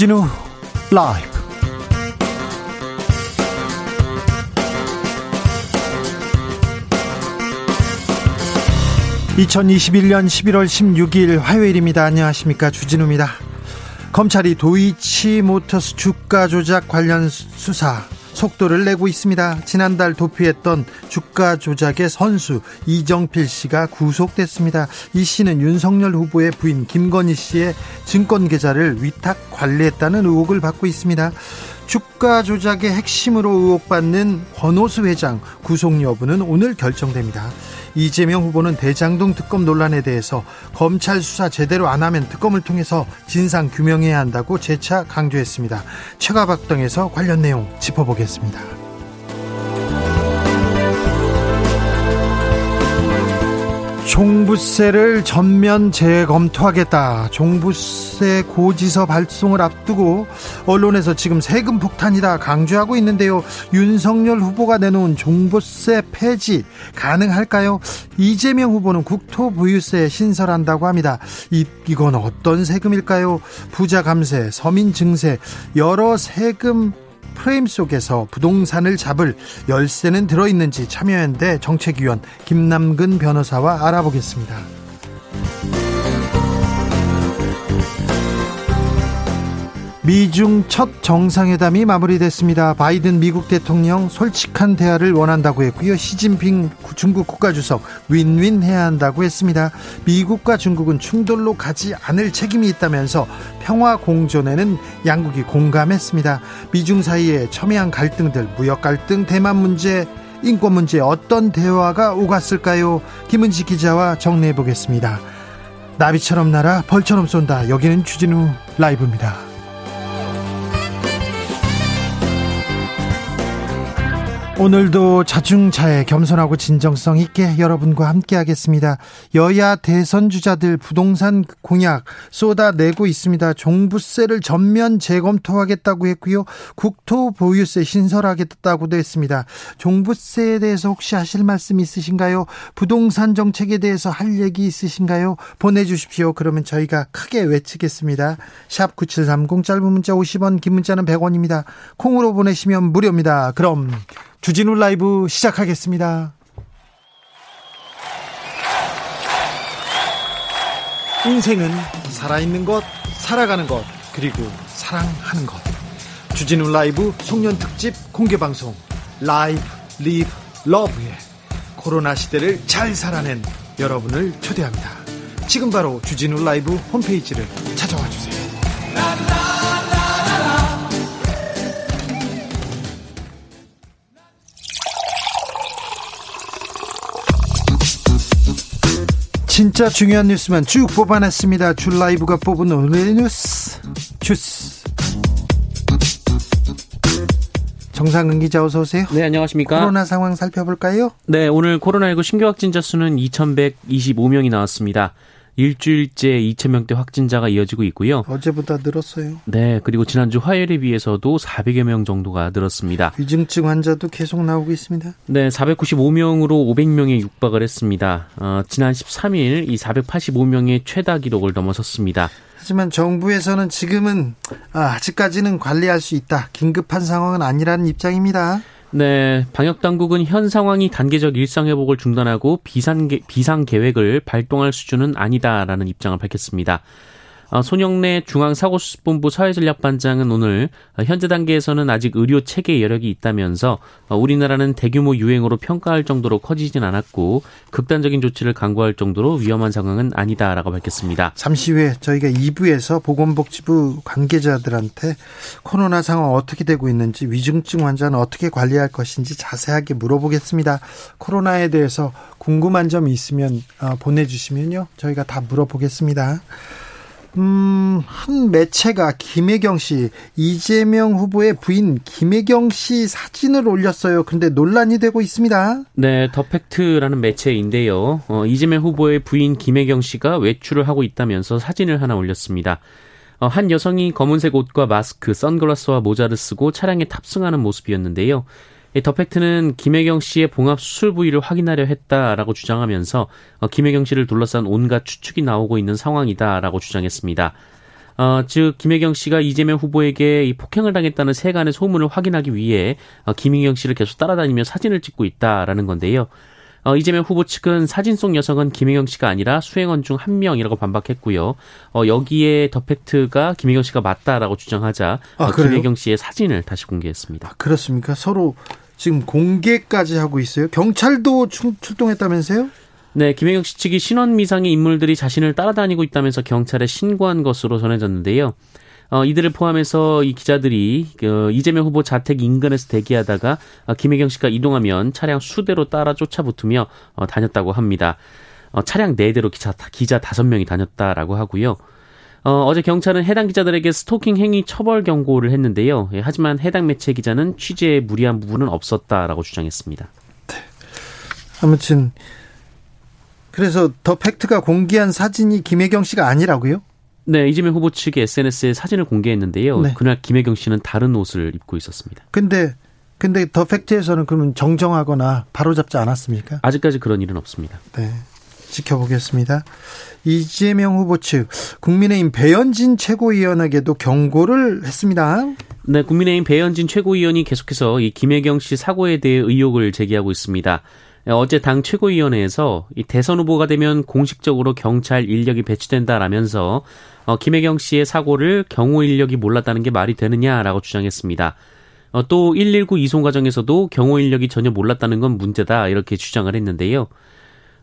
주진우 라이브. (2021년 11월 16일) 화요일입니다. 안녕하십니까. 주진우입니다. 검찰이 도이치 모터스 주가 조작 관련 수사 속도를 내고 있습니다. 지난달 도피했던 주가 조작의 선수 이정필 씨가 구속됐습니다. 이 씨는 윤석열 후보의 부인 김건희 씨의 증권 계좌를 위탁 관리했다는 의혹을 받고 있습니다. 주가 조작의 핵심으로 의혹받는 권오수 회장 구속 여부는 오늘 결정됩니다. 이재명 후보는 대장동 특검 논란에 대해서 검찰 수사 제대로 안 하면 특검을 통해서 진상 규명해야 한다고 재차 강조했습니다. 최가박동에서 관련 내용 짚어보겠습니다. 종부세를 전면 재검토하겠다. 종부세 고지서 발송을 앞두고 언론에서 지금 세금 폭탄이다 강조하고 있는데요. 윤석열 후보가 내놓은 종부세 폐지 가능할까요? 이재명 후보는 국토부유세 신설한다고 합니다. 이, 이건 어떤 세금일까요? 부자 감세, 서민 증세, 여러 세금 프레임 속에서 부동산을 잡을 열쇠는 들어있는지 참여연대 정책위원 김남근 변호사와 알아보겠습니다. 미중 첫 정상회담이 마무리됐습니다. 바이든 미국 대통령 솔직한 대화를 원한다고 했고요. 시진핑 중국 국가주석 윈윈 해야 한다고 했습니다. 미국과 중국은 충돌로 가지 않을 책임이 있다면서 평화 공존에는 양국이 공감했습니다. 미중 사이에 첨예한 갈등들, 무역 갈등, 대만 문제, 인권 문제 어떤 대화가 오갔을까요? 김은지 기자와 정리해 보겠습니다. 나비처럼 날아 벌처럼 쏜다. 여기는 주진우 라이브입니다. 오늘도 자중차에 겸손하고 진정성 있게 여러분과 함께 하겠습니다. 여야 대선 주자들 부동산 공약 쏟아내고 있습니다. 종부세를 전면 재검토하겠다고 했고요. 국토보유세 신설하겠다고도 했습니다. 종부세에 대해서 혹시 하실 말씀 있으신가요? 부동산 정책에 대해서 할 얘기 있으신가요? 보내주십시오. 그러면 저희가 크게 외치겠습니다. 샵 9730 짧은 문자 50원 긴 문자는 100원입니다. 콩으로 보내시면 무료입니다. 그럼 주진우 라이브 시작하겠습니다. 인생은 살아있는 것, 살아가는 것, 그리고 사랑하는 것. 주진우 라이브 송년 특집 공개 방송 Live Live Love에 코로나 시대를 잘 살아낸 여러분을 초대합니다. 지금 바로 주진우 라이브 홈페이지를 찾아와 주세요. 진짜 중요한 뉴스만 쭉 뽑아냈습니다. 줄 라이브가 뽑은 오늘의 뉴스 주스. 정상근 기자 어서 오세요. 네, 안녕하십니까? 코로나 상황 살펴볼까요? 네, 오늘 코로나19 신규 확진자 수는 2,125명이 나왔습니다. 일주일째 2천 명대 확진자가 이어지고 있고요. 어제보다 늘었어요. 네, 그리고 지난주 화요일에 비해서도 400여 명 정도가 늘었습니다. 위중증 환자도 계속 나오고 있습니다. 네, 495명으로 500명에 육박을 했습니다. 어, 지난 13일 이 485명의 최다 기록을 넘어섰습니다. 하지만 정부에서는 지금은 아, 아직까지는 관리할 수 있다. 긴급한 상황은 아니라는 입장입니다. 네, 방역 당국은 현 상황이 단계적 일상 회복을 중단하고 비상 계획을 발동할 수준은 아니다라는 입장을 밝혔습니다. 어, 손영래 중앙사고수습본부 사회전략반장은 오늘 어, 현재 단계에서는 아직 의료 체계 여력이 있다면서 어, 우리나라는 대규모 유행으로 평가할 정도로 커지진 않았고 극단적인 조치를 강구할 정도로 위험한 상황은 아니다라고 밝혔습니다. 잠시 후에 저희가 2부에서 보건복지부 관계자들한테 코로나 상황 어떻게 되고 있는지 위중증 환자는 어떻게 관리할 것인지 자세하게 물어보겠습니다. 코로나에 대해서 궁금한 점이 있으면 보내주시면요 저희가 다 물어보겠습니다. 음, 한 매체가 김혜경 씨, 이재명 후보의 부인 김혜경 씨 사진을 올렸어요. 근데 논란이 되고 있습니다. 네, 더 팩트라는 매체인데요. 어, 이재명 후보의 부인 김혜경 씨가 외출을 하고 있다면서 사진을 하나 올렸습니다. 어, 한 여성이 검은색 옷과 마스크, 선글라스와 모자를 쓰고 차량에 탑승하는 모습이었는데요. 더 팩트는 김혜경 씨의 봉합 수술 부위를 확인하려 했다라고 주장하면서 어, 김혜경 씨를 둘러싼 온갖 추측이 나오고 있는 상황이다라고 주장했습니다. 어, 즉 김혜경 씨가 이재명 후보에게 이 폭행을 당했다는 세간의 소문을 확인하기 위해 어, 김혜경 씨를 계속 따라다니며 사진을 찍고 있다라는 건데요. 어, 이재명 후보 측은 사진 속 여성은 김혜경 씨가 아니라 수행원 중 한 명이라고 반박했고요. 어, 여기에 더 팩트가 김혜경 씨가 맞다라고 주장하자 아, 어, 김혜경 씨의 사진을 다시 공개했습니다. 아, 그렇습니까? 서로 지금 공개까지 하고 있어요. 경찰도 출, 출동했다면서요? 네, 김혜경 씨 측이 신원 미상의 인물들이 자신을 따라다니고 있다면서 경찰에 신고한 것으로 전해졌는데요. 어, 이들을 포함해서 이 기자들이 어, 이재명 후보 자택 인근에서 대기하다가 어, 김혜경 씨가 이동하면 차량 수대로 따라 쫓아붙으며 어, 다녔다고 합니다. 어, 차량 네 대로 기자 기자 다섯 명이 다녔다라고 하고요. 어, 어제 경찰은 해당 기자들에게 스토킹 행위 처벌 경고를 했는데요. 예, 하지만 해당 매체 기자는 취재에 무리한 부분은 없었다라고 주장했습니다. 네. 아무튼 그래서 더 팩트가 공개한 사진이 김혜경 씨가 아니라고요? 네, 이재명 후보 측이 SNS에 사진을 공개했는데요. 네. 그날 김혜경 씨는 다른 옷을 입고 있었습니다. 근데 근데 더 팩트에서는 그러면 정정하거나 바로잡지 않았습니까? 아직까지 그런 일은 없습니다. 네. 지켜보겠습니다. 이재명 후보 측 국민의힘 배현진 최고위원에게도 경고를 했습니다. 네, 국민의힘 배현진 최고위원이 계속해서 이 김혜경 씨 사고에 대해 의혹을 제기하고 있습니다. 어제 당 최고위원회에서 이 대선 후보가 되면 공식적으로 경찰 인력이 배치된다라면서 어, 김혜경 씨의 사고를 경호 인력이 몰랐다는 게 말이 되느냐라고 주장했습니다. 어, 또 119 이송 과정에서도 경호 인력이 전혀 몰랐다는 건 문제다 이렇게 주장을 했는데요.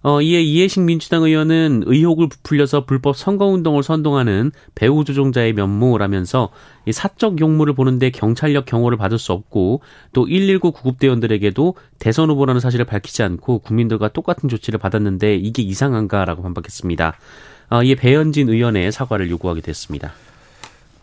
어, 이에 이해식 민주당 의원은 의혹을 부풀려서 불법 선거운동을 선동하는 배후 조종자의 면모라면서 이 사적 용무를 보는데 경찰력 경호를 받을 수 없고 또 119 구급대원들에게도 대선 후보라는 사실을 밝히지 않고 국민들과 똑같은 조치를 받았는데 이게 이상한가라고 반박했습니다. 어, 이에 배현진 의원의 사과를 요구하게 됐습니다.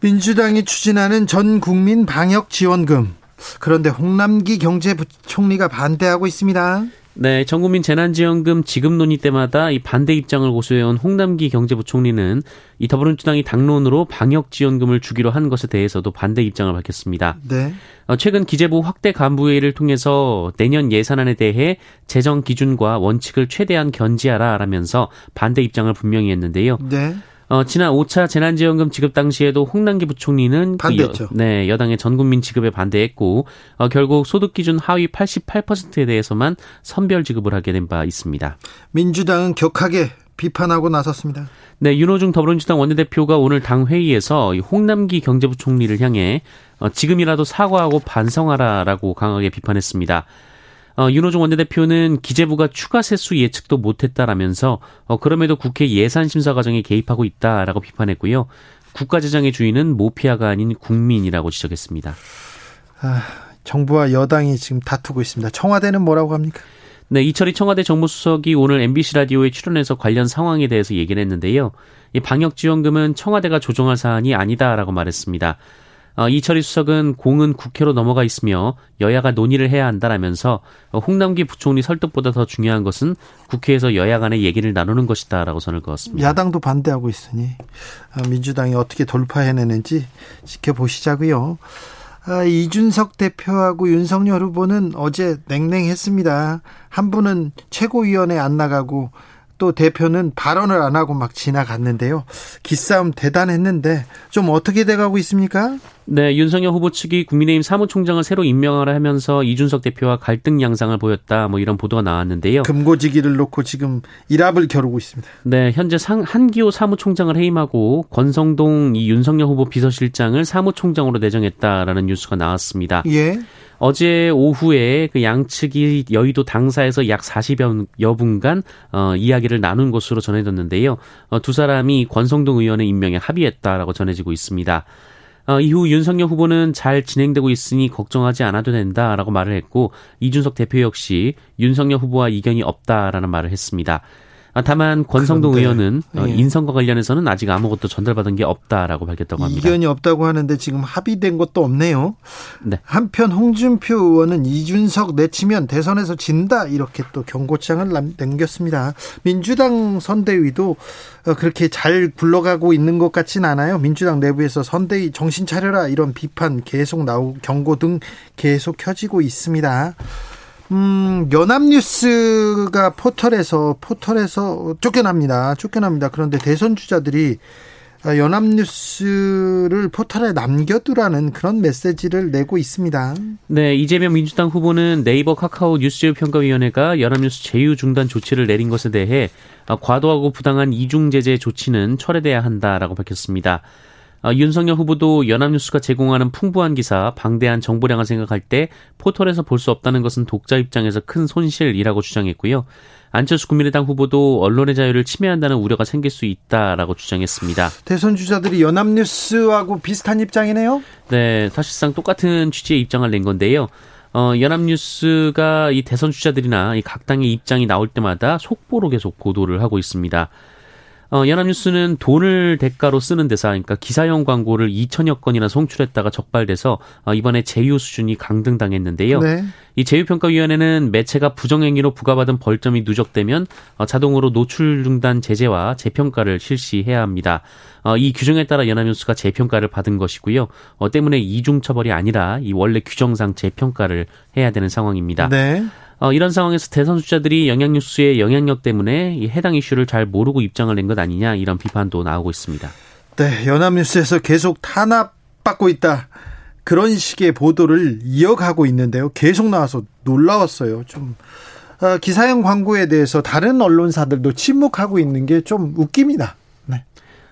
민주당이 추진하는 전 국민 방역 지원금. 그런데 홍남기 경제부총리가 반대하고 있습니다. 네, 전국민 재난지원금 지급 논의 때마다 이 반대 입장을 고수해온 홍남기 경제부총리는 이 더불어민주당이 당론으로 방역 지원금을 주기로 한 것에 대해서도 반대 입장을 밝혔습니다. 네. 어, 최근 기재부 확대 간부회의를 통해서 내년 예산안에 대해 재정 기준과 원칙을 최대한 견지하라라면서 반대 입장을 분명히 했는데요. 네. 어, 지난 5차 재난지원금 지급 당시에도 홍남기 부총리는 반대했죠. 그 여, 네, 여당의 전국민 지급에 반대했고 어, 결국 소득 기준 하위 88%에 대해서만 선별 지급을 하게 된 바 있습니다. 민주당은 격하게 비판하고 나섰습니다. 네, 윤호중 더불어민주당 원내대표가 오늘 당 회의에서 홍남기 경제부총리를 향해 어, 지금이라도 사과하고 반성하라라고 강하게 비판했습니다. 어, 윤호중 원내대표는 기재부가 추가 세수 예측도 못했다라면서 어, 그럼에도 국회 예산심사 과정에 개입하고 있다라고 비판했고요. 국가재정의 주인은 모피아가 아닌 국민이라고 지적했습니다. 아, 정부와 여당이 지금 다투고 있습니다. 청와대는 뭐라고 합니까? 네, 이철희 청와대 정무수석이 오늘 MBC 라디오에 출연해서 관련 상황에 대해서 얘기를 했는데요. 이 방역지원금은 청와대가 조정할 사안이 아니다라고 말했습니다. 어, 이철희 수석은 공은 국회로 넘어가 있으며 여야가 논의를 해야 한다라면서 홍남기 부총리 설득보다 더 중요한 것은 국회에서 여야 간의 얘기를 나누는 것이다라고 선을 그었습니다. 야당도 반대하고 있으니 아, 민주당이 어떻게 돌파해내는지 지켜보시자고요. 아, 이준석 대표하고 윤석열 후보는 어제 냉랭했습니다. 한 분은 최고위원회 안 나가고 또 대표는 발언을 안 하고 막 지나갔는데요. 기싸움 대단했는데 좀 어떻게 돼가고 있습니까? 네, 윤석열 후보 측이 국민의힘 사무총장을 새로 임명하라 하면서 이준석 대표와 갈등 양상을 보였다. 뭐 이런 보도가 나왔는데요. 금고지기를 놓고 지금 일합을 겨루고 있습니다. 네, 현재 상, 한기호 사무총장을 해임하고 권성동 이 윤석열 후보 비서실장을 사무총장으로 내정했다라는 뉴스가 나왔습니다. 예. 어제 오후에 그 양측이 여의도 당사에서 약 40여 분간 어, 이야기를 나눈 것으로 전해졌는데요. 어, 두 사람이 권성동 의원의 임명에 합의했다라고 전해지고 있습니다. 어, 이후 윤석열 후보는 잘 진행되고 있으니 걱정하지 않아도 된다라고 말을 했고 이준석 대표 역시 윤석열 후보와 이견이 없다라는 말을 했습니다. 아, 다만 권성동 그런데, 의원은 어, 예. 인선과 관련해서는 아직 아무것도 전달받은 게 없다라고 밝혔다고 합니다. 이견이 없다고 하는데 지금 합의된 것도 없네요. 네. 한편 홍준표 의원은 이준석 내치면 대선에서 진다 이렇게 또 경고장을 남겼습니다. 민주당 선대위도 어, 그렇게 잘 굴러가고 있는 것 같진 않아요. 민주당 내부에서 선대위 정신 차려라 이런 비판 계속 나오고 경고 등 계속 켜지고 있습니다. 음, 연합뉴스가 포털에서 포털에서 쫓겨납니다. 쫓겨납니다. 그런데 대선 주자들이 아, 연합뉴스를 포털에 남겨두라는 그런 메시지를 내고 있습니다. 네, 이재명 민주당 후보는 네이버 카카오 뉴스 평가위원회가 연합뉴스 제휴 중단 조치를 내린 것에 대해 과도하고 부당한 이중 제재 조치는 철회돼야 한다라고 밝혔습니다. 윤석열 후보도 연합뉴스가 제공하는 풍부한 기사, 방대한 정보량을 생각할 때 포털에서 볼 수 없다는 것은 독자 입장에서 큰 손실이라고 주장했고요. 안철수 국민의당 후보도 언론의 자유를 침해한다는 우려가 생길 수 있다라고 주장했습니다. 대선 주자들이 연합뉴스하고 비슷한 입장이네요. 네, 사실상 똑같은 취지의 입장을 낸 건데요. 어, 연합뉴스가 이 대선 주자들이나 이 각 당의 입장이 나올 때마다 속보로 계속 보도를 하고 있습니다. 어, 연합뉴스는 돈을 대가로 쓰는 데서 그러니까 기사형 광고를 2천여 건이나 송출했다가 적발돼서 어, 이번에 제휴 수준이 강등당했는데요. 네. 이 제휴평가위원회는 매체가 부정행위로 부과받은 벌점이 누적되면 어, 자동으로 노출 중단 제재와 재평가를 실시해야 합니다. 어, 이 규정에 따라 연합뉴스가 재평가를 받은 것이고요. 어, 때문에 이중 처벌이 아니라 이 원래 규정상 재평가를 해야 되는 상황입니다. 네. 어, 이런 상황에서 대선 주자들이 영향뉴스의 영향력 때문에 이 해당 이슈를 잘 모르고 입장을 낸 것 아니냐 이런 비판도 나오고 있습니다. 네, 연합뉴스에서 계속 탄압받고 있다. 그런 식의 보도를 이어가고 있는데요. 계속 나와서 놀라웠어요. 좀 어, 기사형 광고에 대해서 다른 언론사들도 침묵하고 있는 게 좀 웃깁니다.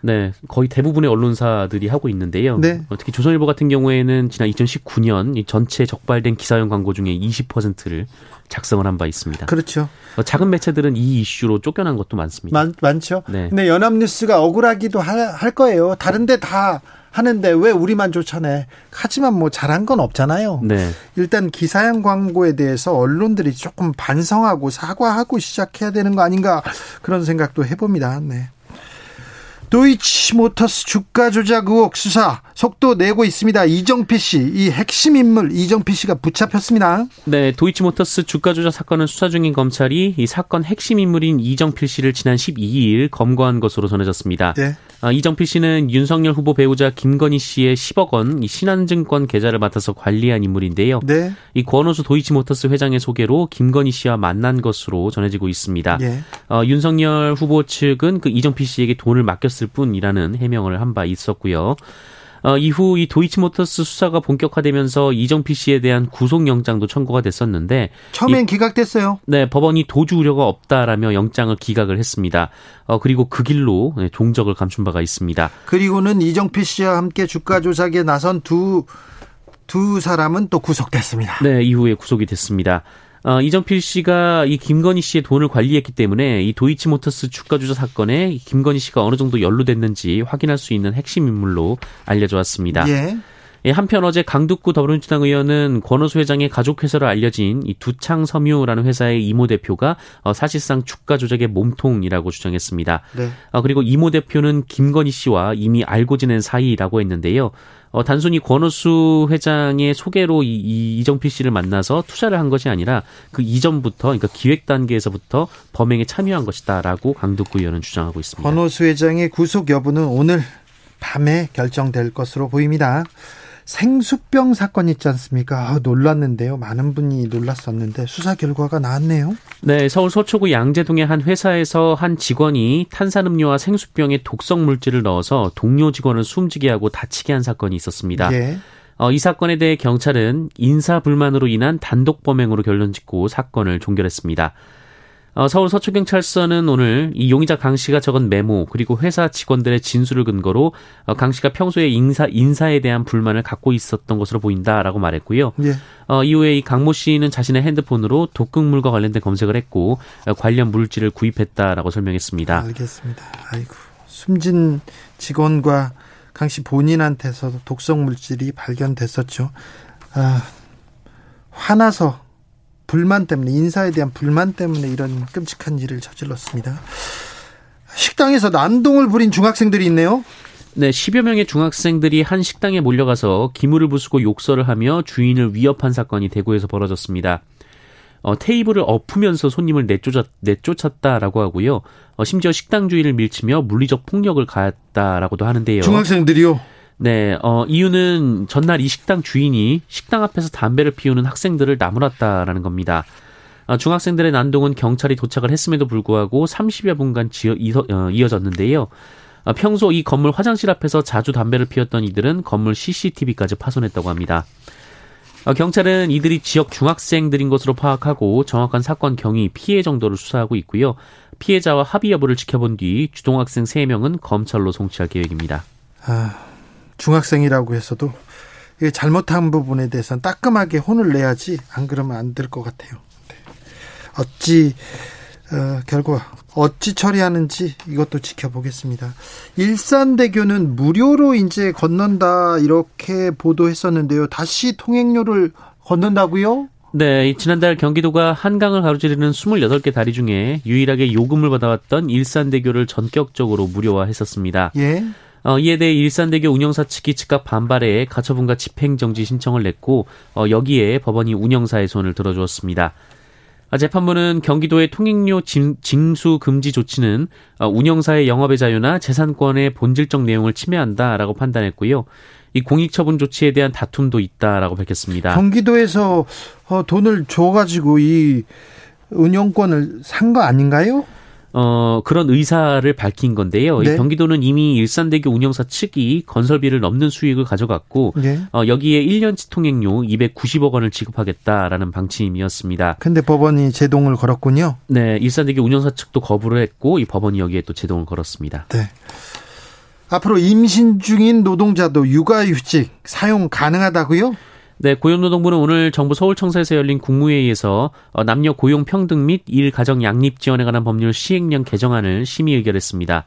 네. 네, 거의 대부분의 언론사들이 하고 있는데요. 네. 특히 조선일보 같은 경우에는 지난 2019년 전체 적발된 기사형 광고 중에 20%를 작성을 한 바 있습니다. 그렇죠. 어, 작은 매체들은 이 이슈로 쫓겨난 것도 많습니다. 많, 많죠. 네. 근데 연합뉴스가 억울하기도 할, 할 거예요. 다른데 다 하는데 왜 우리만 쫓아내? 하지만 뭐 잘한 건 없잖아요. 네. 일단 기사형 광고에 대해서 언론들이 조금 반성하고 사과하고 시작해야 되는 거 아닌가 그런 생각도 해봅니다. 네. 도이치모터스 주가 조작 의혹 수사 속도 내고 있습니다. 이정필 씨, 이 핵심 인물 이정필 씨가 붙잡혔습니다. 네, 도이치모터스 주가 조작 사건을 수사 중인 검찰이 이 사건 핵심 인물인 이정필 씨를 지난 12일 검거한 것으로 전해졌습니다. 네. 아, 이정필 씨는 윤석열 후보 배우자 김건희 씨의 10억 원 신한증권 계좌를 맡아서 관리한 인물인데요. 네. 이 권오수 도이치모터스 회장의 소개로 김건희 씨와 만난 것으로 전해지고 있습니다. 네. 어, 윤석열 후보 측은 그 이정필 씨에게 돈을 맡겼을 뿐이라는 해명을 한 바 있었고요. 어, 이후 이 도이치모터스 수사가 본격화되면서 이정필 씨에 대한 구속영장도 청구가 됐었는데 처음엔 이, 기각됐어요. 네, 법원이 도주 우려가 없다라며 영장을 기각을 했습니다. 어, 그리고 그 길로 네, 종적을 감춘 바가 있습니다. 그리고는 이정필 씨와 함께 주가 조작에 나선 두 두 사람은 또 구속됐습니다. 네, 이후에 구속이 됐습니다. 어, 이정필 씨가 이 김건희 씨의 돈을 관리했기 때문에 이 도이치모터스 주가 조작 사건에 김건희 씨가 어느 정도 연루됐는지 확인할 수 있는 핵심 인물로 알려져 왔습니다. 예. 예, 한편 어제 강북구 더불어민주당 의원은 권오수 회장의 가족 회사로 알려진 이 두창 섬유라는 회사의 이모 대표가 어, 사실상 주가 조작의 몸통이라고 주장했습니다. 네. 어, 그리고 이모 대표는 김건희 씨와 이미 알고 지낸 사이라고 했는데요. 어, 단순히 권오수 회장의 소개로 이, 이 이정필 씨를 만나서 투자를 한 것이 아니라 그 이전부터 그러니까 기획 단계에서부터 범행에 참여한 것이다라고 강덕구 의원은 주장하고 있습니다. 권오수 회장의 구속 여부는 오늘 밤에 결정될 것으로 보입니다. 생수병 사건 있지 않습니까? 아, 놀랐는데요. 많은 분이 놀랐었는데 수사 결과가 나왔네요. 네, 서울 서초구 양재동의 한 회사에서 한 직원이 탄산음료와 생수병에 독성 물질을 넣어서 동료 직원을 숨지게 하고 다치게 한 사건이 있었습니다. 예. 어, 이 사건에 대해 경찰은 인사 불만으로 인한 단독 범행으로 결론 짓고 사건을 종결했습니다. 어, 서울 서초경찰서는 오늘 이 용의자 강 씨가 적은 메모 그리고 회사 직원들의 진술을 근거로 어, 강 씨가 평소에 인사 인사에 대한 불만을 갖고 있었던 것으로 보인다라고 말했고요. 예. 어, 이후에 이 강 모 씨는 자신의 핸드폰으로 독극물과 관련된 검색을 했고 어, 관련 물질을 구입했다라고 설명했습니다. 알겠습니다. 아이고 숨진 직원과 강 씨 본인한테서 독성 물질이 발견됐었죠. 아, 화나서 불만 때문에 인사에 대한 불만 때문에 이런 끔찍한 일을 저질렀습니다. 식당에서 난동을 부린 중학생들이 있네요. 네, 10여 명의 중학생들이 한 식당에 몰려가서 기물을 부수고 욕설을 하며 주인을 위협한 사건이 대구에서 벌어졌습니다. 어, 테이블을 엎으면서 손님을 내쫓았, 내쫓았다라고 하고요. 어, 심지어 식당 주인을 밀치며 물리적 폭력을 가했다라고도 하는데요. 중학생들이요? 네, 어, 이유는 전날 이 식당 주인이 식당 앞에서 담배를 피우는 학생들을 나무랐다라는 겁니다. 어, 중학생들의 난동은 경찰이 도착을 했음에도 불구하고 30여 분간 지어, 이어, 어, 이어졌는데요. 어, 평소 이 건물 화장실 앞에서 자주 담배를 피웠던 이들은 건물 CCTV까지 파손했다고 합니다. 어, 경찰은 이들이 지역 중학생들인 것으로 파악하고 정확한 사건 경위, 피해 정도를 수사하고 있고요. 피해자와 합의 여부를 지켜본 뒤 주동학생 3명은 검찰로 송치할 계획입니다. 아, 중학생이라고 해서도 잘못한 부분에 대해서는 따끔하게 혼을 내야지 안 그러면 안 될 것 같아요. 네. 어찌 어, 결과 어찌 처리하는지 이것도 지켜보겠습니다. 일산대교는 무료로 이제 건넌다 이렇게 보도했었는데요. 다시 통행료를 건넌다고요? 네, 지난달 경기도가 한강을 가로지르는 28개 다리 중에 유일하게 요금을 받아왔던 일산대교를 전격적으로 무료화했었습니다. 예. 어, 이에 대해 일산대교 운영사 측이 즉각 반발해 가처분과 집행정지 신청을 냈고 어, 여기에 법원이 운영사의 손을 들어주었습니다. 아, 재판부는 경기도의 통행료 징수 금지 조치는 어, 운영사의 영업의 자유나 재산권의 본질적 내용을 침해한다라고 판단했고요. 이 공익처분 조치에 대한 다툼도 있다라고 밝혔습니다. 경기도에서 어, 돈을 줘가지고 이 운영권을 산 거 아닌가요? 어, 그런 의사를 밝힌 건데요. 네. 경기도는 이미 일산대교 운영사 측이 건설비를 넘는 수익을 가져갔고 네. 어, 여기에 1년치 통행료 290억 원을 지급하겠다라는 방침이었습니다. 근데 법원이 제동을 걸었군요. 네, 일산대교 운영사 측도 거부를 했고 이 법원이 여기에 또 제동을 걸었습니다. 네. 앞으로 임신 중인 노동자도 육아휴직 사용 가능하다고요? 네, 고용노동부는 오늘 정부 서울청사에서 열린 국무회의에서 어, 남녀 고용 평등 및 일 가정 양립 지원에 관한 법률 시행령 개정안을 심의 의결했습니다.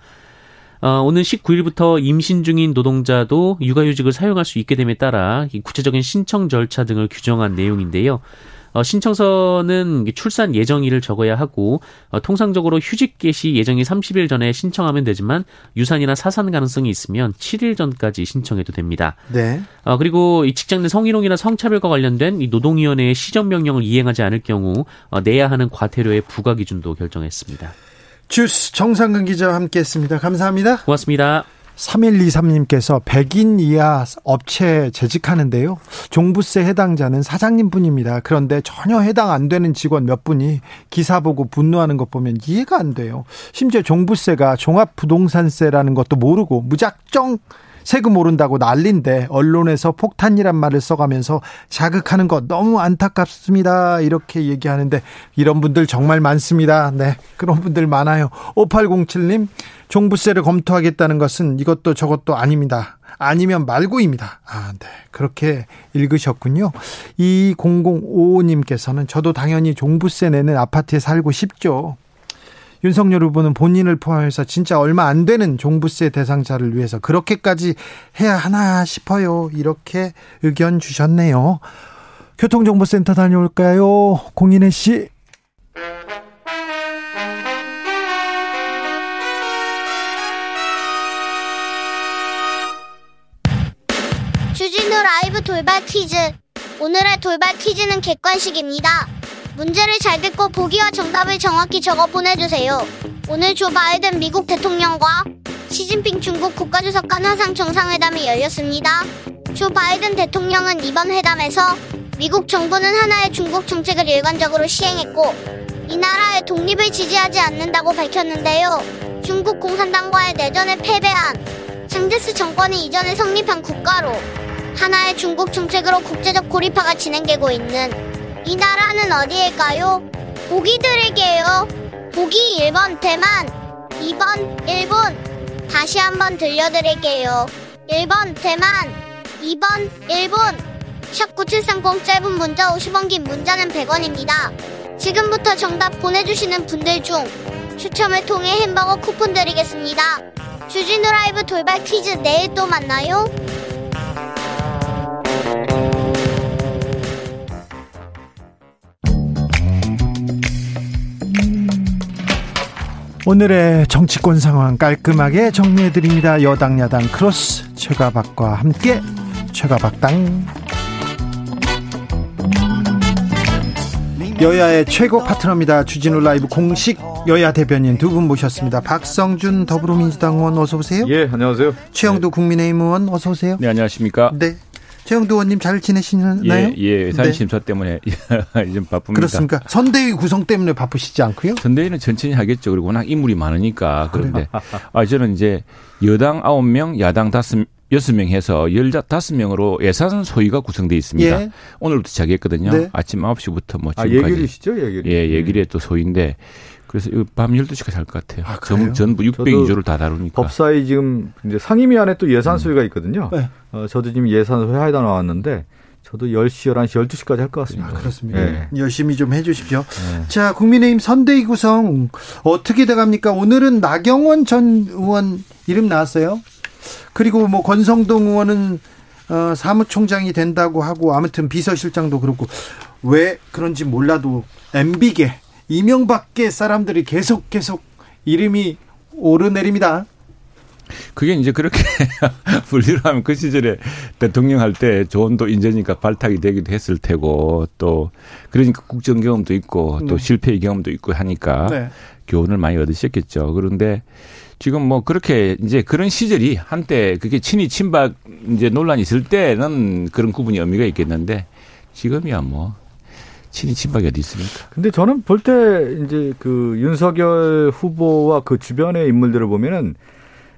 어, 오는 19일부터 임신 중인 노동자도 육아휴직을 사용할 수 있게 됨에 따라 구체적인 신청 절차 등을 규정한 내용인데요. 어, 신청서는 출산 예정일을 적어야 하고 어, 통상적으로 휴직 개시 예정이 30일 전에 신청하면 되지만 유산이나 사산 가능성이 있으면 7일 전까지 신청해도 됩니다. 네. 어, 그리고 이 직장 내 성희롱이나 성차별과 관련된 이 노동위원회의 시정 명령을 이행하지 않을 경우 어, 내야 하는 과태료의 부과 기준도 결정했습니다. 주스 정상근 기자와 함께했습니다. 감사합니다. 고맙습니다. 3123님께서 100인 이하 업체 재직하는데요. 종부세 해당자는 사장님 뿐입니다. 그런데 전혀 해당 안 되는 직원 몇 분이 기사 보고 분노하는 것 보면 이해가 안 돼요. 심지어 종부세가 종합부동산세라는 것도 모르고 무작정 세금 오른다고 난린데 언론에서 폭탄이란 말을 써가면서 자극하는 것 너무 안타깝습니다. 이렇게 얘기하는데 이런 분들 정말 많습니다. 네. 그런 분들 많아요. 5807님 종부세를 검토하겠다는 것은 이것도 저것도 아닙니다. 아니면 말고입니다. 아, 네. 그렇게 읽으셨군요. 2005님께서는 저도 당연히 종부세 내는 아파트에 살고 싶죠. 윤석열 후보는 본인을 포함해서 진짜 얼마 안 되는 종부세 대상자를 위해서 그렇게까지 해야 하나 싶어요. 이렇게 의견 주셨네요. 교통정보센터 다녀올까요? 공인혜 씨. 주진우 라이브 돌발 퀴즈. 오늘의 돌발 퀴즈는 객관식입니다. 문제를 잘 듣고 보기와 정답을 정확히 적어 보내주세요. 오늘 조 바이든 미국 대통령과 시진핑 중국 국가주석 간 화상 정상회담이 열렸습니다. 조 바이든 대통령은 이번 회담에서 미국 정부는 하나의 중국 정책을 일관적으로 시행했고 이 나라의 독립을 지지하지 않는다고 밝혔는데요. 중국 공산당과의 내전에 패배한 장제스 정권이 이전에 성립한 국가로 하나의 중국 정책으로 국제적 고립화가 진행되고 있는 이 나라는 어디일까요? 보기 드릴게요. 보기 1번 대만, 2번 일본. 다시 한번 들려드릴게요. 1번 대만, 2번 일본. 샵9730 짧은 문자 50원 긴 문자는 100원입니다. 지금부터 정답 보내주시는 분들 중 추첨을 통해 햄버거 쿠폰 드리겠습니다. 주진우 라이브 돌발 퀴즈 내일 또 만나요. 오늘의 정치권 상황 깔끔하게 정리해드립니다. 여당 야당 크로스 최가박과 함께 최가박당 여야의 최고 파트너입니다. 주진우 라이브 공식 여야 대변인 두 분 모셨습니다. 박성준 더불어민주당 의원 어서 오세요. 예, 안녕하세요. 최영도 네. 국민의힘 의원 어서 오세요. 네, 안녕하십니까. 네. 최영도 의원님 잘 지내시나요? 예, 예. 산심사 네. 때문에 좀 바쁩니다. 그렇습니까? 선대위 구성 때문에 바쁘시지 않고요? 선대위는 천천히 하겠죠. 그리고 워낙 인물이 많으니까. 그런데 아, 저는 이제 여당 9명, 야당 5, 여섯 명 해서 열다섯 명으로 예산 소위가 구성되어 있습니다. 예. 오늘부터 시작했거든요. 네. 아침 9시부터 뭐 지금까지. 아, 예결이시죠? 예결이. 예, 예결이 또 소위인데 그래서 밤 12시까지 할 것 같아요. 아, 전, 전부 602조를 다 다루니까. 법사위 지금 이제 상임위 안에 또 예산 소위가 있거든요. 네. 어, 저도 지금 예산 하다 나왔는데 저도 10시, 11시, 12시까지 할 것 같습니다. 아, 그렇습니다. 네. 열심히 좀 해주십시오. 네. 자, 국민의힘 선대위 구성 어떻게 돼갑니까? 오늘은 나경원 전 의원 이름 나왔어요. 그리고 뭐 권성동 의원은 어, 사무총장이 된다고 하고 아무튼 비서실장도 그렇고 왜 그런지 몰라도 MB계 이명박계 사람들이 계속 계속 이름이 오르내립니다. 그게 이제 그렇게 분리를 하면 그 시절에 대통령 할 때 조언도 인재니까 발탁이 되기도 했을 테고 또 그러니까 국정 경험도 있고 또 네. 실패의 경험도 있고 하니까 네. 교훈을 많이 얻으셨겠죠. 그런데 지금 뭐 그렇게 이제 그런 시절이 한때 그게 친이 친박 이제 논란이 있을 때는 그런 구분이 의미가 있겠는데 지금이야 뭐 친이 친박이 어디 있습니까? 근데 저는 볼 때 이제 그 윤석열 후보와 그 주변의 인물들을 보면은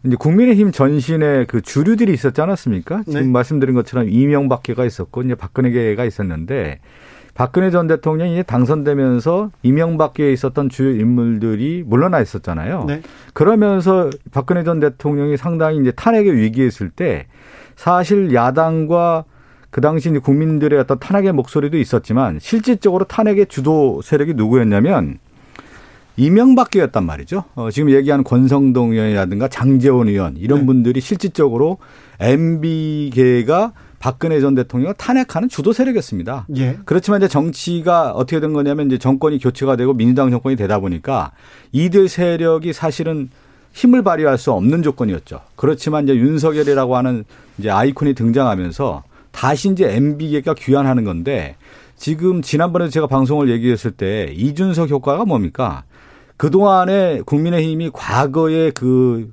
이제 국민의힘 전신에 그 주류들이 있었지 않았습니까? 지금 네. 말씀드린 것처럼 이명박계가 있었고 이제 박근혜계가 있었는데 박근혜 전 대통령이 당선되면서 이명박계에 있었던 주요 인물들이 물러나 있었잖아요. 네. 그러면서 박근혜 전 대통령이 상당히 이제 탄핵의 위기에 있을 때 사실 야당과 그 당시 국민들의 어떤 탄핵의 목소리도 있었지만 실질적으로 탄핵의 주도 세력이 누구였냐면 이명박계였단 말이죠. 어, 지금 얘기하는 권성동 의원이라든가 장재원 의원 이런 네. 분들이 실질적으로 MB계가 박근혜 전 대통령을 탄핵하는 주도 세력이었습니다. 예. 그렇지만 이제 정치가 어떻게 된 거냐면 이제 정권이 교체가 되고 민주당 정권이 되다 보니까 이들 세력이 사실은 힘을 발휘할 수 없는 조건이었죠. 그렇지만 이제 윤석열이라고 하는 이제 아이콘이 등장하면서 다시 이제 MB계가 귀환하는 건데 지금 지난번에 제가 방송을 얘기했을 때 이준석 효과가 뭡니까? 그동안에 국민의힘이 과거의 그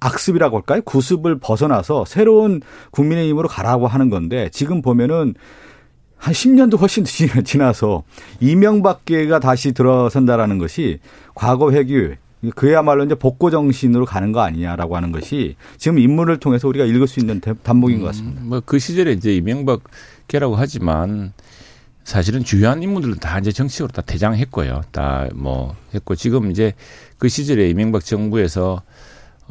악습이라고 할까요? 구습을 벗어나서 새로운 국민의힘으로 가라고 하는 건데 지금 보면은 한 10년도 훨씬 지나서 이명박계가 다시 들어선다라는 것이 과거 회귀 그야말로 이제 복고 정신으로 가는 거 아니냐라고 하는 것이 지금 인물을 통해서 우리가 읽을 수 있는 단목인 것 같습니다. 음, 뭐그 시절에 이제 이명박계라고 하지만 사실은 주요한 인물들은 다 이제 정치적으로 다 퇴장했고요. 다 뭐 했고 지금 이제 그 시절에 이명박 정부에서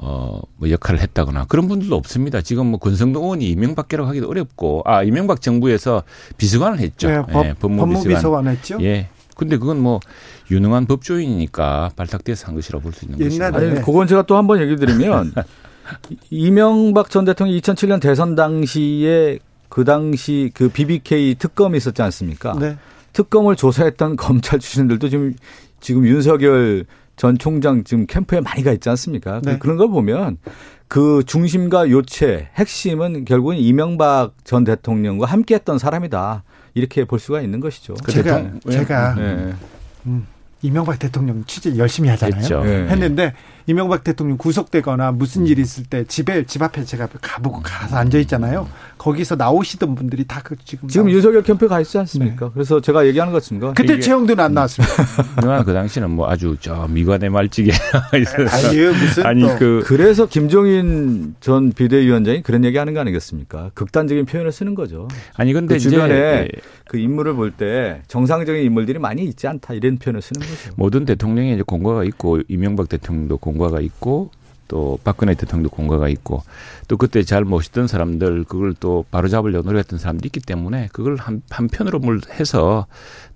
어, 뭐 역할을 했다거나 그런 분들도 없습니다. 지금 뭐 권성동 의원이 이명박계라고 하기도 어렵고, 아, 이명박 정부에서 비서관을 했죠. 네, 법, 예, 법무비서관 했죠. 예. 근데 그건 뭐 유능한 법조인이니까 발탁돼서 한 것이라고 볼 수 있는 것이죠. 아니, 그건 제가 또 한 번 얘기 드리면 이명박 전 대통령이 2007년 대선 당시에 그 당시 그 BBK 특검이 있었지 않습니까? 네. 특검을 조사했던 검찰 출신들도 지금 지금 윤석열 전 총장 지금 캠프에 많이 가 있지 않습니까? 네. 그런 걸 보면 그 중심과 요체, 핵심은 결국은 이명박 전 대통령과 함께 했던 사람이다. 이렇게 볼 수가 있는 것이죠. 제가, 제가, 네. 음, 이명박 대통령 취재 열심히 하잖아요. 네. 했는데 이명박 대통령 구속되거나 무슨 일이 있을 때 집에 집 앞에 제가 가보고 가서 앉아 있잖아요. 거기서 나오시던 분들이 다 그 지금 지금 나오시... 윤석열 캠프에 가 있지 않습니까? 네. 그래서 제가 얘기하는 것 같습니다. 그때 최영도는 안 나왔습니다. 그동안 그 당시는 뭐 아주 저 미관의 말찌개 아니 무슨 아니 그 그래서 김종인 전 비대위원장이 그런 얘기하는 거 아니겠습니까? 극단적인 표현을 쓰는 거죠. 아니 근데 그 주변에 예. 그 인물을 볼 때 정상적인 인물들이 많이 있지 않다 이런 표현을 쓰는 거죠. 모든 대통령의 이제 공과가 있고 이명박 대통령도 공 과가 있고 또 박근혜 대통령도 공과가 있고 또 그때 잘 모시던 사람들 그걸 또 바로잡으려고 노력했던 사람들이 있기 때문에 그걸 한, 한편으로 뭘 해서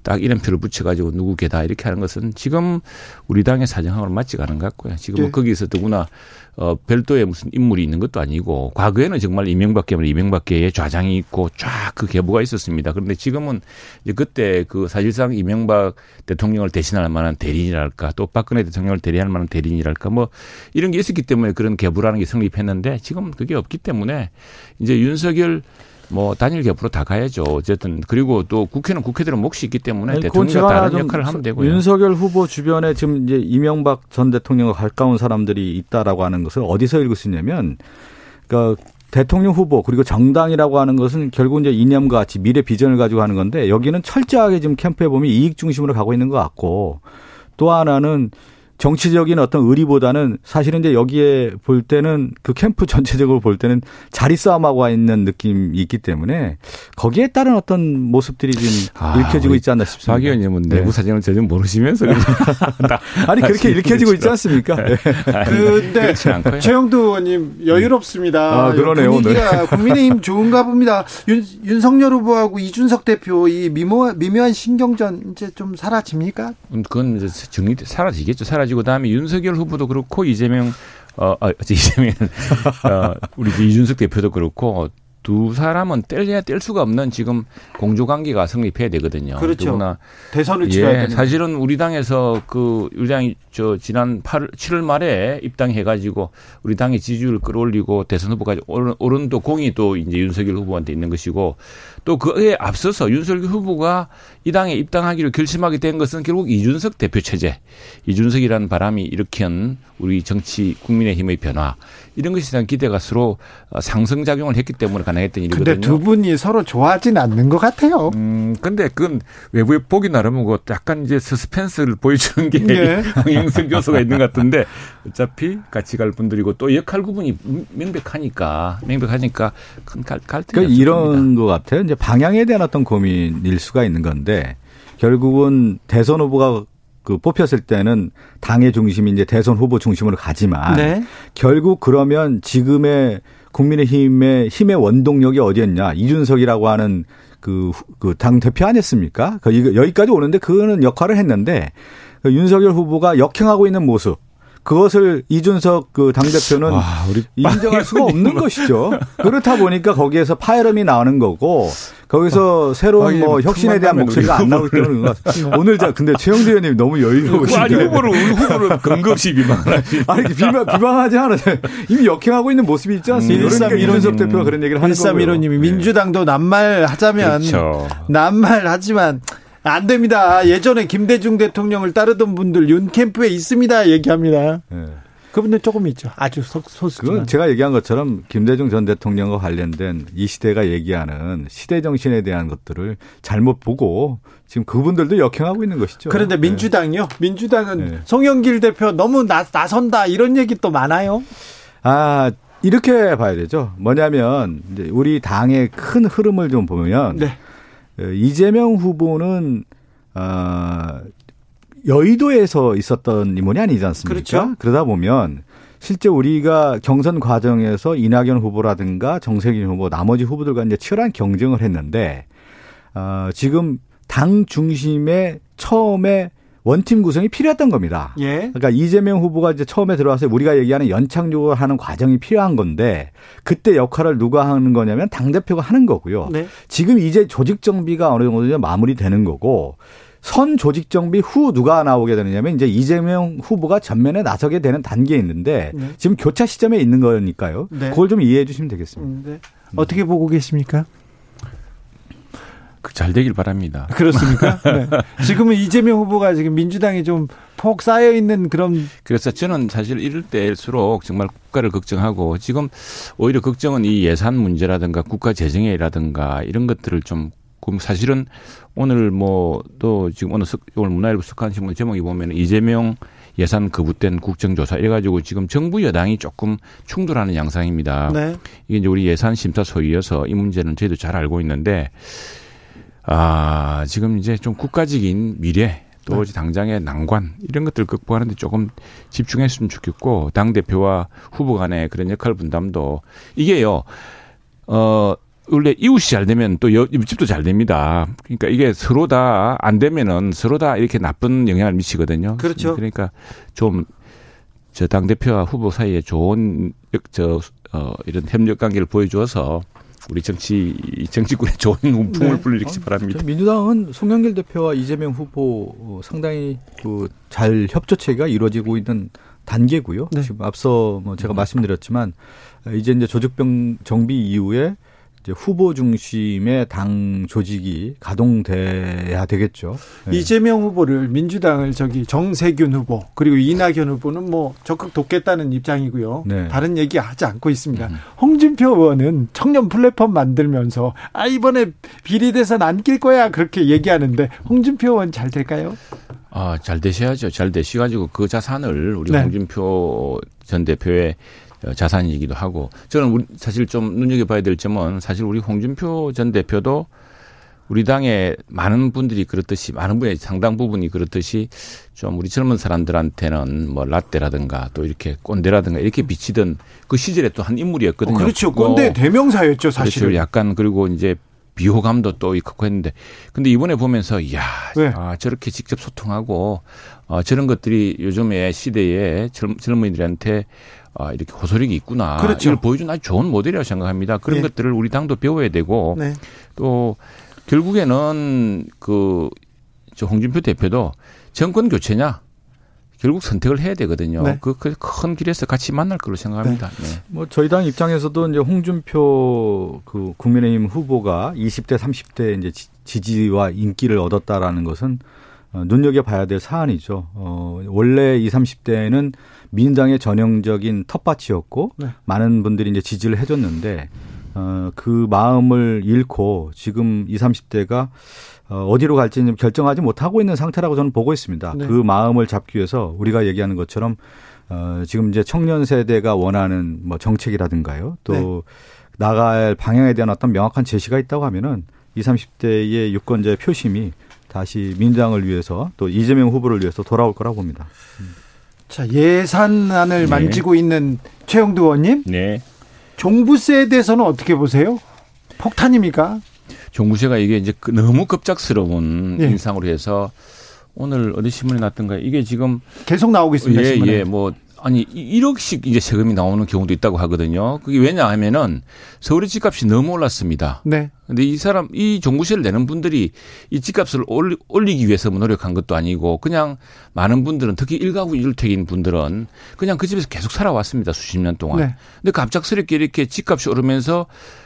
딱 이름표를 붙여가지고 누구 개다 이렇게 하는 것은 지금 우리 당의 사정하고는 맞지가 않은 것 같고요. 지금 네. 뭐 거기서 더구나 어, 별도의 무슨 인물이 있는 것도 아니고 과거에는 정말 이명박계면 이명박계의 좌장이 있고 쫙 그 계보가 있었습니다. 그런데 지금은 이제 그때 그 사실상 이명박 대통령을 대신할 만한 대리인이랄까 또 박근혜 대통령을 대리할 만한 대리인이랄까 뭐 이런 게 있었기 때문에 그런 계보라는 게 성립했는데 지금 그게 없기 때문에 이제 윤석열 뭐 단일 개표로 다 가야죠. 어쨌든 그리고 또 국회는 국회대로 몫이 있기 때문에 대통령과 다른 역할을 하면 되고요. 윤석열 후보 주변에 지금 이제 이명박 전 대통령과 가까운 사람들이 있다라고 하는 것을 어디서 읽을 수 있냐면 그러니까 대통령 후보 그리고 정당이라고 하는 것은 결국 이제 이념과 같이 미래 비전을 가지고 하는 건데 여기는 철저하게 지금 캠프에 보면 이익 중심으로 가고 있는 것 같고 또 하나는 정치적인 어떤 의리보다는 사실은 이제 여기에 볼 때는 그 캠프 전체적으로 볼 때는 자리 싸움하고 와 있는 느낌이 있기 때문에 거기에 따른 어떤 모습들이 지금 아, 읽혀지고 있지 않나 싶습니다. 박 의원님은 네. 내부 사정을 전혀 모르시면서 아니 그렇게 읽혀지고 있지 않습니까? 네. 근데 최영두 의원님 여유롭습니다. 아, 그러네요. 분위기가 국민의힘 좋은가 봅니다. 윤, 윤석열 후보하고 이준석 대표 이 미모, 미묘한 신경전 이제 좀 사라집니까? 음, 그건 이제 정리 사라지겠죠. 사라지 가지고 그다음에 윤석열 후보도 그렇고 이재명 어, 아, 이재명 어, 우리 이준석 대표도 그렇고 두 사람은 뗄래야 뗄 수가 없는 지금 공조 관계가 성립해야 되거든요. 그렇죠. 누구나 대선을 치러야 예, 사실은 우리 당에서 그 우리 당이 저 지난 8월 7월 말에 입당해 가지고 우리 당의 지지율을 끌어올리고 대선 후보까지 오른, 오른 또 공이 또 이제 윤석열 후보한테 있는 것이고 또 그에 앞서서 윤석열 후보가 이 당에 입당하기로 결심하게 된 것은 결국 이준석 대표 체제, 이준석이라는 바람이 일으킨 우리 정치 국민의힘의 변화 이런 것에 대한 기대가 서로 상승작용을 했기 때문에 가능했던 일이거든요. 근데 두 분이 서로 좋아하진 않는 것 같아요. 음, 근데 그건 외부에 보기 나름은 그 약간 이제 서스펜스를 보여주는 게 네. 홍영승 교수가 있는 것 같은데 어차피 같이 갈 분들이고 또 역할 구분이 명백하니까 명백하니까 큰 갈, 갈등이 그러니까 이런 것 같아요. 이제 방향에 대한 어떤 고민일 수가 있는 건데 결국은 대선 후보가 그 뽑혔을 때는 당의 중심이 이제 대선 후보 중심으로 가지만 네. 결국 그러면 지금의 국민의힘의 힘의 원동력이 어디였냐 이준석이라고 하는 그그당 대표 아니었습니까? 그 여기까지 오는데 그거는 역할을 했는데 그 윤석열 후보가 역행하고 있는 모습 그것을 이준석 그 당대표는 와, 인정할 수가 없는 것이죠. 그렇다 보니까 거기에서 파열음이 나오는 거고 거기서 어, 새로운 뭐 혁신에 대한 목소리가 안 나오기 때문에 오늘 자 근데 최영재 의원님 너무 여유로우시네. 아니 후보를 후보를 근거 없이 비방하지. 아니 비방 비방하지 않아요. 이미 역행하고 있는 모습이 있지 않습니까? 음, 그러니까 이준석 대표가 그런 얘기를 하는 거고요. 1315님이 민주당도 낱말 하자면 그렇죠. 낱말 하지만 안 됩니다. 예전에 김대중 대통령을 따르던 분들 윤 캠프에 있습니다. 얘기합니다. 네. 그분들 조금 있죠. 아주 소수. 그건 제가 얘기한 것처럼 김대중 전 대통령과 관련된 이 시대가 얘기하는 시대 정신에 대한 것들을 잘못 보고 지금 그분들도 역행하고 있는 것이죠. 그런데 네. 민주당이요? 민주당은 네. 송영길 대표 너무 나, 나선다 이런 얘기 또 많아요. 아 이렇게 봐야 되죠. 뭐냐면 우리 당의 큰 흐름을 좀 보면 네. 어, 이재명 후보는 어, 여의도에서 있었던 인물이 아니지 않습니까? 그렇죠. 그러다 보면 실제 우리가 경선 과정에서 이낙연 후보라든가 정세균 후보 나머지 후보들과 이제 치열한 경쟁을 했는데 어, 지금 당 중심에 처음에 원팀 구성이 필요했던 겁니다. 예. 그러니까 이재명 후보가 이제 처음에 들어와서 우리가 얘기하는 연착륙을 하는 과정이 필요한 건데 그때 역할을 누가 하는 거냐면 당 대표가 하는 거고요. 네. 지금 이제 조직 정비가 어느 정도 마무리되는 거고 선 조직 정비 후 누가 나오게 되느냐면 이제 이재명 후보가 전면에 나서게 되는 단계에 있는데 네. 지금 교차 시점에 있는 거니까요. 네. 그걸 좀 이해해 주시면 되겠습니다. 음, 네. 어떻게 보고 계십니까? 그잘 되길 바랍니다. 그렇습니까? 네. 지금은 이재명 후보가 지금 민주당이 좀 폭 쌓여 있는 그런. 그래서 저는 사실 이럴 때일수록 정말 국가를 걱정하고 지금 오히려 걱정은 이 예산 문제라든가 국가 재정이라든가 이런 것들을 좀 사실은 오늘 뭐 또 지금 오늘 오늘 문화일보 석한 신문 제목이 보면 이재명 예산 거부된 국정조사 이래가지고 지금 정부 여당이 조금 충돌하는 양상입니다. 네. 이게 이제 우리 예산 심사 소위여서 이 문제는 저희도 잘 알고 있는데 아, 지금 이제 좀 국가적인 미래 또 네. 당장의 난관 이런 것들 극복하는데 조금 집중했으면 좋겠고 당 대표와 후보 간의 그런 역할 분담도 이게요. 어 원래 이웃이 잘 되면 또 옆집도 잘 됩니다. 그러니까 이게 서로 다 안 되면은 서로 다 이렇게 나쁜 영향을 미치거든요. 그렇죠. 그러니까 좀 저 당 대표와 후보 사이에 좋은 저 어, 이런 협력 관계를 보여주어서 우리 정치 정치권에 좋은 운풍을 네. 불리기 어, 바랍니다. 민주당은 송영길 대표와 이재명 후보 어, 상당히 그잘 협조 체계가 이루어지고 있는 단계고요. 네. 지금 앞서 뭐 제가 말씀드렸지만 이제 이제 조직병 정비 이후에 이제 후보 중심의 당 조직이 가동돼야 되겠죠. 네. 이재명 후보를 민주당을 저기 정세균 후보 그리고 이낙연 후보는 뭐 적극 돕겠다는 입장이고요. 네. 다른 얘기 하지 않고 있습니다. 음. 홍준표 의원은 청년 플랫폼 만들면서 아 이번에 비리대선 안 낄 거야 그렇게 얘기하는데 홍준표 의원 잘 될까요? 아, 잘 되셔야죠. 잘 되셔가지고 그 자산을 우리 네. 홍준표 전 대표의 자산이기도 하고 저는 우리 사실 좀 눈여겨봐야 될 점은 사실 우리 홍준표 전 대표도 우리 당의 많은 분들이 그렇듯이 많은 분의 상당 부분이 그렇듯이 좀 우리 젊은 사람들한테는 뭐 라떼라든가 또 이렇게 꼰대라든가 이렇게 비치던 그 시절에 또 한 인물이었거든요. 어, 그렇죠. 꼰대 어, 대명사였죠, 사실. 그렇죠. 약간 그리고 이제 비호감도 또 있고 했는데 근데 이번에 보면서 이야 네. 아, 저렇게 직접 소통하고 어, 저런 것들이 요즘의 시대에 젊, 젊은이들한테 아, 이렇게 호소력이 있구나. 그렇죠. 이걸 보여준 아주 좋은 모델이라고 생각합니다. 그런 네. 것들을 우리 당도 배워야 되고 네. 또 결국에는 그 저 홍준표 대표도 정권 교체냐 결국 선택을 해야 되거든요. 네. 그큰 그 길에서 같이 만날 걸로 생각합니다. 네. 네. 뭐 저희 당 입장에서도 이제 홍준표 그 국민의힘 후보가 20대 30대 이제 지지와 인기를 얻었다라는 것은 어, 눈여겨 봐야 될 사안이죠. 어, 원래 20, 30대는 민주당의 전형적인 텃밭이었고 네. 많은 분들이 이제 지지를 해줬는데 어, 그 마음을 잃고 지금 20, 30대가 어, 어디로 갈지 결정하지 못하고 있는 상태라고 저는 보고 있습니다. 네. 그 마음을 잡기 위해서 우리가 얘기하는 것처럼 어, 지금 이제 청년 세대가 원하는 뭐 정책이라든가요. 또 네. 나갈 방향에 대한 어떤 명확한 제시가 있다고 하면은 20, 30대의 유권자의 표심이 다시 민주당을 위해서 또 이재명 후보를 위해서 돌아올 거라고 봅니다. 자, 예산안을 네. 만지고 있는 최영두 의원님. 네. 종부세에 대해서는 어떻게 보세요? 폭탄입니까? 종부세가 이게 이제 그 너무 급작스러운 예. 인상으로 해서 오늘 어디 신문에 났던가 이게 지금 계속 나오고 있습니다. 예, 신문에. 예, 뭐 아니 1억씩 이제 세금이 나오는 경우도 있다고 하거든요. 그게 왜냐하면은 서울의 집값이 너무 올랐습니다. 네. 근데 이 사람 이 종부세를 내는 분들이 이 집값을 올리기 위해서 뭐 노력한 것도 아니고 그냥 많은 분들은 특히 일가구 일주택인 분들은 그냥 그 집에서 계속 살아왔습니다. 수십 년 동안. 네. 근데 갑작스럽게 이렇게 집값이 오르면서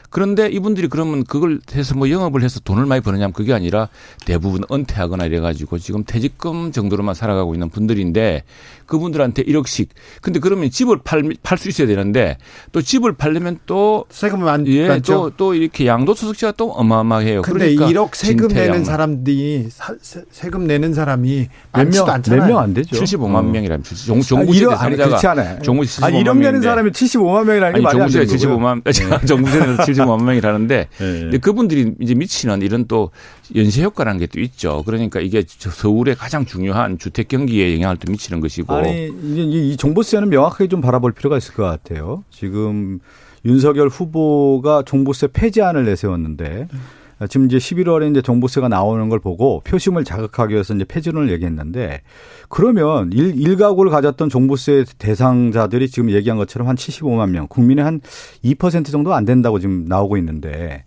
그런데 이분들이 그러면 그걸 해서 뭐 영업을 해서 돈을 많이 버느냐면 그게 아니라 대부분 은퇴하거나 이래가지고 지금 퇴직금 정도로만 살아가고 있는 분들인데 그분들한테 1억씩. 근데 그러면 집을 팔팔수 있어야 되는데 또 집을 팔려면 또 세금이 많, 예, 많죠. 또, 또 이렇게 양도소득세가 또 어마어마해요. 근데 그러니까 1억 세금 내는 사람들이 사, 세금 내는 사람이 많지도 않잖아요. 몇명 안 되죠. 75만 어. 명이라면 종, 종부세 아, 대상자가 종부세 75만 아니 1억 내는 사람이 75만 명이라는 게 말이 안 되는 거고요. 75만 네. 종부세에서 75만 명이라는데 네. 그분들이 이제 미치는 이런 또 연쇄 효과라는 게 또 있죠. 그러니까 이게 서울의 가장 중요한 주택 경기에 영향을 또 미치는 것이고 아니 이제 이 종부세는 명확하게 좀 바라볼 필요가 있을 것 같아요. 지금 윤석열 후보가 종부세 폐지안을 내세웠는데 지금 이제 11월에 이제 종부세가 나오는 걸 보고 표심을 자극하기 위해서 이제 폐지론을 얘기했는데 그러면 일, 일가구를 가졌던 종부세 대상자들이 지금 얘기한 것처럼 한 75만 명, 국민의 한 2% 정도 안 된다고 지금 나오고 있는데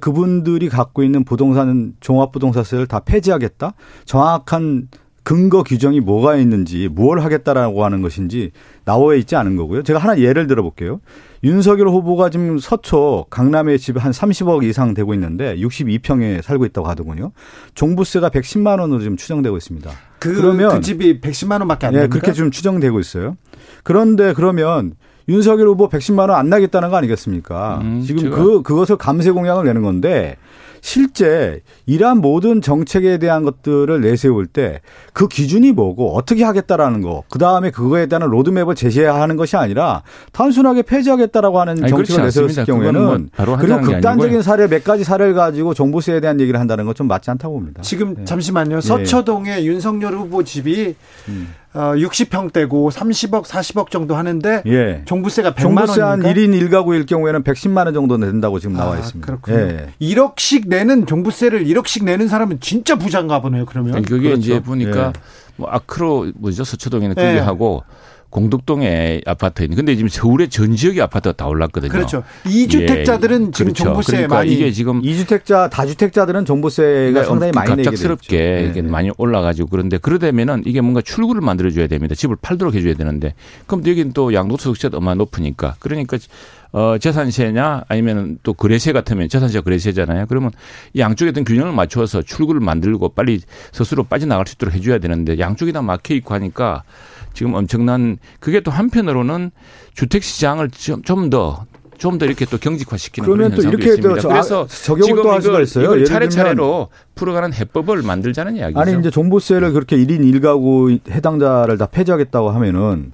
그분들이 갖고 있는 부동산 종합부동산세를 다 폐지하겠다? 정확한 근거 규정이 뭐가 있는지 무엇을 하겠다라고 하는 것인지 나와 있지 않은 거고요. 제가 하나 예를 들어 볼게요. 윤석열 후보가 지금 서초 강남에 집 한 30억 이상 되고 있는데 62평에 살고 있다고 하더군요. 종부세가 110만 원으로 지금 추정되고 있습니다. 그, 그러면 그 집이 110만 원밖에 안 됩니까? 네, 그렇게 좀 추정되고 있어요. 그런데 그러면 윤석열 후보 110만 원 안 나겠다는 거 아니겠습니까? 음, 지금 제가. 그 그것을 감세 공약을 내는 건데 실제 이러한 모든 정책에 대한 것들을 내세울 때 그 기준이 뭐고 어떻게 하겠다라는 거, 그 다음에 그거에 대한 로드맵을 제시하는 것이 아니라 단순하게 폐지하겠다라고 하는 아니, 정책을 내세웠을 경우에는 뭐 그리고 극단적인 사례 몇 가지 사례를 가지고 종부세에 대한 얘기를 한다는 건 좀 맞지 않다고 봅니다. 지금 네. 잠시만요. 서초동에 네. 윤석열 후보 집이 음. 어, 60평대고 30억, 40억 정도 하는데 예. 종부세가 100만 종부세 한 1인 1가구일 경우에는 110만 원 정도 낸다고 지금 나와 아, 있습니다. 그렇군요. 예. 1억씩 내는 종부세를 1억씩 내는 사람은 진짜 부자인가 보네요. 그러면. 그게 그렇죠. 이제 보니까 예. 뭐 아크로 뭐죠? 서초동에는 그게 예. 하고 공덕동에 아파트 있는 근데 지금 서울의 전 지역의 아파트가 다 올랐거든요. 그렇죠. 이주택자들은 예. 지금 그렇죠. 종부세 그러니까 많이 이게 지금 이주택자 다주택자들은 종부세가 상당히 많이 내게 갑작스럽게 네. 이게 많이 올라가지고 그런데 그러려면은 이게 뭔가 출구를 만들어 줘야 됩니다. 집을 팔도록 해 줘야 되는데 그럼 여기는 또 양도소득세도 얼마 높으니까 그러니까 어, 재산세냐 아니면 또 거래세 같으면 재산세 거래세잖아요. 그러면 양쪽에 어떤 균형을 맞춰서 출구를 만들고 빨리 스스로 빠져나갈 수 있도록 해줘야 되는데 양쪽이 다 막혀 있고 하니까 지금 엄청난 그게 또 한편으로는 주택 시장을 좀더 좀더 이렇게 또 경직화시키는 그러면 그런 또 현상도 이렇게 있습니다. 또 그래서 적용을 또할 수가 있어요. 차례차례로 풀어가는 해법을 만들자는 이야기죠. 아니 이제 종부세를 그렇게 1인 1가구 해당자를 다 폐지하겠다고 하면은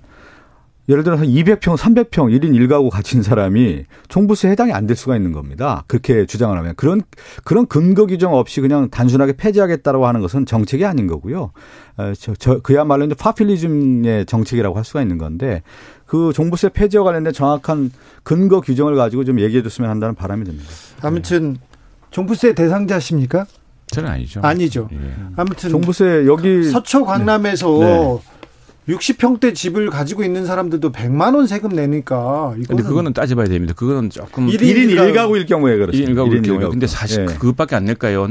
예를 들어서 200평, 300평 1인 1가구 가진 사람이 종부세 해당이 안 될 수가 있는 겁니다. 그렇게 주장을 하면 그런 그런 근거 규정 없이 그냥 단순하게 폐지하겠다라고 하는 것은 정책이 아닌 거고요. 어, 저, 저 그야말로 이제 파퓰리즘의 정책이라고 할 수가 있는 건데 그 종부세 폐지와 관련된 정확한 근거 규정을 가지고 좀 얘기해 줬으면 한다는 바람이 듭니다. 아무튼 종부세 대상자십니까? 저는 아니죠. 아니죠. 예. 아무튼 종부세 여기 서초 강남에서 네. 60평대 집을 가지고 있는 사람들도 100만 원 세금 내니까 근데 이거는 그거는 따져봐야 됩니다. 그거는 조금 일인 1인 일가구. 1가구일 경우에 그렇습니다. 1인 1가구일 일인 경우에. 근데 사실 예. 그것밖에 안 낼까요?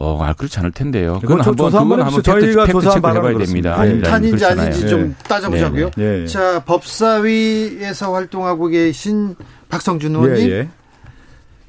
어, 아, 그렇지 않을 텐데요. 그건 한번, 조사 한번 그건 한번 해주세요. 팩트, 저희가 팩트 조사 한번 해봐야 됩니다. 네. 아니, 탄인지 그렇잖아요. 아닌지 예. 좀 따져보자고요. 예, 예. 자, 법사위에서 활동하고 계신 박성준 예, 의원님.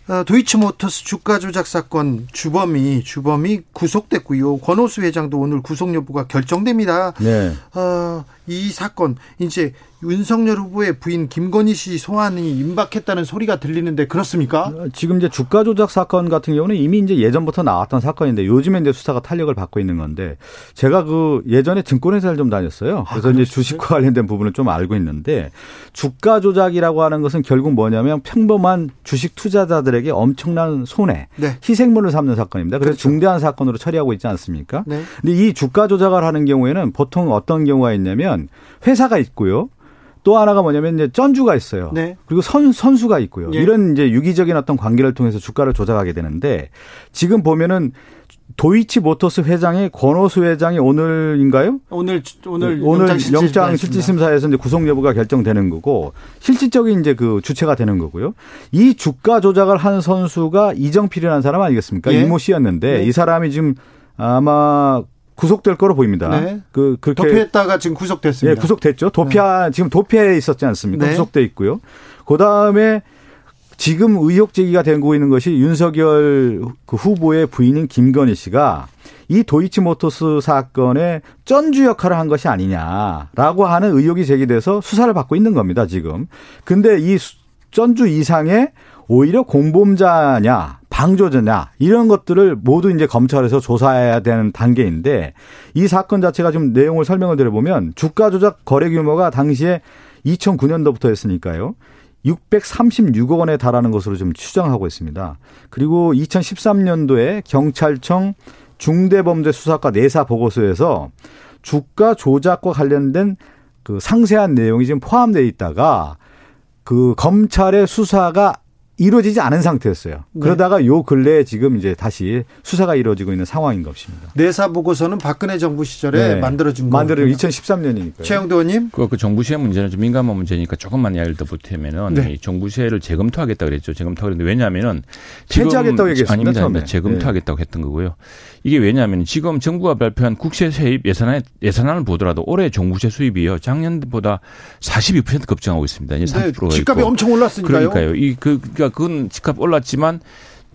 예. 어, 도이치모터스 주가 조작 사건 주범이 주범이 구속됐고요. 권오수 회장도 오늘 구속 여부가 결정됩니다. 네. 어, 이 사건 이제 윤석열 후보의 부인 김건희 씨 소환이 임박했다는 소리가 들리는데 그렇습니까? 어, 지금 이제 주가 조작 사건 같은 경우는 이미 이제 예전부터 나왔던 사건인데 요즘에 이제 수사가 탄력을 받고 있는 건데 제가 그 예전에 증권회사를 좀 다녔어요. 아, 그래서 이제 주식과 관련된 부분을 좀 알고 있는데 주가 조작이라고 하는 것은 결국 뭐냐면 평범한 주식 투자자들에게 엄청난 손해, 네. 희생물을 삼는 사건입니다. 그래서 그렇죠. 중대한 사건으로 처리하고 있지 않습니까? 네. 근데 이 주가 조작을 하는 경우에는 보통 어떤 경우가 있냐면 회사가 있고요. 또 하나가 뭐냐면 이제 전주가 있어요. 네. 그리고 선, 선수가 있고요. 예. 이런 이제 유기적인 어떤 관계를 통해서 주가를 조작하게 되는데 지금 보면은 도이치 모터스 회장의 권오수 회장이 오늘인가요? 오늘 오늘, 오늘 영장 실질. 실질 심사에서 이제 구속 여부가 결정되는 거고 실질적인 이제 그 주체가 되는 거고요. 이 주가 조작을 한 선수가 이정필이라는 사람 아니겠습니까? 예. 이모 씨였는데 네. 이 사람이 지금 아마 구속될 거로 보입니다. 네. 그 그렇게 도피했다가 지금 구속됐습니다. 예, 구속됐죠. 도피아 지금 도피에 있었지 않습니까? 네. 구속돼 있고요. 그 다음에 지금 의혹 제기가 되고 있는 것이 윤석열 그 후보의 부인인 김건희 씨가 이 도이치모터스 사건의 전주 역할을 한 것이 아니냐라고 하는 의혹이 제기돼서 수사를 받고 있는 겁니다, 지금. 근데 이 수- 전주 이상의 오히려 공범자냐, 방조자냐, 이런 것들을 모두 이제 검찰에서 조사해야 되는 단계인데 이 사건 자체가 좀 내용을 설명을 드려보면 주가 조작 거래 규모가 당시에 2009년도부터 했으니까요. 636억 원에 달하는 것으로 좀 추정하고 있습니다. 그리고 2013년도에 경찰청 중대범죄수사과 내사 보고서에서 주가 조작과 관련된 그 상세한 내용이 지금 포함되어 있다가 그 검찰의 수사가 이루어지지 않은 상태였어요. 네. 그러다가 요 근래에 지금 이제 다시 수사가 이루어지고 있는 상황인 것입니다. 내사 보고서는 박근혜 정부 시절에 네. 만들어진 거. 만들어 2013년이니까요. 최영도 의원님. 그, 그 정부세 문제는 좀 민감한 문제니까 조금만 이야기를 더 보태면은 네. 이 정부세를 재검토하겠다 그랬죠. 재검토하겠는데 왜냐하면은 폐지하겠다고 얘기했습니다, 아닙니다. 처음에. 아닙니다. 재검토하겠다고 했던 거고요. 이게 왜냐하면 지금 정부가 발표한 국세 세입 예산안 예산안을 보더라도 올해 종부세 수입이요 작년보다 42% 급증하고 있습니다. 이제 네, 30%가 집값이 있고. 엄청 올랐으니까요. 그러니까요. 이 그, 그니까 그건 집값 올랐지만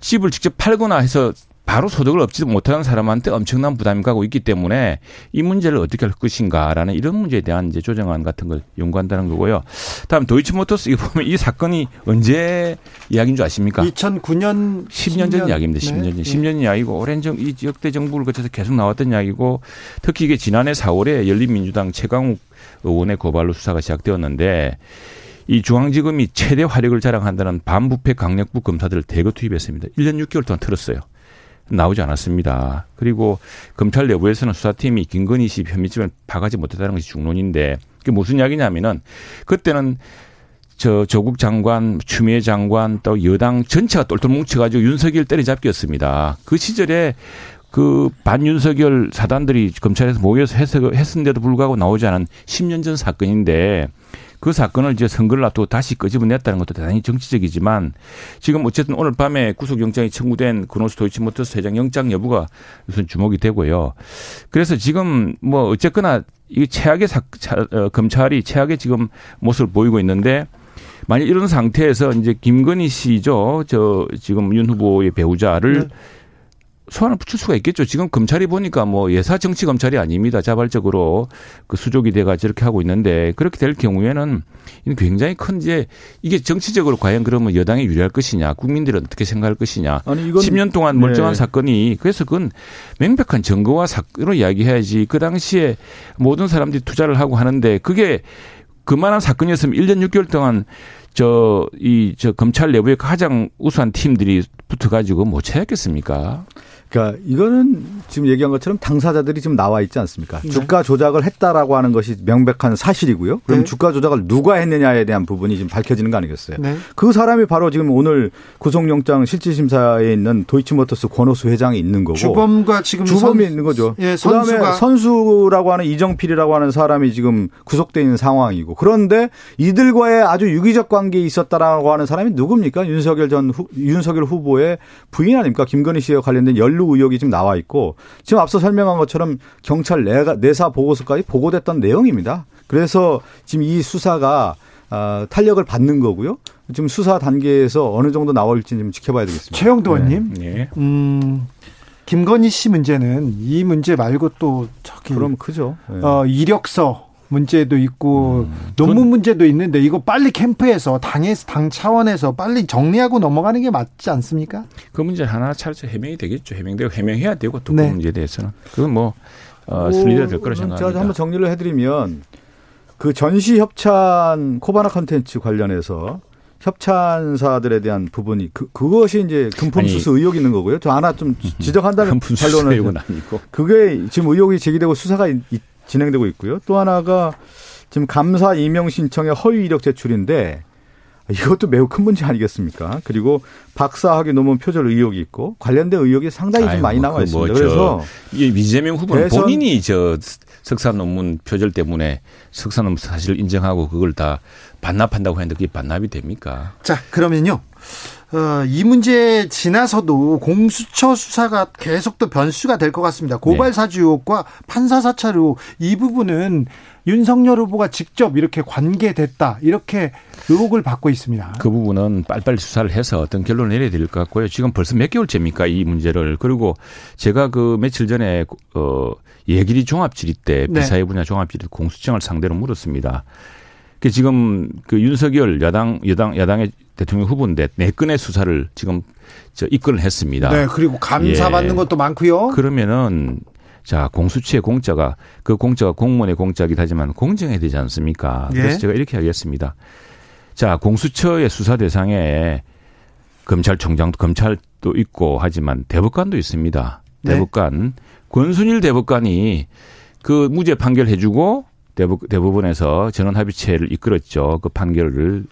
집을 직접 팔거나 해서 바로 소득을 얻지도 못하는 사람한테 엄청난 부담이 가고 있기 때문에 이 문제를 어떻게 할 것인가라는 이런 문제에 대한 이제 조정안 같은 걸 연구한다는 거고요. 다음 도이치모터스 이거 보면 이 사건이 언제 이야기인 줄 아십니까? 2009년 10년 전 이야기입니다. 10년 전. 네. 10년 이야기고 오랜 정, 이 역대 정부를 거쳐서 계속 나왔던 이야기고 특히 이게 지난해 4월에 열린민주당 최강욱 의원의 고발로 수사가 시작되었는데 이 중앙지검이 최대 화력을 자랑한다는 반부패 강력부 검사들을 대거 투입했습니다. 1년 6개월 동안 틀었어요. 나오지 않았습니다. 그리고 검찰 내부에서는 수사팀이 김건희 씨 혐의점을 파가지 못했다는 것이 중론인데 그게 무슨 이야기냐면은 그때는 저 조국 장관, 추미애 장관 또 여당 전체가 똘똘 뭉쳐가지고 윤석열 때려잡기였습니다. 그 시절에 그 반윤석열 사단들이 검찰에서 모여서 해석, 했는데도 불구하고 나오지 않은 10년 전 사건인데 그 사건을 이제 선거를 앞두고 다시 끄집어냈다는 것도 대단히 정치적이지만 지금 어쨌든 오늘 밤에 구속영장이 청구된 그노스 도이치모터스 회장 영장 여부가 우선 주목이 되고요. 그래서 지금 뭐 어쨌거나 이 최악의 사, 차, 어, 검찰이 최악의 지금 모습을 보이고 있는데 만약 이런 상태에서 이제 김건희 씨죠. 저 지금 윤 후보의 배우자를 네. 소환을 붙일 수가 있겠죠. 지금 검찰이 보니까 뭐 예사 정치 검찰이 아닙니다. 자발적으로 그 수족이 돼가 저렇게 하고 있는데 그렇게 될 경우에는 굉장히 큰 이제 이게 정치적으로 과연 그러면 여당에 유리할 것이냐, 국민들은 어떻게 생각할 것이냐. 아니 이건 10년 동안 멀쩡한 네. 사건이 그래서 그건 명백한 증거와 사건으로 이야기해야지. 그 당시에 모든 사람들이 투자를 하고 하는데 그게 그만한 사건이었으면 1년 6개월 동안 저, 이, 저, 검찰 내부의 가장 우수한 팀들이 붙어가지고 못 찾았겠습니까? 그러니까 이거는 지금 얘기한 것처럼 당사자들이 지금 나와 있지 않습니까? 네. 주가 조작을 했다라고 하는 것이 명백한 사실이고요. 그럼 네. 주가 조작을 누가 했느냐에 대한 부분이 지금 밝혀지는 거 아니겠어요? 네. 그 사람이 바로 지금 오늘 구속영장 실질심사에 있는 도이치모터스 권오수 회장이 있는 거고 주범과 지금 주범이 선, 있는 거죠. 예, 그다음에 선수라고 하는 이정필이라고 하는 사람이 지금 구속돼 있는 상황이고 그런데 이들과의 아주 유기적 관계에 있었다라고 하는 사람이 누굽니까? 윤석열 전 후, 윤석열 후보의 부인 아닙니까? 김건희 씨와 관련된 연루 연루 의혹이 지금 나와 있고 지금 앞서 설명한 것처럼 경찰 내가 내사 보고서까지 보고됐던 내용입니다. 그래서 지금 이 수사가 어, 탄력을 받는 거고요. 지금 수사 단계에서 어느 정도 나올지 좀 지켜봐야 되겠습니다. 최영도 의원님, 네. 네. 음, 김건희 씨 문제는 이 문제 말고 또 저기 그럼 크죠. 네. 어, 이력서 문제도 있고 음. 논문 문제도 있는데 이거 빨리 캠프에서 당에서 당 차원에서 빨리 정리하고 넘어가는 게 맞지 않습니까? 그 문제 하나 차례 해명이 되겠죠. 해명되고 해명해야 되고 또그 네. 문제에 대해서는 그건 뭐 어, 순리대로 될 거라 생각합니다. 제가 한번 정리를 해드리면 그 전시 협찬 코바나 컨텐츠 관련해서 협찬사들에 대한 부분이 그 그것이 이제 금품 수수 의혹이 있는 거고요. 저 하나 좀 지적한다면 금품 수수 의혹은 아니고 그게 지금 의혹이 제기되고 수사가 있, 진행되고 있고요. 또 하나가 지금 감사 임명 신청의 허위 이력 제출인데 이것도 매우 큰 문제 아니겠습니까? 그리고 박사학위 논문 표절 의혹이 있고 관련된 의혹이 상당히 좀 많이 나와 그 있습니다. 뭐 그래서 이재명 후보는 본인이 저 석사 논문 표절 때문에 석사 논문 사실을 인정하고 그걸 다 반납한다고 했는데 그게 반납이 됩니까? 자, 그러면요. 어, 이 문제 지나서도 공수처 수사가 계속 또 변수가 될 것 같습니다. 고발 네. 사주 의혹과 판사 사찰 의혹 이 부분은 윤석열 후보가 직접 이렇게 관계됐다 이렇게 의혹을 받고 있습니다. 그 부분은 빨리빨리 수사를 해서 어떤 결론을 내려야 될 것 같고요. 지금 벌써 몇 개월째입니까 이 문제를 그리고 제가 그 며칠 전에 어 예길이 종합질의 때 네. 비사회 분야 종합질의 공수청을 상대로 물었습니다. 그 지금 그 윤석열 야당 여당 야당의 대통령 후보인데 네 건의 수사를 지금 저 입건을 했습니다. 네, 그리고 감사 예. 받는 것도 많고요. 그러면은 자 공수처의 공짜가 그 공짜가 공무원의 공짜이긴 하지만 공정해야 되지 않습니까? 예. 그래서 제가 이렇게 하겠습니다. 자 공수처의 수사 대상에 검찰총장도 검찰도 있고 하지만 대법관도 있습니다. 네. 대법관 권순일 대법관이 그 무죄 판결해주고 대법, 대법원에서 전원 합의체를 이끌었죠. 그 판결을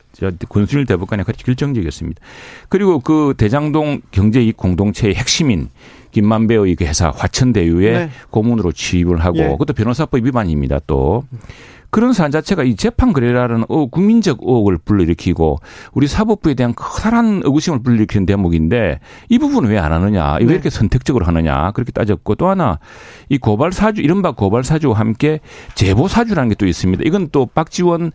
권순일 대법관이 같이 결정적이었습니다. 그리고 그 대장동 경제이익 공동체의 핵심인 김만배의 그 회사 화천대유에 네. 고문으로 취입을 하고 예. 그것도 변호사법 위반입니다. 또 그런 사안 자체가 이 재판 거래라는 어, 국민적 의혹을 불러일으키고 우리 사법부에 대한 커다란 의구심을 불러일으키는 대목인데 이 부분은 왜 안 하느냐? 왜 네. 이렇게 선택적으로 하느냐? 그렇게 따졌고 또 하나 이 고발 사주 이른바 고발 사주와 함께 제보 사주라는 게 또 있습니다. 이건 또 박지원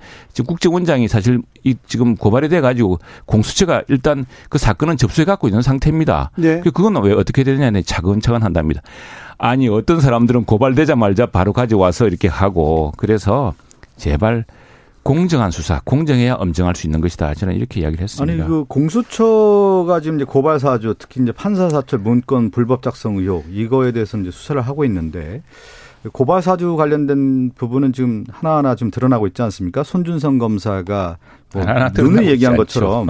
국정원장이 사실 이 지금 고발이 돼 가지고 공수처가 일단 그 사건은 접수해 갖고 있는 상태입니다. 네. 그건 왜 어떻게 되느냐? 차근차근 한답니다. 아니 어떤 사람들은 고발되자마자 바로 가져와서 이렇게 하고 그래서 제발 공정한 수사, 공정해야 엄정할 수 있는 것이다. 저는 이렇게 이야기를 했습니다. 아니 그 공수처가 지금 이제 고발 사주, 특히 이제 판사 사찰 문건 불법 작성 의혹 이거에 대해서 이제 수사를 하고 있는데 고발 사주 관련된 부분은 지금 하나하나 좀 드러나고 있지 않습니까? 손준성 검사가 뭐 눈을 얘기한 것처럼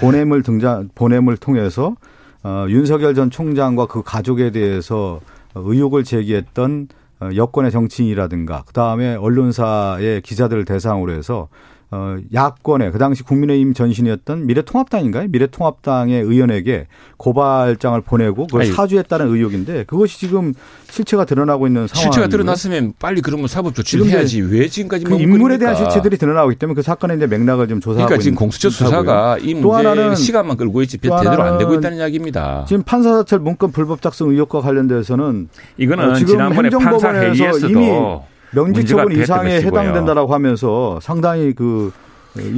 보냄을 등장 보냄을 통해서 어, 윤석열 전 총장과 그 가족에 대해서 의혹을 제기했던 어, 여권의 정치인이라든가 그다음에 언론사의 기자들을 대상으로 해서 어, 야권의 그 당시 국민의힘 전신이었던 미래통합당인가요? 미래통합당의 의원에게 고발장을 보내고 그걸 아니, 사주했다는 의혹인데 그것이 지금 실체가 드러나고 있는 상황. 실체가 드러났으면 빨리 그러면 사법 조치를 해야지 왜 지금까지 그 인물에 대한 실체들이 드러나고 있기 때문에 그 사건의 이제 맥락을 좀 조사하고 그러니까 지금 공수처 수사가 이 문제 하나는 시간만 끌고 있지 제대로 안 되고 있다는 이야기입니다. 지금 판사 사찰 문건 불법 작성 의혹과 관련돼서는 이거는 어, 지금 지난번에 판사 회의에서도 이미 명직 처분 이상에 해당된다라고 하면서 상당히 그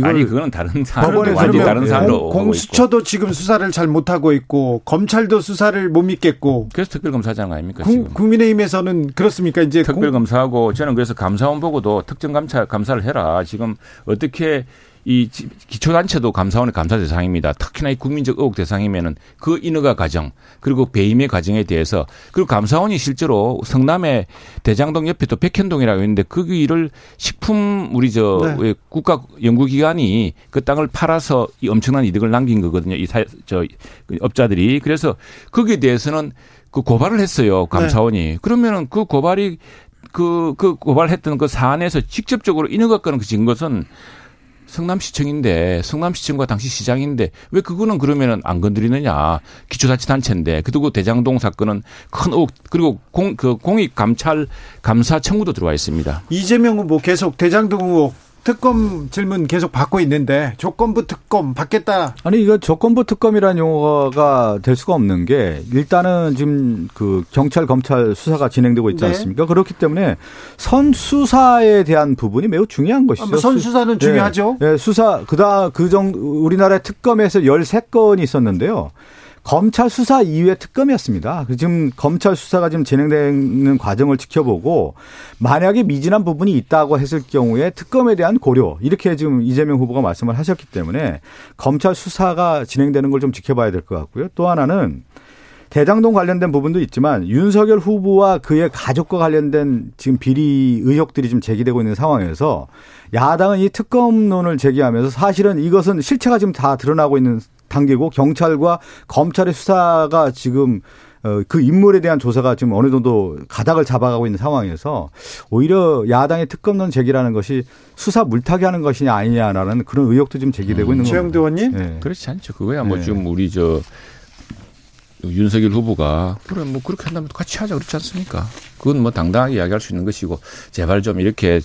아니 그거는 다른 사안으로 완전 다른 사안으로 공수처도 지금 수사를 잘 못하고 있고 검찰도 수사를 못 믿겠고. 그래서 특별검사장 아닙니까 구, 국민의힘에서는 그렇습니까? 이제 특별검사하고 저는 그래서 감사원 보고도 특정 감사 감사를 해라. 지금 어떻게 이 기초단체도 감사원의 감사 대상입니다. 특히나 이 국민적 의혹 대상이면은 그 인허가 과정 그리고 배임의 과정에 대해서 그리고 감사원이 실제로 성남의 대장동 옆에 또 백현동이라고 있는데 그 일을 식품 우리 저 네. 국가 연구기관이 그 땅을 팔아서 이 엄청난 이득을 남긴 거거든요. 이저 그 업자들이 그래서 거기에 대해서는 그 고발을 했어요 감사원이 네. 그러면은 그 고발이 그, 그 고발했던 그 사안에서 직접적으로 인허가 끊은 것은 성남시청인데 성남시청과 당시 시장인데 왜 그거는 그러면은 안 건드리느냐 기초자치단체인데 그리고 대장동 사건은 큰 의혹 그리고 공 그 공익 감찰 감사 청구도 들어와 있습니다. 이재명은 뭐 계속 대장동 특검 질문 계속 받고 있는데 조건부 특검 받겠다. 아니 이거 조건부 특검이라는 용어가 될 수가 없는 게 일단은 지금 그 경찰 검찰 수사가 진행되고 있지 네. 않습니까? 그렇기 때문에 선 수사에 대한 부분이 매우 중요한 것이죠. 아, 선 수사는 네. 중요하죠. 네, 네 수사 그다 그정 우리나라의 특검에서 13건이 있었는데요. 검찰 수사 이후의 특검이었습니다. 지금 검찰 수사가 지금 진행되는 과정을 지켜보고 만약에 미진한 부분이 있다고 했을 경우에 특검에 대한 고려 이렇게 지금 이재명 후보가 말씀을 하셨기 때문에 검찰 수사가 진행되는 걸 좀 지켜봐야 될 것 같고요. 또 하나는 대장동 관련된 부분도 있지만 윤석열 후보와 그의 가족과 관련된 지금 비리 의혹들이 좀 제기되고 있는 상황에서 야당은 이 특검론을 제기하면서 사실은 이것은 실체가 지금 다 드러나고 있는 단계고 경찰과 검찰의 수사가 지금 어, 그 인물에 대한 조사가 지금 어느 정도 가닥을 잡아가고 있는 상황에서 오히려 야당의 특검론 제기라는 것이 수사 물타기 하는 것이냐 아니냐라는 그런 의혹도 지금 제기되고 음. 있는 거죠. 최영도 의원님? 네. 그렇지 않죠. 그거야 뭐 네. 좀 우리 저 윤석열 후보가 그래 뭐 그렇게 한다면 같이 하자 그렇지 않습니까? 그건 뭐 당당하게 이야기할 수 있는 것이고 제발 좀 이렇게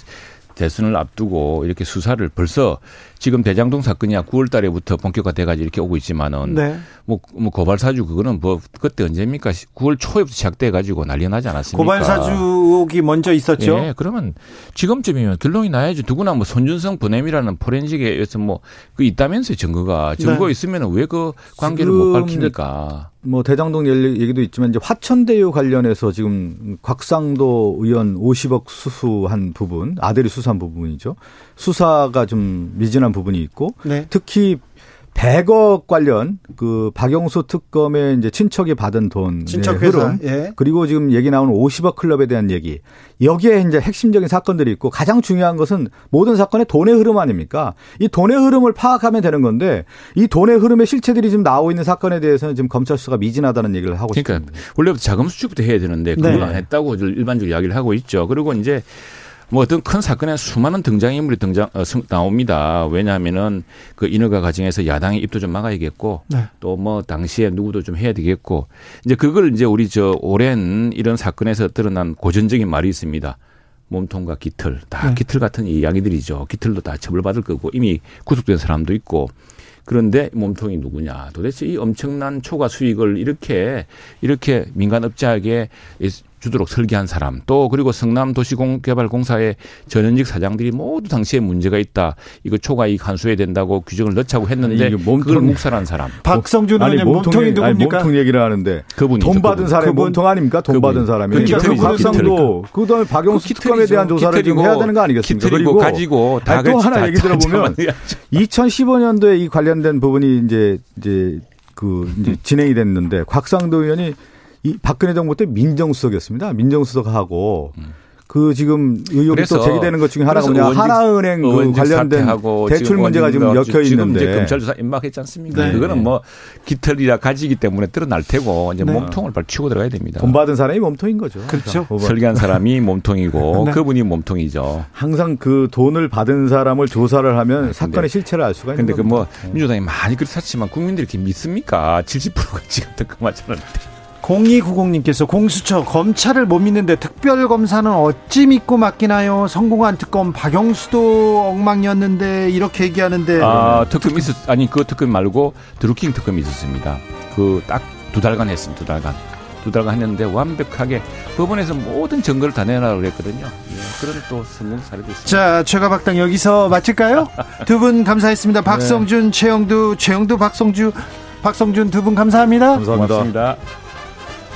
대선을 앞두고 이렇게 수사를 벌써 지금 대장동 사건이야 9월 달에부터 본격화돼 가지고 이렇게 오고 있지만은 네. 뭐, 뭐 고발 사주 그거는 뭐 그때 언제입니까? 9월 초에부터 시작돼 가지고 난리 나지 않았습니까? 고발 사주기 먼저 있었죠. 예. 그러면 지금쯤이면 결론이 나야지 누구나 뭐 손준성 분해이라는 포렌식에 서뭐 그 있다면서요 증거가 증거 네. 있으면 왜 그 관계를 못 밝힙니까? 뭐 대장동 얘기도 있지만 이제 화천대유 관련해서 지금 곽상도 의원 50억 수수한 부분 아들이 수수한 부분이죠. 수사가 좀 미진한 부분이 있고 네. 특히 100억 관련 그 박영수 특검의 이제 친척이 받은 돈 친척 흐름 예. 그리고 지금 얘기 나오는 50억 클럽에 대한 얘기 여기에 이제 핵심적인 사건들이 있고 가장 중요한 것은 모든 사건의 돈의 흐름 아닙니까? 이 돈의 흐름을 파악하면 되는 건데 이 돈의 흐름의 실체들이 지금 나오고 있는 사건에 대해서는 지금 검찰 수사가 미진하다는 얘기를 하고 그러니까 있습니다. 원래부터 자금 수출부터 해야 되는데 그걸 네. 안 했다고 일반적으로 이야기를 하고 있죠. 그리고 이제 뭐 어떤 큰 사건에 수많은 등장인물이 등장 어, 나옵니다. 왜냐하면은 그 인허가 과정에서 야당의 입도 좀 막아야겠고 네. 또뭐 당시에 누구도 좀 해야 되겠고 이제 그걸 이제 우리 저 오랜 이런 사건에서 드러난 고전적인 말이 있습니다. 몸통과 깃털 다 네. 깃털 같은 이야기들이죠. 깃털도 다 처벌받을 거고 이미 구속된 사람도 있고 그런데 몸통이 누구냐? 도대체 이 엄청난 초과 수익을 이렇게 이렇게 민간 업자에게 주도록 설계한 사람 또 그리고 성남 도시개발공사의 전현직 사장들이 모두 당시에 문제가 있다. 이거 초과 이익 환수해야 된다고 규정을 넣자고 했는데 몸통, 그걸 묵살한 사람. 박성준 의원님 몸통이 누굽니까? 아니, 몸통 얘기를 하는데 그분이 돈 받은 사람이 몸통 아닙니까? 돈 그분. 받은 사람이. 그 박성도 그다음에 박영수 그 특검에 대한 조사를 좀 해야 되는 거 아니겠습니까? 그리고 가지고 또 하나 얘기 들어보면 2015년도에 이 관련된 부분이 이제 이제 그 이제 진행이 됐는데 곽상도 의원이 이 박근혜 정부 때 민정수석이었습니다. 민정수석하고 음. 그 지금 의혹이 또 제기되는 것 중에 하나가 뭐냐 하나은행 그 관련된 대출 문제가 지금 엮여 있는데 지금 이제 검찰 조사 임박했지 않습니까? 네. 그거는 뭐 깃털이라 가지기 때문에 드러날 테고 이제 네. 몸통을 발치고 들어가야 됩니다. 돈 받은 사람이 몸통인 거죠. 그렇죠. 설계한 사람이 몸통이고 네. 그분이 몸통이죠. 항상 그 돈을 받은 사람을 조사를 하면 네, 사건의 실체를 알 수가 있는 거죠. 근데 그뭐 민주당이 많이 그렇게 샀지만 국민들이 이렇게 믿습니까? 70%가 지금 득금하잖아요. 0290님께서 공수처 검찰을 못 믿는데 특별검사는 어찌 믿고 맡기나요? 성공한 특검 박영수도 엉망이었는데 이렇게 얘기하는데 아 특검 있었 아니 그 특검 말고 드루킹 특검이 있었습니다. 그 딱 두 달간 했습니다. 두 달간 두 달간 했는데 완벽하게 법원에서 모든 증거를 다 내놔라고 그랬거든요. 예, 그런 또 성공 사례도 있습니다. 자 최가박당 여기서 마칠까요? 두 분 감사했습니다. 박성준, 네. 최영두, 최영두, 박성주, 박성준 두 분 감사합니다. 감사합니다. 고맙습니다.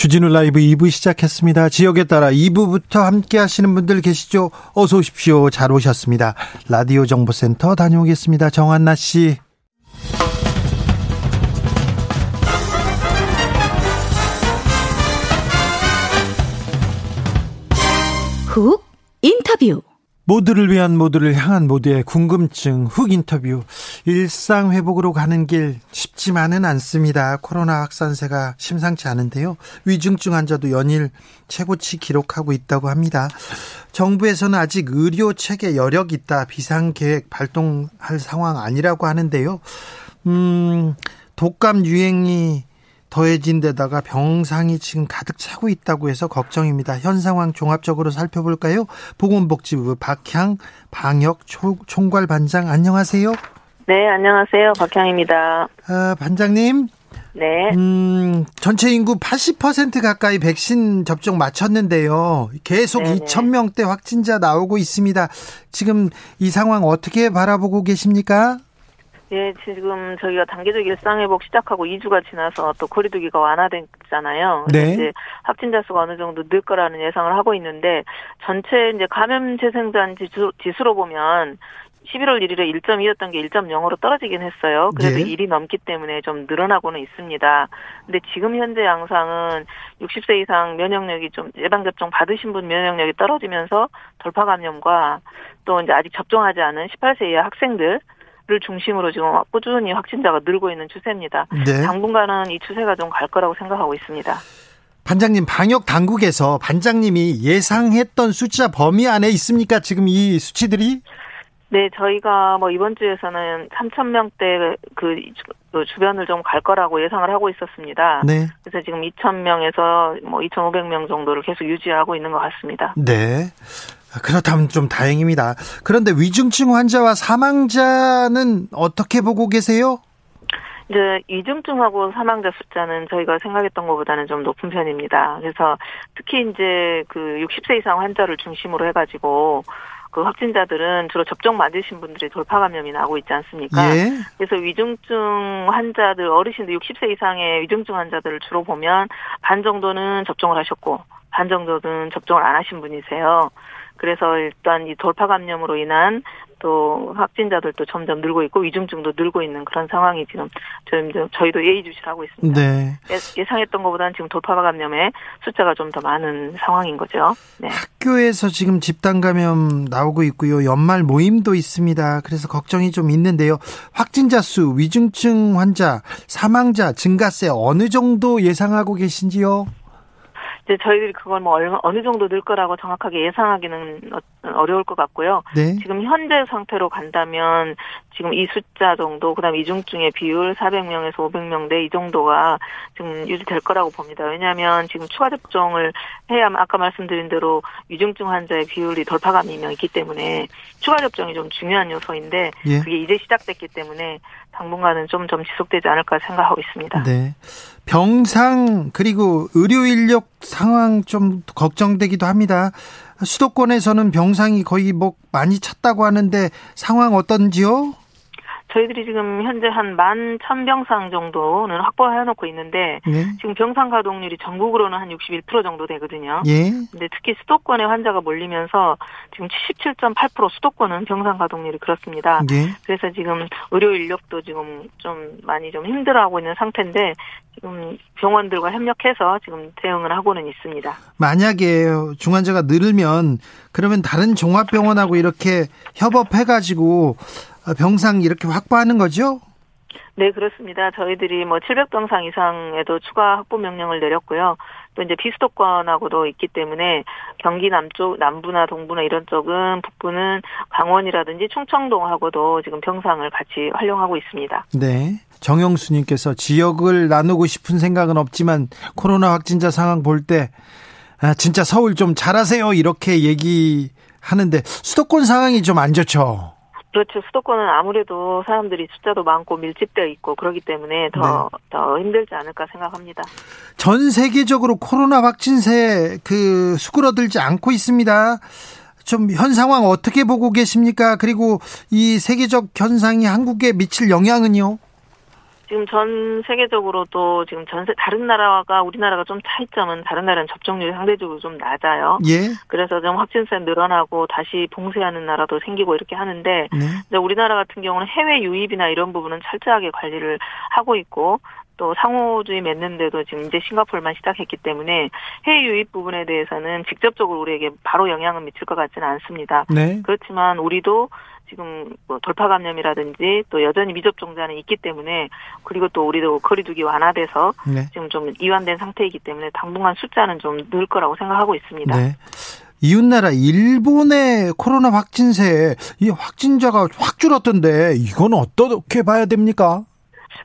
주진우 라이브 2부 시작했습니다. 지역에 따라 2부부터 함께 하시는 분들 계시죠? 어서 오십시오. 잘 오셨습니다. 라디오 정보센터 다녀오겠습니다. 정한나 씨. 훅 인터뷰 모두를 위한 모두를 향한 모두의 궁금증 훅 인터뷰 일상 회복으로 가는 길 쉽지만은 않습니다. 코로나 확산세가 심상치 않은데요. 위중증 환자도 연일 최고치 기록하고 있다고 합니다. 정부에서는 아직 의료 체계 여력 있다 비상 계획 발동할 상황 아니라고 하는데요. 음, 독감 유행이 더해진 데다가 병상이 지금 가득 차고 있다고 해서 걱정입니다. 현 상황 종합적으로 살펴볼까요? 보건복지부 박향 방역 총괄 반장 안녕하세요. 네, 안녕하세요. 박향입니다. 아, 반장님. 네. 음, 전체 인구 80% 가까이 백신 접종 마쳤는데요. 계속 네네. 2천 명대 확진자 나오고 있습니다. 지금 이 상황 어떻게 바라보고 계십니까? 예, 지금 저희가 단계적 일상회복 시작하고 2주가 지나서 또 거리두기가 완화됐잖아요. 네. 이제 확진자 수가 어느 정도 늘 거라는 예상을 하고 있는데 전체 이제 감염 재생산 지수, 지수로 보면 11월 1일에 1.2였던 게 1.0으로 떨어지긴 했어요. 그래도 네. 1이 넘기 때문에 좀 늘어나고는 있습니다. 근데 지금 현재 양상은 60세 이상 면역력이 좀 예방접종 받으신 분 면역력이 떨어지면서 돌파 감염과 또 이제 아직 접종하지 않은 18세 이하 학생들 를 중심으로 지금 꾸준히 확진자가 늘고 있는 추세입니다. 네. 당분간은 이 추세가 좀 갈 거라고 생각하고 있습니다. 반장님 방역 당국에서 반장님이 예상했던 숫자 범위 안에 있습니까? 지금 이 수치들이? 네, 저희가 뭐 이번 주에서는 3천 명대 그, 그 주변을 좀 갈 거라고 예상을 하고 있었습니다. 네. 그래서 지금 2천 명에서 뭐 2,500명 정도를 계속 유지하고 있는 것 같습니다. 네. 그렇다면 좀 다행입니다. 그런데 위중증 환자와 사망자는 어떻게 보고 계세요? 이제 위중증하고 사망자 숫자는 저희가 생각했던 것보다는 좀 높은 편입니다. 그래서 특히 이제 그 60세 이상 환자를 중심으로 해가지고 그 확진자들은 주로 접종 맞으신 분들이 돌파 감염이 나고 있지 않습니까? 예. 그래서 위중증 환자들 어르신들 60세 이상의 위중증 환자들을 주로 보면 반 정도는 접종을 하셨고 반 정도는 접종을 안 하신 분이세요. 그래서 일단 이 돌파 감염으로 인한 또 확진자들도 점점 늘고 있고 위중증도 늘고 있는 그런 상황이 지금 저희도 예의주시하고 있습니다. 네. 예상했던 것보다는 지금 돌파 감염의 숫자가 좀 더 많은 상황인 거죠. 네. 학교에서 지금 집단 감염 나오고 있고요. 연말 모임도 있습니다. 그래서 걱정이 좀 있는데요. 확진자 수, 위중증 환자, 사망자 증가세 어느 정도 예상하고 계신지요? 이제 저희들이 그걸 뭐 얼마, 어느 정도 늘 거라고 정확하게 예상하기는 어, 어려울 것 같고요. 네. 지금 현재 상태로 간다면 지금 이 숫자 정도, 그다음 이중증의 비율 400명에서 500명대 이 정도가 지금 유지될 거라고 봅니다. 왜냐하면 지금 추가 접종을 해야 아까 말씀드린 대로 위중증 환자의 비율이 돌파감이 있기 때문에 추가 접종이 좀 중요한 요소인데 예. 그게 이제 시작됐기 때문에 당분간은 좀, 좀 지속되지 않을까 생각하고 있습니다. 네. 병상, 그리고 의료 인력 상황 좀 걱정되기도 합니다. 수도권에서는 병상이 거의 뭐 많이 찼다고 하는데 상황 어떤지요? 저희들이 지금 현재 한 만 천병상 정도는 확보해 놓고 있는데 네. 지금 병상 가동률이 전국으로는 한 61% 정도 되거든요. 예. 근데 특히 수도권에 환자가 몰리면서 지금 77.8% 수도권은 병상 가동률이 그렇습니다. 예. 그래서 지금 의료 인력도 지금 좀 많이 좀 힘들어하고 있는 상태인데 지금 병원들과 협력해서 지금 대응을 하고는 있습니다. 만약에 중환자가 늘면 그러면 다른 종합병원하고 이렇게 협업해가지고 병상 이렇게 확보하는 거죠? 네, 그렇습니다. 저희들이 뭐 700병상 이상에도 추가 확보 명령을 내렸고요. 또 이제 비수도권하고도 있기 때문에 경기 남쪽, 남부나 동부나 이런 쪽은 북부는 강원이라든지 충청동하고도 지금 병상을 같이 활용하고 있습니다. 네. 정영수님께서 지역을 나누고 싶은 생각은 없지만 코로나 확진자 상황 볼 때 아, 진짜 서울 좀 잘하세요 이렇게 얘기하는데 수도권 상황이 좀 안 좋죠. 그렇죠. 수도권은 아무래도 사람들이 숫자도 많고 밀집되어 있고 그렇기 때문에 더, 네. 더 힘들지 않을까 생각합니다. 전 세계적으로 코로나 확진세 그 수그러들지 않고 있습니다. 좀 현 상황 어떻게 보고 계십니까? 그리고 이 세계적 현상이 한국에 미칠 영향은요? 지금 전 세계적으로도 지금 전 세 다른 나라가 우리나라가 좀 차이점은 다른 나라는 접종률이 상대적으로 좀 낮아요. 예. 그래서 좀 확진세 늘어나고 다시 봉쇄하는 나라도 생기고 이렇게 하는데 네. 우리나라 같은 경우는 해외 유입이나 이런 부분은 철저하게 관리를 하고 있고 또 상호주의 맺는데도 지금 이제 싱가폴만 시작했기 때문에 해외 유입 부분에 대해서는 직접적으로 우리에게 바로 영향을 미칠 것 같지는 않습니다. 네. 그렇지만 우리도 지금 뭐 돌파 감염이라든지 또 여전히 미접종자는 있기 때문에 그리고 또 우리도 거리두기 완화돼서 네. 지금 좀 이완된 상태이기 때문에 당분간 숫자는 좀 늘 거라고 생각하고 있습니다. 네. 이웃나라 일본의 코로나 확진세 이 확진자가 확 줄었던데 이건 어떻게 봐야 됩니까?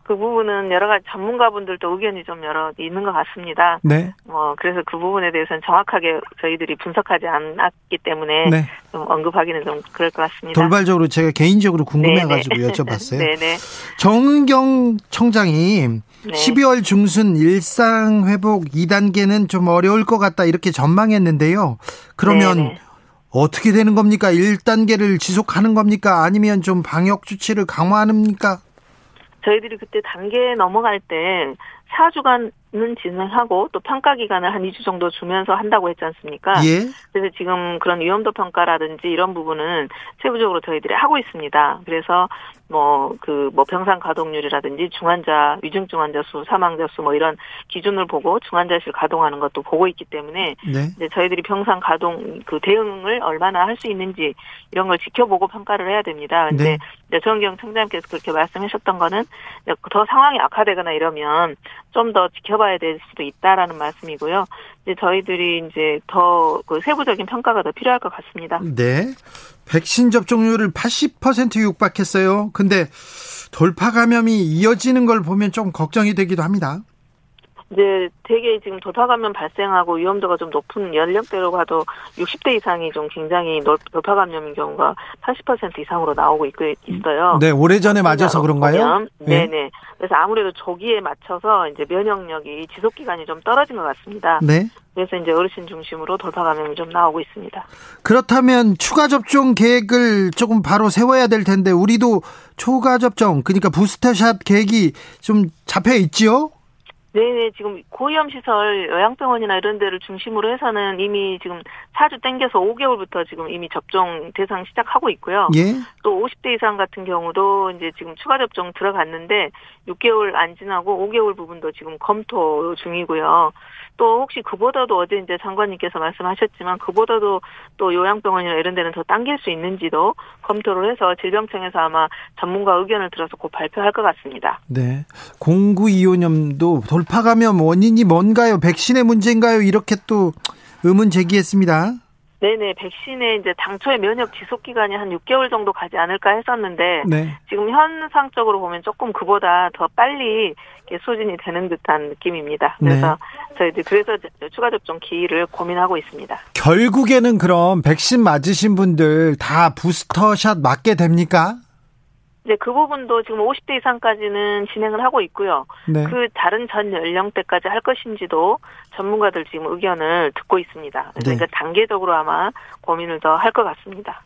그 부분은 여러 가지 전문가분들도 의견이 좀 여러 있는 것 같습니다. 네. 뭐 그래서 그 부분에 대해서는 정확하게 저희들이 분석하지 않았기 때문에 네. 좀 언급하기는 좀 그럴 것 같습니다. 돌발적으로 제가 개인적으로 궁금해가지고 네네. 여쭤봤어요. 네네. 정은경 청장이 네. 12월 중순 일상 회복 2단계는 좀 어려울 것 같다 이렇게 전망했는데요. 그러면 네네. 어떻게 되는 겁니까? 1단계를 지속하는 겁니까? 아니면 좀 방역 조치를 강화합니까? 저희들이 그때 단계 넘어갈 때 4주간 는 진행하고 또 평가 기간을 한 2주 정도 주면서 한다고 했지 않습니까? 예. 그래서 지금 그런 위험도 평가라든지 이런 부분은 세부적으로 저희들이 하고 있습니다. 그래서 뭐 그뭐 뭐 병상 가동률이라든지 중환자 위중증 환자 수, 사망자 수 뭐 이런 기준을 보고 중환자실 가동하는 것도 보고 있기 때문에 네. 이제 저희들이 병상 가동 그 대응을 얼마나 할 수 있는지 이런 걸 지켜보고 평가를 해야 됩니다. 근데 네. 정경 청장님께서 그렇게 말씀하셨던 거는 더 상황이 악화되거나 이러면 좀 더 지켜봐 살펴봐야 될 수도 있다라는 말씀이고요. 이제 저희들이 이제 더 그 세부적인 평가가 더 필요할 것 같습니다. 네. 백신 접종률을 80% 육박했어요. 근데 돌파 감염이 이어지는 걸 보면 좀 걱정이 되기도 합니다. 이제 되게 지금 돌파 감염 발생하고 위험도가 좀 높은 연령대로 봐도 60대 이상이 좀 굉장히 돌파 감염인 경우가 80% 이상으로 나오고 있어요. 네, 오래전에 맞아서 그런가요? 네, 네. 그래서 아무래도 조기에 맞춰서 이제 면역력이 지속 기간이 좀 떨어진 것 같습니다. 네. 그래서 이제 어르신 중심으로 돌파 감염이 좀 나오고 있습니다. 그렇다면 추가 접종 계획을 조금 바로 세워야 될 텐데 우리도 초과 접종 그러니까 부스터샷 계획이 좀 잡혀 있지요? 네네, 지금 고위험 시설 요양병원이나 이런 데를 중심으로 해서는 이미 지금 4주 땡겨서 5개월부터 지금 이미 접종 대상 시작하고 있고요. 예? 또 50대 이상 같은 경우도 이제 지금 추가 접종 들어갔는데 6개월 안 지나고 5개월 부분도 지금 검토 중이고요. 또 혹시 그보다도 어제 이제 장관님께서 말씀하셨지만 그보다도 또 요양병원이나 이런 데는 더 당길 수 있는지도 검토를 해서 질병청에서 아마 전문가 의견을 들어서 곧 발표할 것 같습니다. 네. 0925년도 돌파 감염 원인이 뭔가요? 백신의 문제인가요? 이렇게 또 의문 제기했습니다. 네네, 백신의 이제 당초에 면역 지속 기간이 한 6개월 정도 가지 않을까 했었는데 네. 지금 현상적으로 보면 조금 그보다 더 빨리 소진이 되는 듯한 느낌입니다. 그래서 네. 저희들 그래서 추가 접종 기일을 고민하고 있습니다. 결국에는 그럼 백신 맞으신 분들 다 부스터샷 맞게 됩니까? 이제 그 부분도 지금 50대 이상까지는 진행을 하고 있고요. 네. 그 다른 전 연령대까지 할 것인지도 전문가들 지금 의견을 듣고 있습니다. 그래서 네. 단계적으로 아마 고민을 더 할 것 같습니다.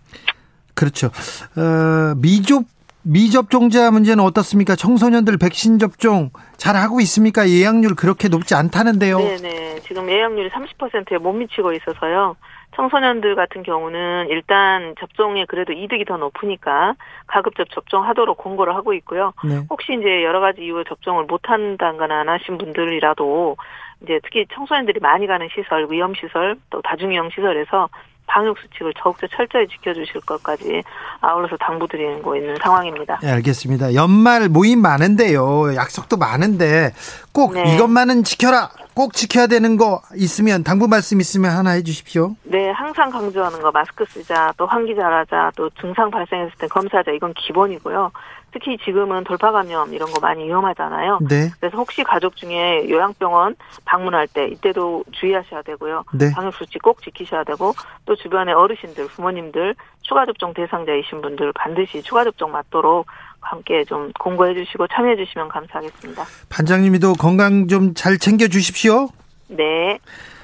그렇죠. 어, 미접 미접종자 문제는 어떻습니까? 청소년들 백신 접종 잘 하고 있습니까? 예약률 그렇게 높지 않다는데요. 네네. 지금 예약률이 30%에 못 미치고 있어서요. 청소년들 같은 경우는 일단 접종에 그래도 이득이 더 높으니까 가급적 접종하도록 공고를 하고 있고요. 네. 혹시 이제 여러 가지 이유로 접종을 못 한다거나 안 하신 분들이라도 이제 특히 청소년들이 많이 가는 시설, 위험 시설, 또 다중이용 시설에서 방역 수칙을 더욱더 철저히 지켜주실 것까지 아울러서 당부드리고 있는 상황입니다. 네, 알겠습니다. 연말 모임 많은데요. 약속도 많은데 꼭 네. 이것만은 지켜라. 꼭 지켜야 되는 거 있으면 당부 말씀 있으면 하나 해주십시오. 네, 항상 강조하는 거 마스크 쓰자, 또 환기 잘하자, 또 증상 발생했을 때 검사하자 이건 기본이고요. 특히 지금은 돌파 감염 이런 거 많이 위험하잖아요. 네. 그래서 혹시 가족 중에 요양병원 방문할 때 이때도 주의하셔야 되고요. 네. 방역 수칙 꼭 지키셔야 되고 또 주변의 어르신들, 부모님들 추가 접종 대상자이신 분들 반드시 추가 접종 맞도록 함께 좀 공고해 주시고 참여해 주시면 감사하겠습니다. 반장님도 건강 좀 잘 챙겨 주십시오. 네.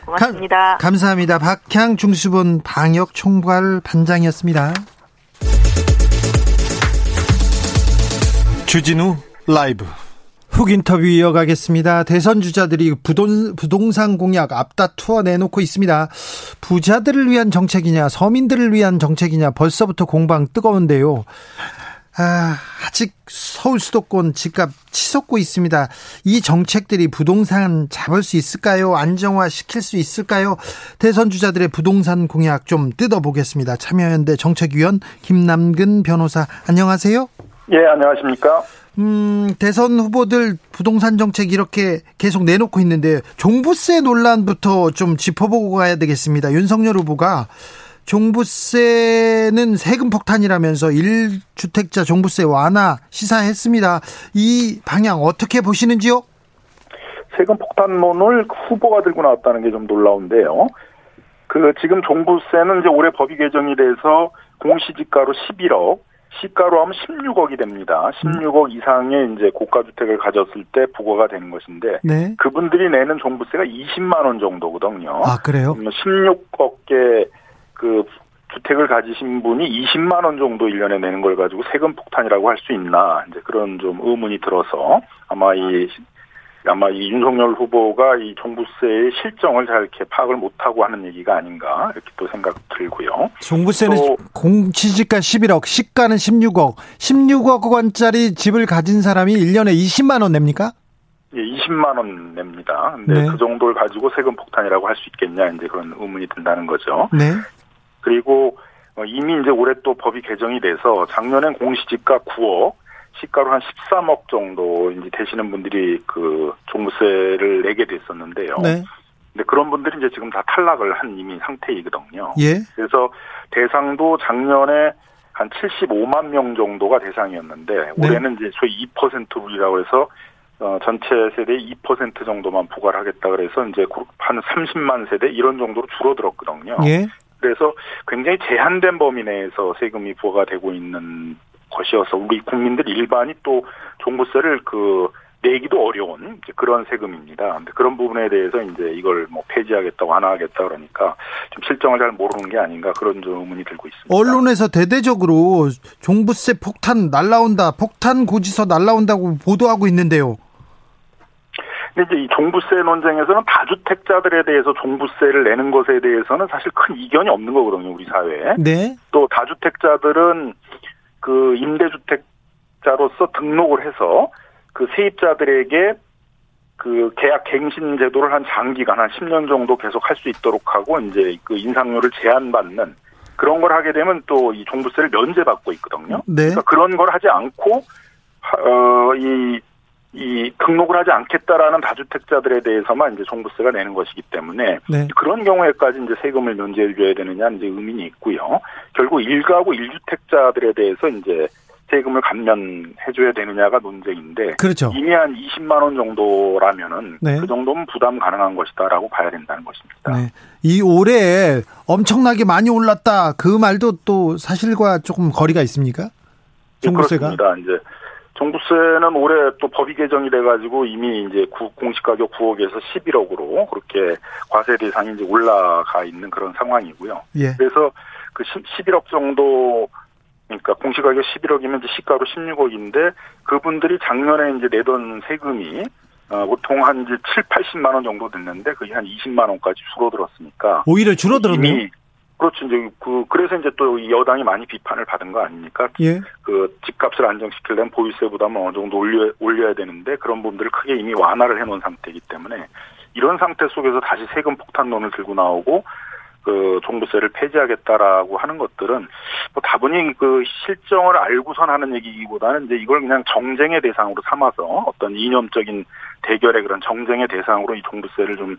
고맙습니다. 가, 감사합니다. 박향 중수본 방역 총괄 반장이었습니다. 주진우 라이브 훅 인터뷰 이어가겠습니다. 대선 주자들이 부동, 부동산 공약 앞다투어 내놓고 있습니다. 부자들을 위한 정책이냐, 서민들을 위한 정책이냐, 벌써부터 공방 뜨거운데요. 아, 아직 서울 수도권 집값 치솟고 있습니다. 이 정책들이 부동산 잡을 수 있을까요? 안정화 시킬 수 있을까요? 대선 주자들의 부동산 공약 좀 뜯어보겠습니다. 참여연대 정책위원 김남근 변호사, 안녕하세요. 예, 안녕하십니까? 음, 대선 후보들 부동산 정책 이렇게 계속 내놓고 있는데 종부세 논란부터 좀 짚어보고 가야 되겠습니다. 윤석열 후보가 종부세는 세금 폭탄이라면서 1주택자 종부세 완화 시사했습니다. 이 방향 어떻게 보시는지요? 세금 폭탄론을 후보가 들고 나왔다는 게 좀 놀라운데요. 그 지금 종부세는 이제 올해 법이 개정이 돼서 공시지가로 11억, 시가로 하면 16억이 됩니다. 16억 이상의 이제 고가 주택을 가졌을 때 부과가 되는 것인데 네. 그분들이 내는 종부세가 20만 원 정도거든요. 아 그래요? 16억의 그 주택을 가지신 분이 20만 원 정도 1년에 내는 걸 가지고 세금 폭탄이라고 할 수 있나 이제 그런 좀 의문이 들어서 아마 이 아마 이 윤석열 후보가 이 종부세의 실정을 잘 이렇게 파악을 못하고 하는 얘기가 아닌가 이렇게 또 생각 들고요. 종부세는 공시지가 11억, 시가는 16억, 16억 원짜리 집을 가진 사람이 1년에 20만 원 냅니까? 예, 20만 원 냅니다. 근데 네. 그 정도를 가지고 세금 폭탄이라고 할 수 있겠냐 이제 그런 의문이 든다는 거죠. 네. 그리고 어, 이미 이제 올해 또 법이 개정이 돼서 작년엔 공시지가 9억, 시가로 한 13억 정도 이제 되시는 분들이 그 종부세를 내게 됐었는데요. 네. 근데 그런 분들이 이제 지금 다 탈락을 한 이미 상태이거든요. 예. 그래서 대상도 작년에 한 75만 명 정도가 대상이었는데 네. 올해는 이제 소위 2%율이라고 해서 어, 전체 세대의 2% 정도만 부과를 하겠다 그래서 이제 한 30만 세대 이런 정도로 줄어들었거든요. 예. 그래서 굉장히 제한된 범위 내에서 세금이 부과가 되고 있는 것이어서 우리 국민들 일반이 또 종부세를 그 내기도 어려운 그런 세금입니다. 근데 그런 부분에 대해서 이제 이걸 뭐 폐지하겠다, 완화하겠다 그러니까 좀 실정을 잘 모르는 게 아닌가 그런 좀 의문이 들고 있습니다. 언론에서 대대적으로 종부세 폭탄 날라온다, 폭탄 고지서 날라온다고 보도하고 있는데요. 근데 이제 이 종부세 논쟁에서는 다주택자들에 대해서 종부세를 내는 것에 대해서는 사실 큰 이견이 없는 거거든요, 우리 사회에. 네. 또 다주택자들은 그 임대주택자로서 등록을 해서 그 세입자들에게 그 계약 갱신 제도를 한 장기간 한 10년 정도 계속 할 수 있도록 하고 이제 그 인상료를 제한받는 그런 걸 하게 되면 또 이 종부세를 면제받고 있거든요. 네. 그러니까 그런 걸 하지 않고 어이 이 등록을 하지 않겠다라는 다주택자들에 대해서만 이제 종부세가 내는 것이기 때문에 네. 그런 경우에까지 이제 세금을 면제해 줘야 되느냐 이제 의문이 있고요. 결국 일가구 일주택자들에 대해서 이제 세금을 감면해 줘야 되느냐가 논쟁인데 그렇죠. 이미 한 20만 원 정도라면은 네. 그 정도면 부담 가능한 것이다라고 봐야 된다는 것입니다. 네. 이 올해 엄청나게 많이 올랐다 그 말도 또 사실과 조금 거리가 있습니까? 종부세가? 네, 그렇습니다. 이제 종부세는 올해 또 법이 개정이 돼가지고 이미 이제 공시가격 9억에서 11억으로 그렇게 과세 대상이 이제 올라가 있는 그런 상황이고요. 예. 그래서 그 11억 정도 그러니까 공시가격 11억이면 이제 시가로 16억인데 그분들이 작년에 이제 내던 세금이 어, 보통 한 이제 7, 80만 원 정도 됐는데 그게 한 20만 원까지 줄어들었으니까 오히려 줄어들었네요. 그렇죠. 이제 그 그래서 이제 또 여당이 많이 비판을 받은 거 아닙니까? 예. 그 집값을 안정시키려면 보유세 부담을 어느 정도 올려 올려야 되는데 그런 부분들을 크게 이미 완화를 해놓은 상태이기 때문에 이런 상태 속에서 다시 세금 폭탄론을 들고 나오고 그 종부세를 폐지하겠다라고 하는 것들은 뭐 다분히 그 실정을 알고선 하는 얘기보다는 이제 이걸 그냥 정쟁의 대상으로 삼아서 어떤 이념적인 대결의 그런 정쟁의 대상으로 이 종부세를 좀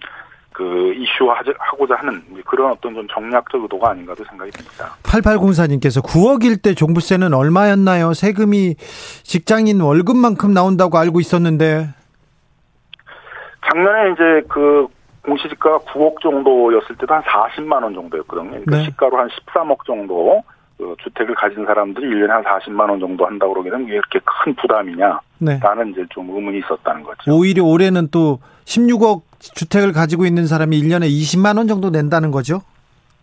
그 이슈화하고자 하는 그런 어떤 좀 정략적 의도가 아닌가도 생각이 듭니다. 8804님께서 9억일 때 종부세는 얼마였나요? 세금이 직장인 월급만큼 나온다고 알고 있었는데. 작년에 이제 그 공시지가가 9억 정도였을 때도 한 40만 원 정도였거든요. 그러니까 네. 시가로 한 13억 정도 그 주택을 가진 사람들이 1년에 한 40만 원 정도 한다고 되면 이게 이렇게 큰 부담이냐? 네. 라는 이제 좀 의문이 있었다는 거죠. 오히려 올해는 또 16억 주택을 가지고 있는 사람이 1년에 20만 원 정도 낸다는 거죠?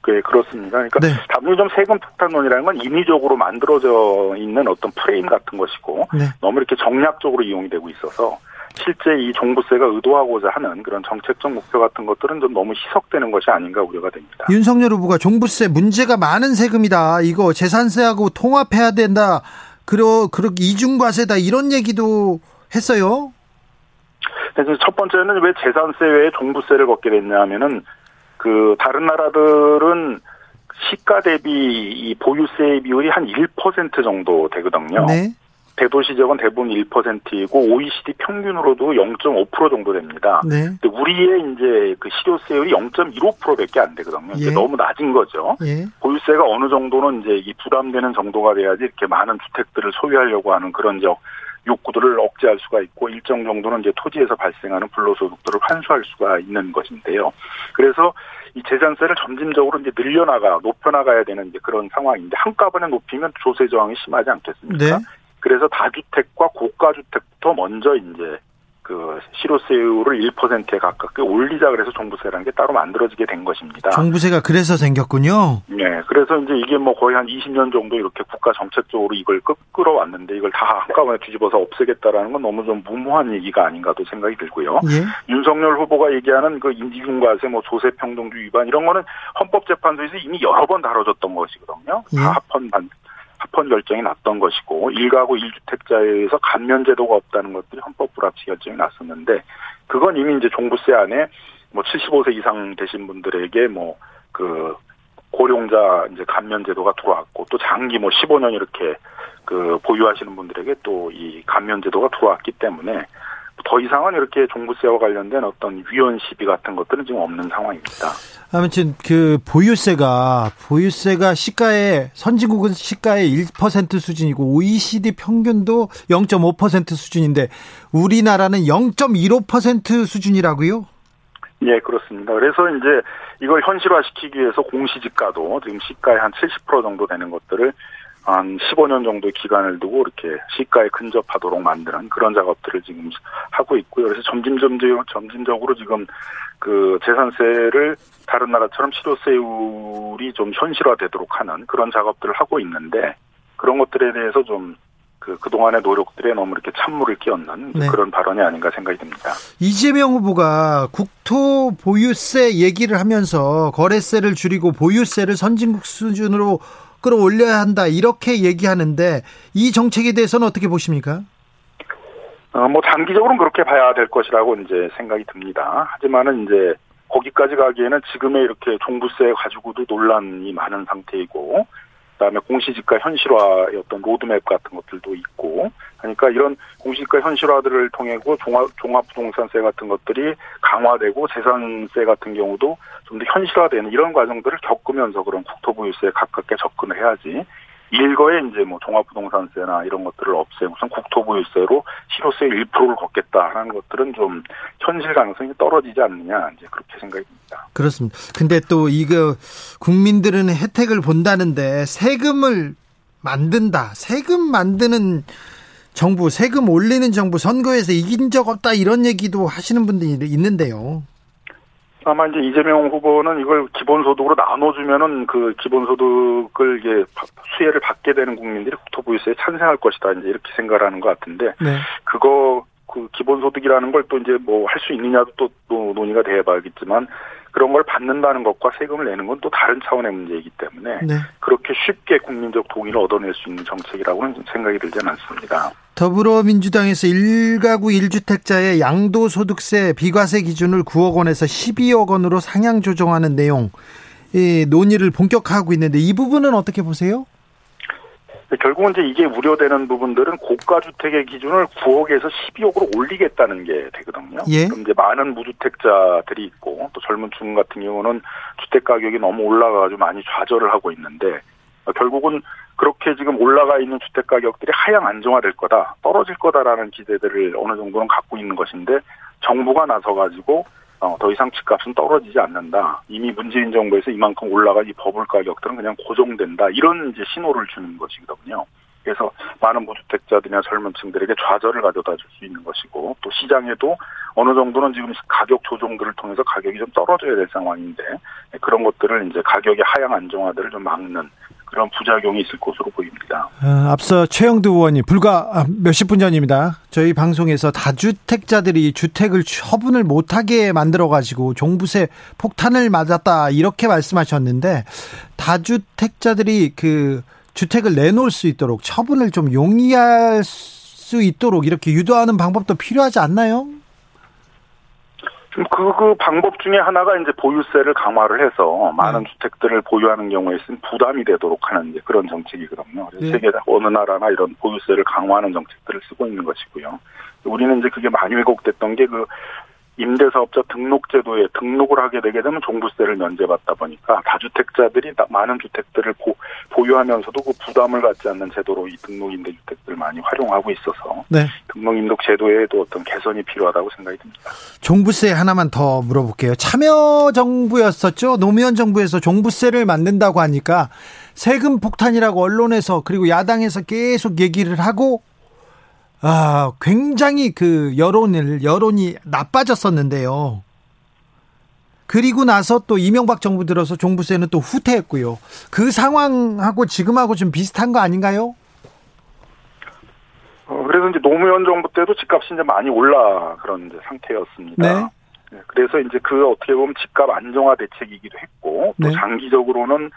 네, 그렇습니다. 그러니까 네. 좀 세금 폭탄론이라는 건 인위적으로 만들어져 있는 어떤 프레임 같은 것이고 네. 너무 이렇게 정략적으로 이용이 되고 있어서 실제 이 종부세가 의도하고자 하는 그런 정책적 목표 같은 것들은 좀 너무 희석되는 것이 아닌가 우려가 됩니다. 윤석열 후보가 종부세 문제가 많은 세금이다. 이거 재산세하고 통합해야 된다. 그러 그렇게 이중과세다 이런 얘기도 했어요. 그래서 첫 번째는 왜 재산세 외에 종부세를 걷게 됐냐면은 그 다른 나라들은 시가 대비 이 보유세 비율이 한 1% 정도 되거든요. 네. 대도시 지역은 대부분 1%이고 OECD 평균으로도 0.5% 정도 됩니다. 네. 근데 우리의 이제 그 실효세율이 0.15%밖에 안 되거든요. 이게 예. 너무 낮은 거죠. 예. 보유세가 어느 정도는 이제 이 부담되는 정도가 돼야지 이렇게 많은 주택들을 소유하려고 하는 그런 적 욕구들을 억제할 수가 있고 일정 정도는 이제 토지에서 발생하는 불로소득들을 환수할 수가 있는 것인데요. 그래서 이 재산세를 점진적으로 이제 늘려나가 높여나가야 되는 이제 그런 상황인데 한꺼번에 높이면 조세 저항이 심하지 않겠습니까? 네. 그래서 다주택과 고가주택부터 먼저 이제 그 실효세율을 1%에 가깝게 올리자 그래서 종부세라는 게 따로 만들어지게 된 것입니다. 종부세가 그래서 생겼군요. 네, 그래서 이제 이게 뭐 거의 한 20년 정도 이렇게 국가 정책적으로 이걸 끌어왔는데 이걸 다 한꺼번에 뒤집어서 없애겠다라는 건 너무 좀 무모한 얘기가 아닌가도 생각이 들고요. 예? 윤석열 후보가 얘기하는 그 인지중과세, 뭐 조세평등주 위반 이런 거는 헌법재판소에서 이미 여러 번 다뤄졌던 것이거든요. 예? 다 합헌 반 합헌 결정이 났던 것이고 일가구 1주택자에 의해서 감면 제도가 없다는 것들이 헌법 불합치 결정이 났었는데 그건 이미 이제 종부세 안에 뭐 75세 이상 되신 분들에게 뭐 그 고령자 이제 감면 제도가 들어왔고 또 장기 뭐 15년 이렇게 그 보유하시는 분들에게 또 이 감면 제도가 들어왔기 때문에 더 이상은 이렇게 종부세와 관련된 어떤 위헌 시비 같은 것들은 지금 없는 상황입니다. 아무튼 그 보유세가 보유세가 시가의 선진국은 시가의 1% 수준이고 OECD 평균도 0.5% 수준인데 우리나라는 0.15% 수준이라고요? 예, 그렇습니다. 그래서 이제 이걸 현실화시키기 위해서 공시지가도 지금 시가의 한 70% 정도 되는 것들을 한 15년 정도 기간을 두고 이렇게 시가에 근접하도록 만드는 그런 작업들을 지금 하고 있고요. 그래서 점점 점진적으로 지금 그 재산세를 다른 나라처럼 실효세율이 좀 현실화되도록 하는 그런 작업들을 하고 있는데 그런 것들에 대해서 좀 그, 그동안의 노력들에 너무 이렇게 찬물을 끼얹는 네. 그런 발언이 아닌가 생각이 듭니다. 이재명 후보가 국토 보유세 얘기를 하면서 거래세를 줄이고 보유세를 선진국 수준으로 끌어올려야 한다 이렇게 얘기하는데 이 정책에 대해서는 어떻게 보십니까? 어, 뭐 장기적으로는 그렇게 봐야 될 것이라고 이제 생각이 듭니다. 하지만은 이제 거기까지 가기에는 지금의 이렇게 종부세 가지고도 논란이 많은 상태이고 그다음에 공시지가 현실화의 어떤 로드맵 같은 것들도 있고 그러니까 이런 공시지가 현실화들을 통해 종합 종합부동산세 같은 것들이 강화되고 재산세 같은 경우도 좀 더 현실화되는 이런 과정들을 겪으면서 그런 국토부유세에 가깝게 접근을 해야지 일거에 이제 뭐 종합부동산세나 이런 것들을 없애고선 국토부유세로 실효세 1%를 걷겠다라는 것들은 좀 현실 가능성이 떨어지지 않느냐 이제 그렇게 생각이 듭니다. 그렇습니다. 근데 또 이거 국민들은 혜택을 본다는데 세금을 만든다. 세금 만드는 정부, 세금 올리는 정부, 선거에서 이긴 적 없다 이런 얘기도 하시는 분들이 있는데요. 아마 이제 이재명 후보는 이걸 기본소득으로 나눠주면은 그 기본소득을 이게 수혜를 받게 되는 국민들이 국토부유세에 찬성할 것이다 이제 이렇게 생각하는 것 같은데 네. 그거 그 기본소득이라는 걸 또 이제 뭐 할 수 있느냐도 또, 또 논의가 돼봐야겠지만 그런 걸 받는다는 것과 세금을 내는 건 또 다른 차원의 문제이기 때문에 네. 그렇게 쉽게 국민적 동의를 얻어낼 수 있는 정책이라고는 생각이 들지는 않습니다. 더불어민주당에서 1가구 1주택자의 양도소득세 비과세 기준을 9억 원에서 12억 원으로 상향 조정하는 내용 이 논의를 본격화하고 있는데 이 부분은 어떻게 보세요? 결국은 이제 이게 우려되는 부분들은 고가 주택의 기준을 9억에서 12억으로 올리겠다는 게 되거든요. 예. 그럼 이제 많은 무주택자들이 있고 또 젊은 층 같은 경우는 주택 가격이 너무 올라가가지고 많이 좌절을 하고 있는데 결국은 그렇게 지금 올라가 있는 주택 가격들이 하향 안정화될 거다, 떨어질 거다라는 기대들을 어느 정도는 갖고 있는 것인데 정부가 나서 가지고 어, 더 이상 집값은 떨어지지 않는다. 이미 문재인 정부에서 이만큼 올라간 이 버블 가격들은 그냥 고정된다. 이런 이제 신호를 주는 것이거든요. 그래서 많은 무주택자들이나 젊은 층들에게 좌절을 가져다 줄 수 있는 것이고 또 시장에도 어느 정도는 지금 가격 조정들을 통해서 가격이 좀 떨어져야 될 상황인데 그런 것들을 이제 가격의 하향 안정화들을 좀 막는 그런 부작용이 있을 것으로 보입니다. 어, 앞서 최영두 의원이 불과 아, 몇십 분 전입니다. 저희 방송에서 다주택자들이 주택을 처분을 못하게 만들어가지고 종부세 폭탄을 맞았다 이렇게 말씀하셨는데 다주택자들이 그 주택을 내놓을 수 있도록 처분을 좀 용이할 수 있도록 이렇게 유도하는 방법도 필요하지 않나요? 그, 그 방법 중에 하나가 이제 보유세를 강화를 해서 많은 네. 주택들을 보유하는 경우에 있으면 부담이 되도록 하는 이제 그런 정책이거든요. 네. 세계 어느 나라나 이런 보유세를 강화하는 정책들을 쓰고 있는 것이고요. 우리는 이제 그게 많이 왜곡됐던 게 그 임대사업자 등록제도에 등록을 하게 되게 되면 종부세를 면제받다 보니까 다주택자들이 많은 주택들을 보, 보유하면서도 그 부담을 갖지 않는 제도로 이 등록임대주택들을 많이 활용하고 있어서 네. 등록임대 제도에도 어떤 개선이 필요하다고 생각이 듭니다. 종부세 하나만 더 물어볼게요. 참여정부였었죠. 노무현 정부에서 종부세를 만든다고 하니까 세금 폭탄이라고 언론에서 그리고 야당에서 계속 얘기를 하고 아, 굉장히 그 여론을, 여론이 나빠졌었는데요. 그리고 나서 또 이명박 정부 들어서 종부세는 또 후퇴했고요. 그 상황하고 지금하고 좀 비슷한 거 아닌가요? 어, 그래서 이제 노무현 정부 때도 집값이 이제 많이 올라 그런 이제 상태였습니다. 네. 네 그래서 이제 그 어떻게 보면 집값 안정화 대책이기도 했고 또 네. 장기적으로는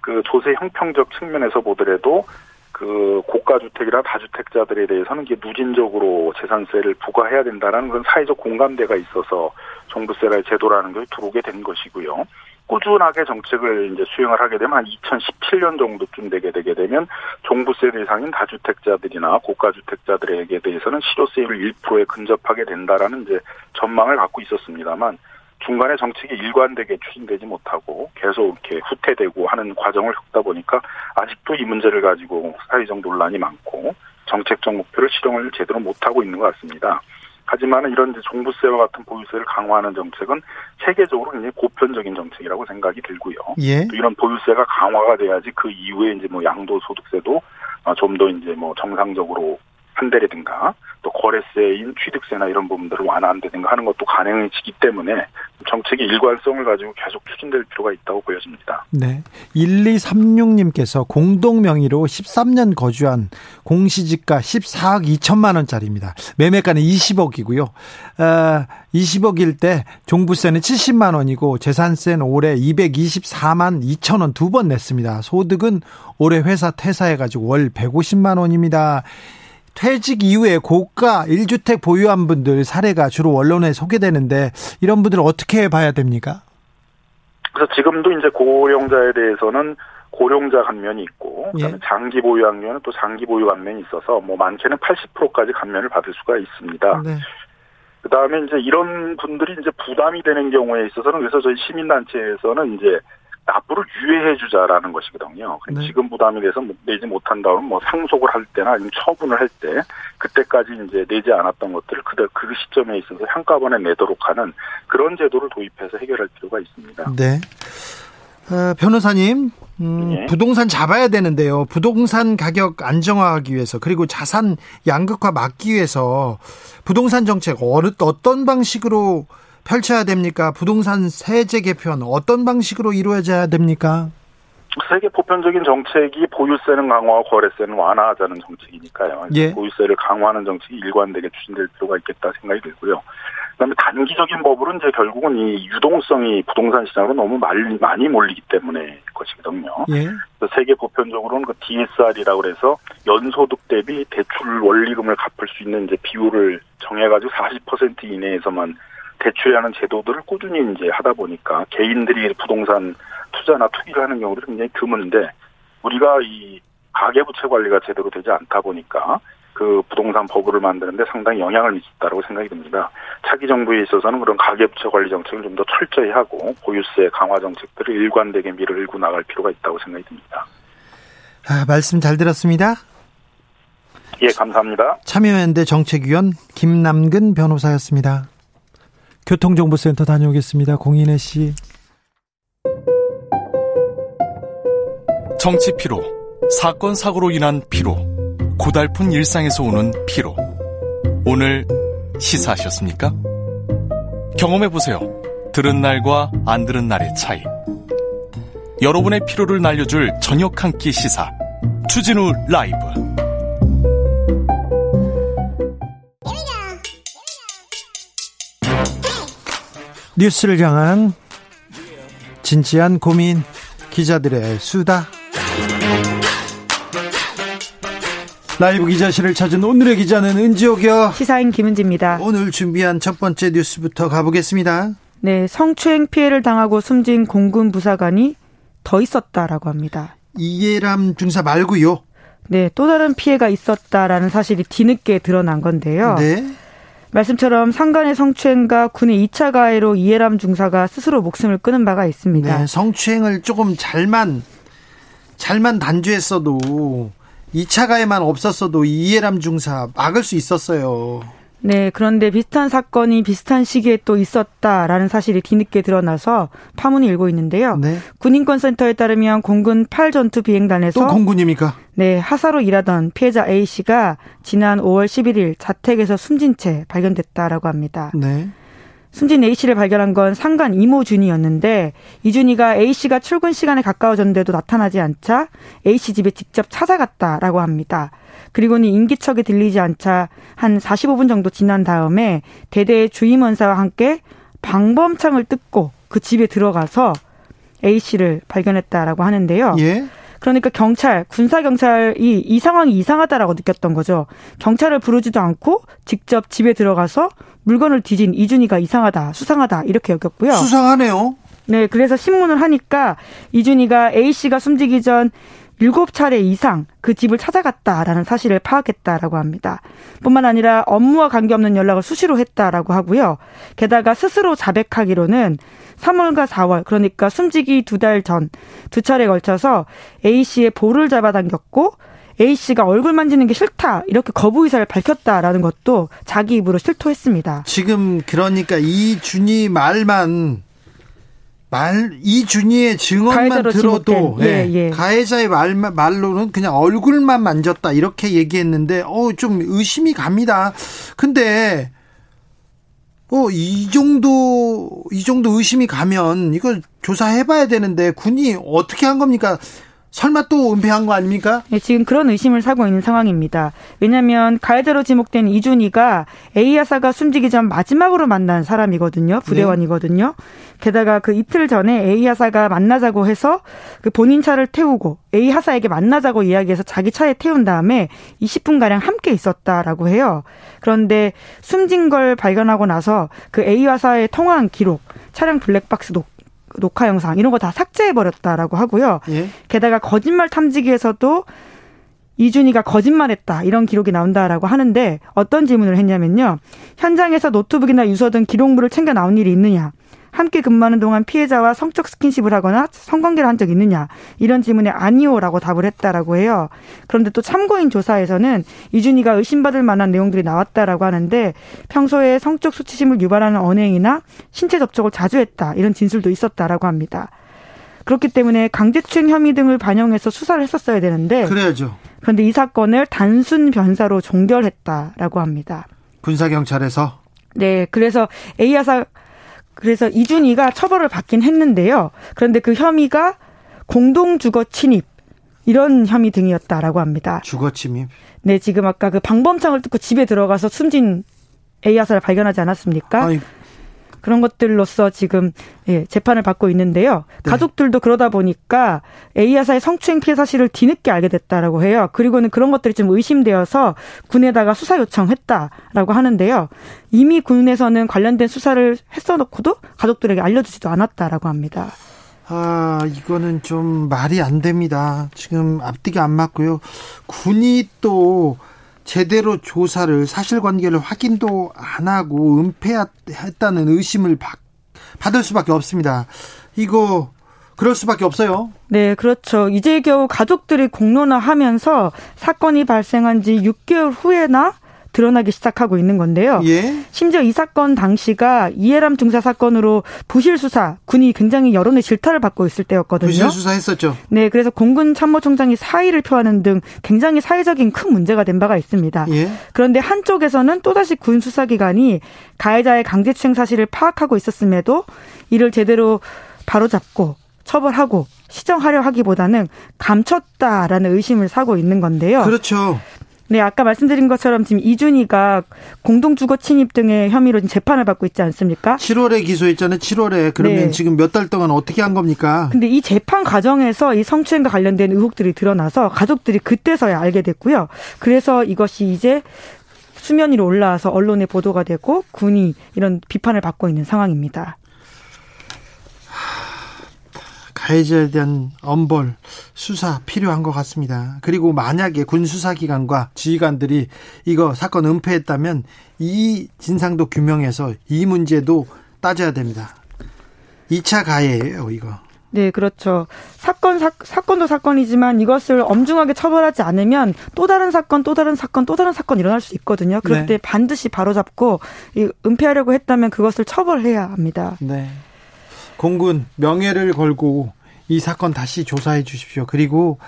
그 조세 형평적 측면에서 보더라도 그 고가 주택이나 다주택자들에 대해서는 이게 누진적으로 재산세를 부과해야 된다라는 그런 사회적 공감대가 있어서 종부세라의 제도라는 게 들어오게 된 것이고요. 꾸준하게 정책을 이제 수행을 하게 되면 한 2017년 정도쯤 되게 되게 되면 종부세 대상인 다주택자들이나 고가주택자들에게 대해서는 실효세율을 1%에 근접하게 된다라는 이제 전망을 갖고 있었습니다만 중간에 정책이 일관되게 추진되지 못하고 계속 이렇게 후퇴되고 하는 과정을 겪다 보니까 아직도 이 문제를 가지고 사회적 논란이 많고 정책적 목표를 실행을 제대로 못하고 있는 것 같습니다. 하지만 이런 이제 종부세와 같은 보유세를 강화하는 정책은 세계적으로 굉장히 보편적인 정책이라고 생각이 들고요. 예. 또 이런 보유세가 강화가 돼야지 그 이후에 이제 뭐 양도소득세도 어, 좀더 이제 뭐 정상적으로 한 대라든가 또 거래세인 취득세나 이런 부분들을 완화한다든가 하는 것도 가능해지기 때문에 정책의 일관성을 가지고 계속 추진될 필요가 있다고 보여집니다. 네. 1236님께서 공동 명의로 13년 거주한 공시지가 14억 2천만 원짜리입니다. 매매가는 20억이고요. 어, 20억일 때 종부세는 70만 원이고 재산세는 올해 224만 2천 원 두 번 냈습니다. 소득은 올해 회사 퇴사해가지고 월 150만 원입니다. 퇴직 이후에 고가 1주택 보유한 분들 사례가 주로 언론에 소개되는데 이런 분들 어떻게 봐야 됩니까? 그래서 지금도 이제 고령자에 대해서는 고령자 감면이 있고 그다음에 예. 장기 보유 감면은 또 장기 보유 감면이 있어서 뭐 많게는 80%까지 감면을 받을 수가 있습니다. 네. 그다음에 이제 이런 분들이 이제 부담이 되는 경우에 있어서는 그래서 저희 시민단체에서는 이제 납부를 유예해 주자라는 것이거든요. 네. 지금 부담이 돼서 뭐 내지 못한다면 뭐 상속을 할 때나 아니면 처분을 할 때 그때까지 이제 내지 않았던 것들을 그대 그 시점에 있어서 한꺼번에 내도록 하는 그런 제도를 도입해서 해결할 필요가 있습니다. 네. 어, 변호사님, 음, 네. 부동산 잡아야 되는데요. 부동산 가격 안정화하기 위해서 그리고 자산 양극화 막기 위해서 부동산 정책 어느 어떤 방식으로 펼쳐야 됩니까? 부동산 세제 개편 어떤 방식으로 이루어져야 됩니까? 세계 보편적인 정책이 보유세는 강화하고 거래세는 완화하자는 정책이니까요. 예. 보유세를 강화하는 정책이 일관되게 추진될 필요가 있겠다 생각이 들고요. 그다음에 단기적인 법으로는 이제 결국은 이 유동성이 부동산 시장으로 너무 많이 몰리기 때문에 것이거든요. 예. 그래서 세계 보편적으로는 그 DSR이라고 그래서 연소득 대비 대출 원리금을 갚을 수 있는 이제 비율을 정해가지고 40% 이내에서만 대출하는 제도들을 꾸준히 이제 하다 보니까 개인들이 부동산 투자나 투기를 하는 경우들이 굉장히 드문데 우리가 이 가계부채 관리가 제대로 되지 않다 보니까 그 부동산 버블을 만드는데 상당히 영향을 미쳤다고 생각이 듭니다. 차기 정부에 있어서는 그런 가계부채 관리 정책을 좀 더 철저히 하고 보유세 강화 정책들을 일관되게 밀어일고 나갈 필요가 있다고 생각이 듭니다. 아, 말씀 잘 들었습니다. 예, 감사합니다. 참여연대 정책위원 김남근 변호사였습니다. 교통정보센터 다녀오겠습니다. 공인혜 씨. 정치 피로, 사건 사고로 인한 피로, 고달픈 일상에서 오는 피로. 오늘 시사하셨습니까? 경험해 보세요. 들은 날과 안 들은 날의 차이. 여러분의 피로를 날려줄 저녁 한 끼 시사. 추진우 라이브. 뉴스를 향한 진지한 고민 기자들의 수다. 라이브 기자실을 찾은 오늘의 기자는 은지옥이요. 시사인 김은지입니다. 오늘 준비한 첫 번째 뉴스부터 가보겠습니다. 네, 성추행 피해를 당하고 숨진 공군 부사관이 더 있었다라고 합니다. 이해람 중사 말고요. 네, 또 다른 피해가 있었다라는 사실이 뒤늦게 드러난 건데요. 네. 말씀처럼 상간의 성추행과 군의 2차 가해로 이해람 중사가 스스로 목숨을 끊은 바가 있습니다. 네, 성추행을 조금 잘만 잘만 단죄했어도 2차 가해만 없었어도 이해람 중사 막을 수 있었어요. 네, 그런데 비슷한 사건이 비슷한 시기에 또 있었다라는 사실이 뒤늦게 드러나서 파문이 일고 있는데요. 네. 군인권센터에 따르면 공군 8전투 비행단에서 또 공군입니까? 네, 하사로 일하던 피해자 A 씨가 지난 5월 11일 자택에서 숨진 채 발견됐다라고 합니다. 네. 숨진 A 씨를 발견한 건 상간 이모 준이었는데 이준이가 A 씨가 출근 시간에 가까워졌는데도 나타나지 않자 A 씨 집에 직접 찾아갔다라고 합니다. 그리고는 인기척에 들리지 않자 한 45분 정도 지난 다음에 대대의 주임원사와 함께 방범창을 뜯고 그 집에 들어가서 A 씨를 발견했다라고 하는데요. 예? 그러니까 경찰, 군사 경찰이 이 상황이 이상하다라고 느꼈던 거죠. 경찰을 부르지도 않고 직접 집에 들어가서 물건을 뒤진 이준희가 이상하다, 수상하다 이렇게 여겼고요. 수상하네요. 네, 그래서 신문을 하니까 이준희가 A 씨가 숨지기 전 일곱 차례 이상 그 집을 찾아갔다라는 사실을 파악했다라고 합니다. 뿐만 아니라 업무와 관계없는 연락을 수시로 했다라고 하고요. 게다가 스스로 자백하기로는 3월과 4월 그러니까 숨지기 두 달 전 두 차례 걸쳐서 A 씨의 볼을 잡아당겼고 A 씨가 얼굴 만지는 게 싫다 이렇게 거부 의사를 밝혔다라는 것도 자기 입으로 실토했습니다. 지금 그러니까 이준이 말만 말 이준희의 증언만 들어도 예, 예. 가해자의 말 말로는 그냥 얼굴만 만졌다 이렇게 얘기했는데 어좀 의심이 갑니다. 근데 어이 정도 이 정도 의심이 가면 이걸 조사해 봐야 되는데 군이 어떻게 한 겁니까? 설마 또 은폐한 거 아닙니까? 네, 지금 그런 의심을 사고 있는 상황입니다. 왜냐하면 가해자로 지목된 이준희가 A 여사가 숨지기 전 마지막으로 만난 사람이거든요. 부대원이거든요. 네. 게다가 그 이틀 전에 A 하사가 만나자고 해서 그 본인 차를 태우고 A 하사에게 만나자고 이야기해서 자기 차에 태운 다음에 20분 가량 함께 있었다라고 해요. 그런데 숨진 걸 발견하고 나서 그 A 하사의 통화한 기록, 차량 블랙박스 녹 녹화 영상 이런 거 다 삭제해 버렸다라고 하고요. 예? 게다가 거짓말 탐지기에서도 이 준위가 거짓말했다 이런 기록이 나온다라고 하는데 어떤 질문을 했냐면요. 현장에서 노트북이나 유서 등 기록물을 챙겨 나온 일이 있느냐. 함께 근무하는 동안 피해자와 성적 스킨십을 하거나 성관계를 한 적 있느냐 이런 질문에 아니오라고 답을 했다라고 해요. 그런데 또 참고인 조사에서는 이준희가 의심받을 만한 내용들이 나왔다라고 하는데 평소에 성적 수치심을 유발하는 언행이나 신체 접촉을 자주 했다 이런 진술도 있었다라고 합니다. 그렇기 때문에 강제추행 혐의 등을 반영해서 수사를 했었어야 되는데 그래야죠. 그런데 이 사건을 단순 변사로 종결했다라고 합니다. 군사 경찰에서 네, 그래서 A 여사 그래서 이준희가 처벌을 받긴 했는데요. 그런데 그 혐의가 공동 주거 침입 이런 혐의 등이었다라고 합니다. 주거 침입. 네, 지금 아까 그 방범창을 뚫고 집에 들어가서 숨진 A 야사를 발견하지 않았습니까? 아니. 그런 것들로서 지금 예, 재판을 받고 있는데요. 네. 가족들도 그러다 보니까 A 야사의 성추행 피해 사실을 뒤늦게 알게 됐다라고 해요. 그리고는 그런 것들이 좀 의심되어서 군에다가 수사 요청했다라고 하는데요. 이미 군에서는 관련된 수사를 했어놓고도 가족들에게 알려주지도 않았다라고 합니다. 아, 이거는 좀 말이 안 됩니다. 지금 앞뒤가 안 맞고요. 군이 또 제대로 조사를 사실관계를 확인도 안 하고 은폐했다는 의심을 받, 받을 수밖에 없습니다. 이거 그럴 수밖에 없어요. 네, 그렇죠. 이제 겨우 가족들이 공론화하면서 사건이 발생한 지 6개월 후에나 드러나기 시작하고 있는 건데요. 예? 심지어 이 사건 당시가 이해람 중사 사건으로 부실 수사 군이 굉장히 여론의 질타를 받고 있을 때였거든요. 부실 수사했었죠. 네, 그래서 공군 참모총장이 사의를 표하는 등 굉장히 사회적인 큰 문제가 된 바가 있습니다. 예? 그런데 한쪽에서는 또다시 군 수사기관이 가해자의 강제추행 사실을 파악하고 있었음에도 이를 제대로 바로잡고 처벌하고 시정하려 하기보다는 감췄다라는 의심을 사고 있는 건데요. 그렇죠. 네, 아까 말씀드린 것처럼 지금 이준희가 공동주거 침입 등의 혐의로 재판을 받고 있지 않습니까? 7월에 기소했잖아요. 7월에. 그러면 네. 지금 몇 달 동안 어떻게 한 겁니까? 근데 이 재판 과정에서 이 성추행과 관련된 의혹들이 드러나서 가족들이 그때서야 알게 됐고요. 그래서 이것이 이제 수면 위로 올라와서 언론에 보도가 되고 군이 이런 비판을 받고 있는 상황입니다. 가해자에 대한 엄벌 수사 필요한 것 같습니다. 그리고 만약에 군 수사기관과 지휘관들이 이거 사건 은폐했다면 이 진상도 규명해서 이 문제도 따져야 됩니다. 2차 가해예요, 이거. 네, 그렇죠. 사건 사, 사건도 사건이지만 이것을 엄중하게 처벌하지 않으면 또 다른 사건, 또 다른 사건, 또 다른 사건 일어날 수 있거든요. 그럴 네. 때 반드시 바로잡고 이 은폐하려고 했다면 그것을 처벌해야 합니다. 네. 공군 명예를 걸고 이 사건 다시 조사해 주십시오. 그리고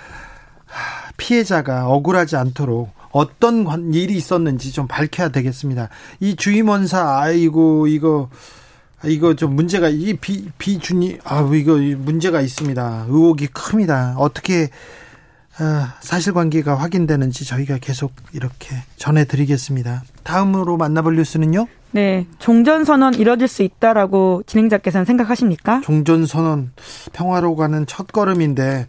피해자가 억울하지 않도록 어떤 일이 있었는지 좀 밝혀야 되겠습니다. 이 주임원사 아이고 이거 이거 좀 문제가 이 비 비준이 아 이거 문제가 있습니다. 의혹이 큽니다. 어떻게 아, 사실관계가 확인되는지 저희가 계속 이렇게 전해드리겠습니다. 다음으로 만나볼 뉴스는요? 네, 종전 선언 이뤄질 수 있다라고 진행자께서는 생각하십니까? 종전 선언 평화로 가는 첫 걸음인데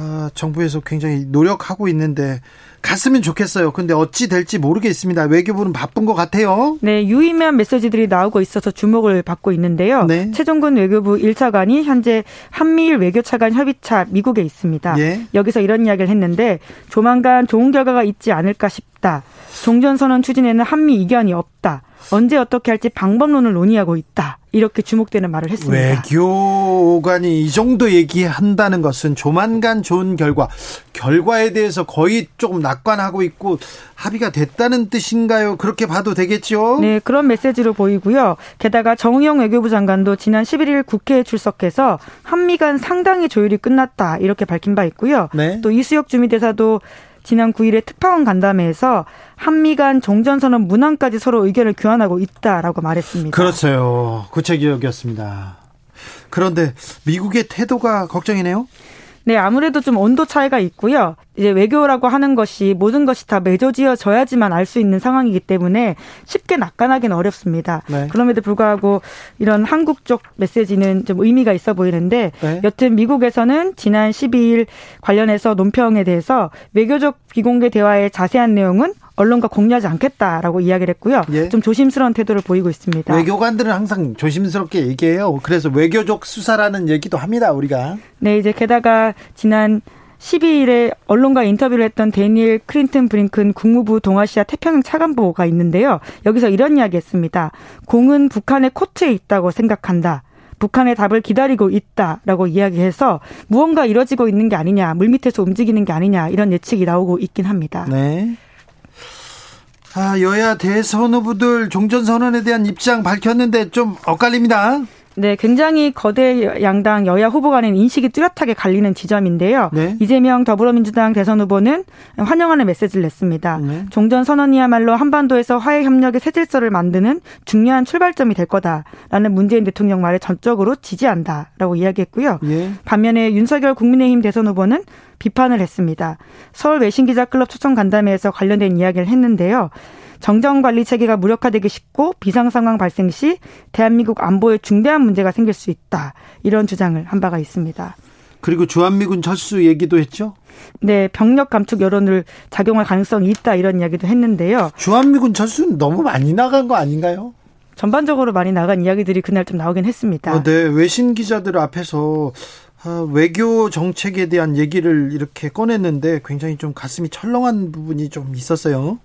아, 정부에서 굉장히 노력하고 있는데 갔으면 좋겠어요. 근데 어찌 될지 모르겠습니다. 외교부는 바쁜 것 같아요. 네, 유의미한 메시지들이 나오고 있어서 주목을 받고 있는데요. 네. 최종근 외교부 1차관이 현재 한미일 외교차관 협의차 미국에 있습니다. 예. 여기서 이런 이야기를 했는데 조만간 좋은 결과가 있지 않을까 싶다. 종전선언 추진에는 한미 이견이 없다. 언제 어떻게 할지 방법론을 논의하고 있다. 이렇게 주목되는 말을 했습니다. 외교관이 이 정도 얘기한다는 것은 조만간 좋은 결과, 결과에 대해서 거의 조금 낙관하고 있고 합의가 됐다는 뜻인가요? 그렇게 봐도 되겠죠? 네, 그런 메시지로 보이고요. 게다가 정우영 외교부 장관도 지난 11일 국회에 출석해서 한미 간 상당히 조율이 끝났다. 이렇게 밝힌 바 있고요. 네. 또 이수혁 주미대사도 지난 9일에 특파원 간담회에서 한미 간 종전선언 문항까지 서로 의견을 교환하고 있다라고 말했습니다. 그렇어요. 구체적이었습니다. 그런데 미국의 태도가 걱정이네요. 네, 아무래도 좀 온도 차이가 있고요. 이제 외교라고 하는 것이 모든 것이 다 맺어지어져야지만 알 수 있는 상황이기 때문에 쉽게 낙관하기는 어렵습니다. 네. 그럼에도 불구하고 이런 한국 쪽 메시지는 좀 의미가 있어 보이는데 네. 여튼 미국에서는 지난 12일 관련해서 논평에 대해서 외교적 비공개 대화의 자세한 내용은 언론과 공유하지 않겠다라고 이야기를 했고요. 예. 좀 조심스러운 태도를 보이고 있습니다. 외교관들은 항상 조심스럽게 얘기해요. 그래서 외교적 수사라는 얘기도 합니다, 우리가. 네, 이제 게다가 지난 12일에 언론과 인터뷰를 했던 데니엘 크린튼 브링큰 국무부 동아시아 태평양 차관보가 있는데요. 여기서 이런 이야기 했습니다. 공은 북한의 코트에 있다고 생각한다. 북한의 답을 기다리고 있다라고 이야기해서 무언가 이뤄지고 있는 게 아니냐, 물밑에서 움직이는 게 아니냐 이런 예측이 나오고 있긴 합니다. 네. 아, 여야 대선 후보들 종전 선언에 대한 입장 밝혔는데 좀 엇갈립니다. 네, 굉장히 거대 양당 여야 후보 간의 인식이 뚜렷하게 갈리는 지점인데요. 네. 이재명 더불어민주당 대선 후보는 환영하는 메시지를 냈습니다. 네. 종전 선언이야말로 한반도에서 화해 협력의 새 질서를 만드는 중요한 출발점이 될 거다라는 문재인 대통령 말에 전적으로 지지한다라고 이야기했고요. 예. 반면에 윤석열 국민의힘 대선 후보는 비판을 했습니다. 서울 외신기자클럽 초청 간담회에서 관련된 이야기를 했는데요. 정정 관리 체계가 무력화되기 쉽고 비상 상황 발생 시 대한민국 안보에 중대한 문제가 생길 수 있다. 이런 주장을 한 바가 있습니다. 그리고 주한미군 철수 얘기도 했죠? 네, 병력 감축 여론을 작용할 가능성이 있다 이런 이야기도 했는데요. 주한미군 철수는 너무 많이 나간 거 아닌가요? 전반적으로 많이 나간 이야기들이 그날 좀 나오긴 했습니다. 어, 네, 외신 기자들 앞에서 아, 외교 정책에 대한 얘기를 이렇게 꺼냈는데 굉장히 좀 가슴이 철렁한 부분이 좀 있었어요.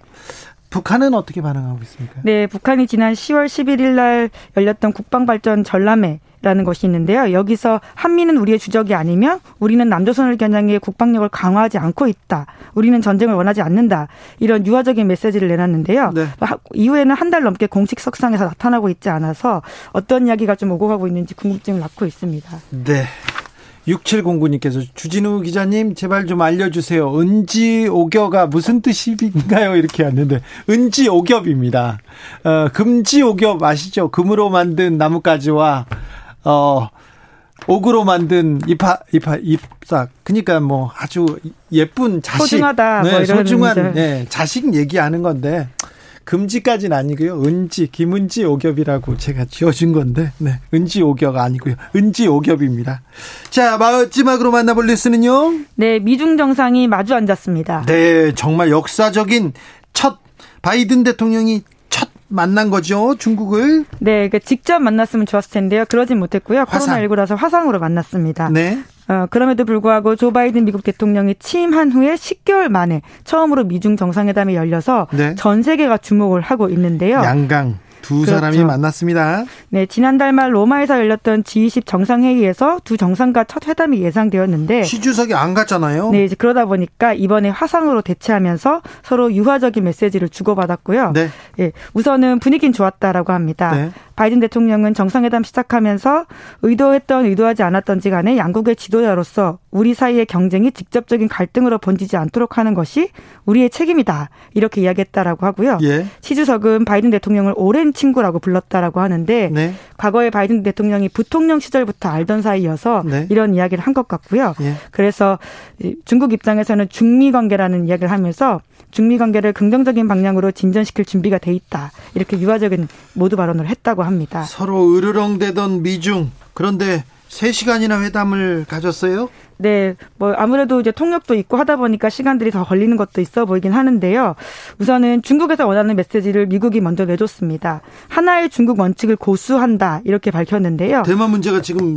북한은 어떻게 반응하고 있습니까? 네, 북한이 지난 10월 11일 날 열렸던 국방발전 전람회 라는 것이 있는데요. 여기서 한미는 우리의 주적이 아니면 우리는 남조선을 겨냥해 국방력을 강화하지 않고 있다. 우리는 전쟁을 원하지 않는다. 이런 유화적인 메시지를 내놨는데요. 네. 이후에는 한 달 넘게 공식 석상에서 나타나고 있지 않아서 어떤 이야기가 좀 오고 가고 있는지 궁금증을 낳고 있습니다. 네. 6709님께서 주진우 기자님 제발 좀 알려주세요. 은지 오겨가 무슨 뜻인가요? 이렇게 왔는데 은지 오겹입니다. 어, 금지 오겹 아시죠? 금으로 만든 나뭇가지와 어 옥으로 만든 이파 이파 잎삭 그러니까 뭐 아주 예쁜 자식 소중하다 네, 뭐 소중한 네, 자식 얘기하는 건데 금지까지는 아니고요. 은지, 김은지 오겹이라고 제가 지어준 건데, 네. 은지 오겹 아니고요. 은지 오겹입니다. 자, 마지막으로 만나볼 뉴스는요? 네, 미중 정상이 마주 앉았습니다. 네, 정말 역사적인 첫 바이든 대통령이 첫 만난 거죠, 중국을. 네, 그러니까 직접 만났으면 좋았을 텐데요. 그러진 못했고요. 코로나19라서 화상으로 만났습니다. 네. 어, 그럼에도 불구하고 조 바이든 미국 대통령이 취임한 후에 10개월 만에 처음으로 미중 정상회담이 열려서 네. 전 세계가 주목을 하고 있는데요. 양강 두 그렇죠. 사람이 만났습니다. 네, 지난달 말 로마에서 열렸던 G20 정상회의에서 두 정상과 첫 회담이 예상되었는데 시 주석이 안 갔잖아요. 네, 이제 그러다 보니까 이번에 화상으로 대체하면서 서로 유화적인 메시지를 주고받았고요. 네. 예, 우선은 분위기는 좋았다라고 합니다. 네. 바이든 대통령은 정상회담 시작하면서 의도했던 의도하지 않았던지 간에 양국의 지도자로서 우리 사이의 경쟁이 직접적인 갈등으로 번지지 않도록 하는 것이 우리의 책임이다. 이렇게 이야기했다라고 하고요. 예. 시 주석은 바이든 대통령을 오랜 친구라고 불렀다라고 하는데 네. 과거에 바이든 대통령이 부통령 시절부터 알던 사이여서 네. 이런 이야기를 한 것 같고요. 예. 그래서 중국 입장에서는 중미 관계라는 이야기를 하면서 중미 관계를 긍정적인 방향으로 진전시킬 준비가 돼 있다. 이렇게 유화적인 모두 발언을 했다고 합니다. 서로 으르렁대던 미중 그런데 3시간이나 회담을 가졌어요? 네, 뭐 아무래도 이제 통역도 있고 하다 보니까 시간들이 더 걸리는 것도 있어 보이긴 하는데요. 우선은 중국에서 원하는 메시지를 미국이 먼저 내줬습니다. 하나의 중국 원칙을 고수한다 이렇게 밝혔는데요. 대만 문제가 지금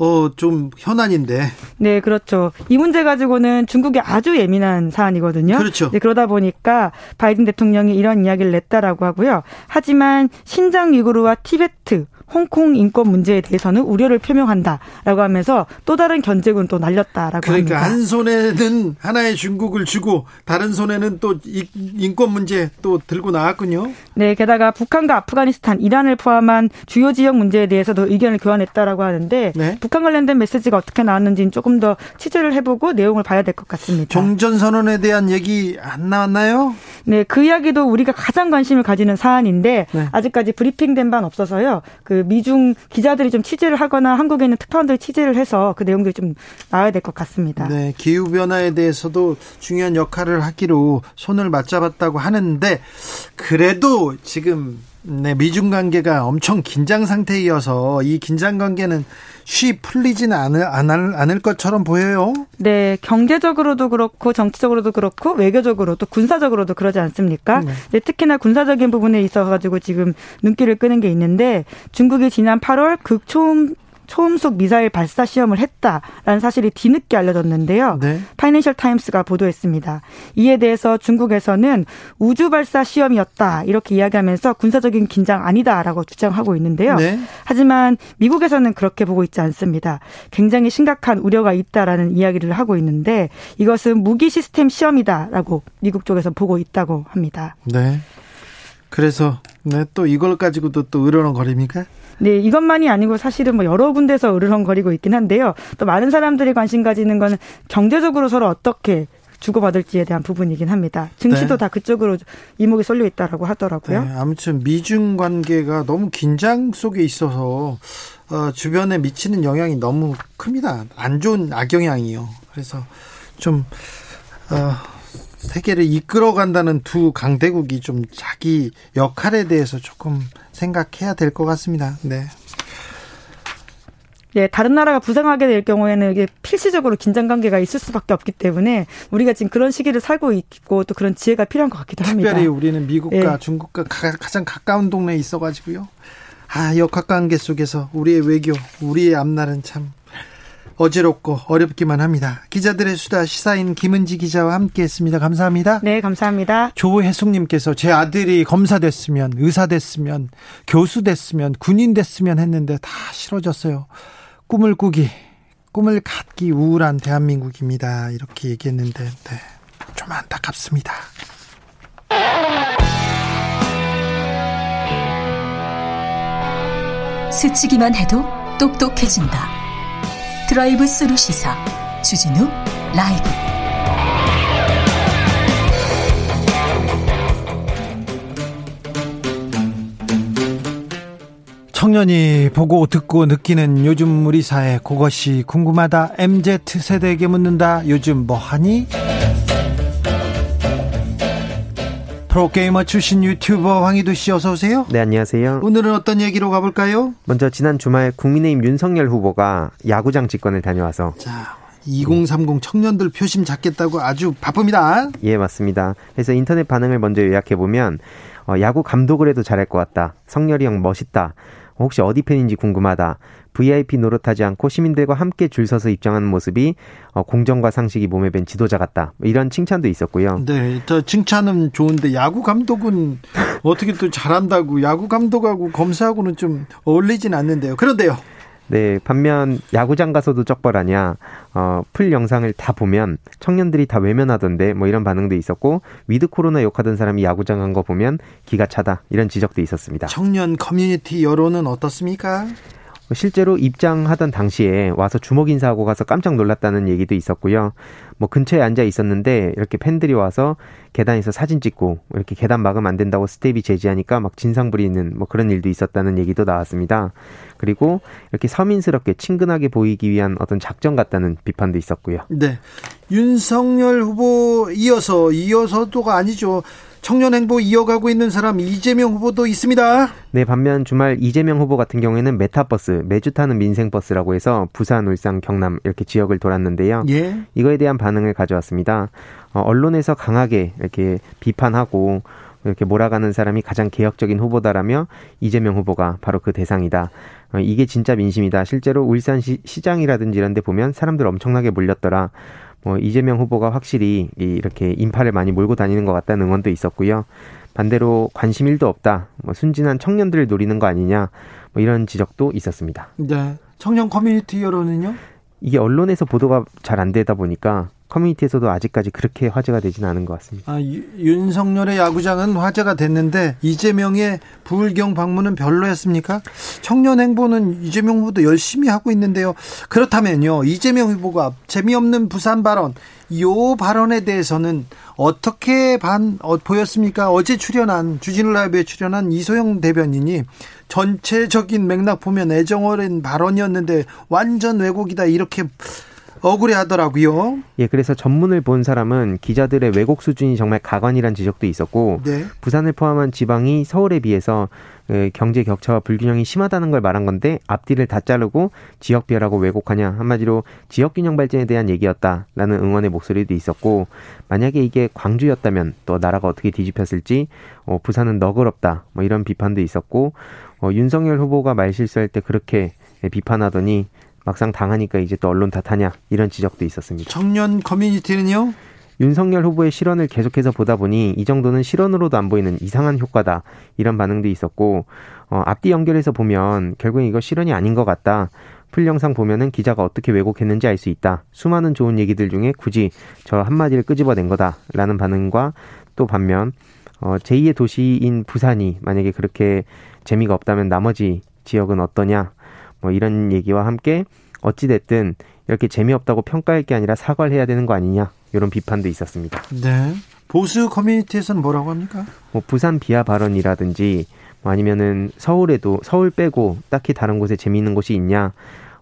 어, 좀 현안인데. 네, 그렇죠. 이 문제 가지고는 중국이 아주 예민한 사안이거든요. 그렇죠. 네, 그러다 보니까 바이든 대통령이 이런 이야기를 냈다라고 하고요. 하지만 신장 위구르와 티베트 홍콩 인권 문제에 대해서는 우려를 표명한다라고 하면서 또 다른 견제군 또 날렸다라고 그러니까 합니다. 한 손에는 하나의 중국을 주고 다른 손에는 또 인권 문제 또 들고 나왔군요. 네, 게다가 북한과 아프가니스탄, 이란을 포함한 주요 지역 문제에 대해서도 의견을 교환했다라고 하는데 네? 북한 관련된 메시지가 어떻게 나왔는지는 조금 더 취재를 해보고 내용을 봐야 될 것 같습니다. 종전 선언에 대한 얘기 안 나왔나요? 네, 그 이야기도 우리가 가장 관심을 가지는 사안인데 네. 아직까지 브리핑된 바는 없어서요. 그 미중 기자들이 좀 취재를 하거나 한국에 있는 특파원들이 취재를 해서 그 내용들이 좀 나와야 될 것 같습니다. 네, 기후 변화에 대해서도 중요한 역할을 하기로 손을 맞잡았다고 하는데 그래도 지금 네, 미중 관계가 엄청 긴장 상태이어서 이 긴장 관계는 쉬 풀리지는 않을, 않을, 않을 것처럼 보여요. 네, 경제적으로도 그렇고 정치적으로도 그렇고 외교적으로 또 군사적으로도 그러지 않습니까? 네. 네, 특히나 군사적인 부분에 있어 가지고 지금 눈길을 끄는 게 있는데 중국이 지난 8월 극초음 초음속 미사일 발사 시험을 했다라는 사실이 뒤늦게 알려졌는데요. 네. 파이낸셜 타임스가 보도했습니다. 이에 대해서 중국에서는 우주 발사 시험이었다 이렇게 이야기하면서 군사적인 긴장 아니다라고 주장하고 있는데요. 네. 하지만 미국에서는 그렇게 보고 있지 않습니다. 굉장히 심각한 우려가 있다라는 이야기를 하고 있는데 이것은 무기 시스템 시험이다라고 미국 쪽에서 보고 있다고 합니다. 네. 그래서 네, 또 이걸 가지고도 또 으르렁거립니까? 네, 이것만이 아니고 사실은 뭐 여러 군데서 으르렁거리고 있긴 한데요. 또 많은 사람들이 관심 가지는 건 경제적으로 서로 어떻게 주고받을지에 대한 부분이긴 합니다. 증시도 네. 다 그쪽으로 이목이 쏠려 있다라고 하더라고요. 네, 아무튼 미중 관계가 너무 긴장 속에 있어서 어, 주변에 미치는 영향이 너무 큽니다. 안 좋은 악영향이요. 그래서 좀 어, 세계를 이끌어간다는 두 강대국이 좀 자기 역할에 대해서 조금 생각해야 될 것 같습니다. 네. 예, 다른 나라가 부상하게 될 경우에는 이게 필시적으로 긴장 관계가 있을 수밖에 없기 때문에 우리가 지금 그런 시기를 살고 있고 또 그런 지혜가 필요한 것 같기도 합니다. 특별히 우리는 미국과 예. 중국과 가장 가까운 동네에 있어가지고요. 아, 역학 관계 속에서 우리의 외교, 우리의 앞날은 참 어지럽고 어렵기만 합니다. 기자들의 수다 시사인 김은지 기자와 함께했습니다. 감사합니다. 네, 감사합니다. 조혜숙님께서 제 아들이 검사 됐으면 의사 됐으면 교수 됐으면 군인 됐으면 했는데 다 싫어졌어요. 꿈을 꾸기 꿈을 갖기 우울한 대한민국입니다. 이렇게 얘기했는데 네, 좀 안타깝습니다. 스치기만 해도 똑똑해진다. 드라이브 스루 시사 주진우 라이브. 청년이 보고 듣고 느끼는 요즘 우리 사회 그것이 궁금하다. MZ세대에게 묻는다. 요즘 뭐하니? 프로게이머 출신 유튜버 황희두 씨 어서 오세요. 네, 안녕하세요. 오늘은 어떤 얘기로 가볼까요? 먼저 지난 주말 국민의힘 윤석열 후보가 야구장 직권을 다녀와서 자, 2030 청년들 표심 잡겠다고 아주 바쁩니다. 예, 맞습니다. 그래서 인터넷 반응을 먼저 요약해 보면 어, 야구 감독을 해도 잘할 것 같다. 석열이 형 멋있다. 혹시 어디 팬인지 궁금하다. VIP 노릇하지 않고 시민들과 함께 줄 서서 입장하는 모습이 어, 공정과 상식이 몸에 밴 지도자 같다. 뭐 이런 칭찬도 있었고요. 네, 저 칭찬은 좋은데 야구 감독은 어떻게 또 잘한다고 야구 감독하고 검사하고는 좀 어울리진 않는데요. 그런데요. 네, 반면 야구장 가서도 쩍벌하냐, 어, 풀 영상을 다 보면 청년들이 다 외면하던데 뭐 이런 반응도 있었고, 위드 코로나 욕하던 사람이 야구장 간 거 보면 기가 차다. 이런 지적도 있었습니다. 청년 커뮤니티 여론은 어떻습니까? 실제로 입장하던 당시에 와서 주먹 인사하고 가서 깜짝 놀랐다는 얘기도 있었고요. 뭐 근처에 앉아 있었는데 이렇게 팬들이 와서 계단에서 사진 찍고 이렇게 계단 막으면 안 된다고 스텝이 제지하니까 막 진상 부리는 뭐 그런 일도 있었다는 얘기도 나왔습니다. 그리고 이렇게 서민스럽게 친근하게 보이기 위한 어떤 작전 같다는 비판도 있었고요. 네. 윤석열 후보 이어서 이어서도가 아니죠. 청년 행보 이어가고 있는 사람 이재명 후보도 있습니다. 네, 반면 주말 이재명 후보 같은 경우에는 메타버스, 매주 타는 민생버스라고 해서 부산, 울산, 경남 이렇게 지역을 돌았는데요. 예. 이거에 대한 반응을 가져왔습니다. 어, 언론에서 강하게 이렇게 비판하고 이렇게 몰아가는 사람이 가장 개혁적인 후보다라며 이재명 후보가 바로 그 대상이다. 어, 이게 진짜 민심이다. 실제로 울산 시, 시장이라든지 이런 데 보면 사람들 엄청나게 몰렸더라. 뭐 이재명 후보가 확실히 이렇게 인파를 많이 몰고 다니는 것 같다는 응원도 있었고요. 반대로 관심 일도 없다. 뭐 순진한 청년들을 노리는 거 아니냐. 뭐 이런 지적도 있었습니다. 네. 청년 커뮤니티 여론은요? 이게 언론에서 보도가 잘 안 되다 보니까 커뮤니티에서도 아직까지 그렇게 화제가 되지는 않은 것 같습니다. 아, 윤석열의 야구장은 화제가 됐는데 이재명의 부울경 방문은 별로였습니까? 청년 행보는 이재명 후보도 열심히 하고 있는데요. 그렇다면요, 이재명 후보가 재미없는 부산 발언, 이 발언에 대해서는 어떻게 반 어, 보였습니까? 어제 출연한 주진우 라이브에 출연한 이소영 대변인이 전체적인 맥락 보면 애정 어린 발언이었는데 완전 왜곡이다 이렇게 억울해 하더라고요. 예, 그래서 전문을 본 사람은 기자들의 왜곡 수준이 정말 가관이란 지적도 있었고 네. 부산을 포함한 지방이 서울에 비해서 그 경제 격차와 불균형이 심하다는 걸 말한 건데 앞뒤를 다 자르고 지역비하라고 왜곡하냐 한마디로 지역 균형 발전에 대한 얘기였다라는 응원의 목소리도 있었고 만약에 이게 광주였다면 또 나라가 어떻게 뒤집혔을지 어, 부산은 너그럽다 뭐 이런 비판도 있었고 어, 윤석열 후보가 말 실수할 때 그렇게 비판하더니 막상 당하니까 이제 또 언론 탓하냐 이런 지적도 있었습니다. 청년 커뮤니티는요? 윤석열 후보의 실언을 계속해서 보다 보니 이 정도는 실언으로도 안 보이는 이상한 효과다 이런 반응도 있었고 어, 앞뒤 연결해서 보면 결국 이거 실언이 아닌 것 같다. 풀 영상 보면은 기자가 어떻게 왜곡했는지 알 수 있다. 수많은 좋은 얘기들 중에 굳이 저 한마디를 끄집어낸 거다라는 반응과 또 반면 어, 제2의 도시인 부산이 만약에 그렇게 재미가 없다면 나머지 지역은 어떠냐? 뭐 이런 얘기와 함께 어찌됐든 이렇게 재미없다고 평가할 게 아니라 사과를 해야 되는 거 아니냐? 이런 비판도 있었습니다. 네. 보수 커뮤니티에서는 뭐라고 합니까? 뭐 부산 비하 발언이라든지 뭐 아니면은 서울에도 서울 빼고 딱히 다른 곳에 재미있는 곳이 있냐?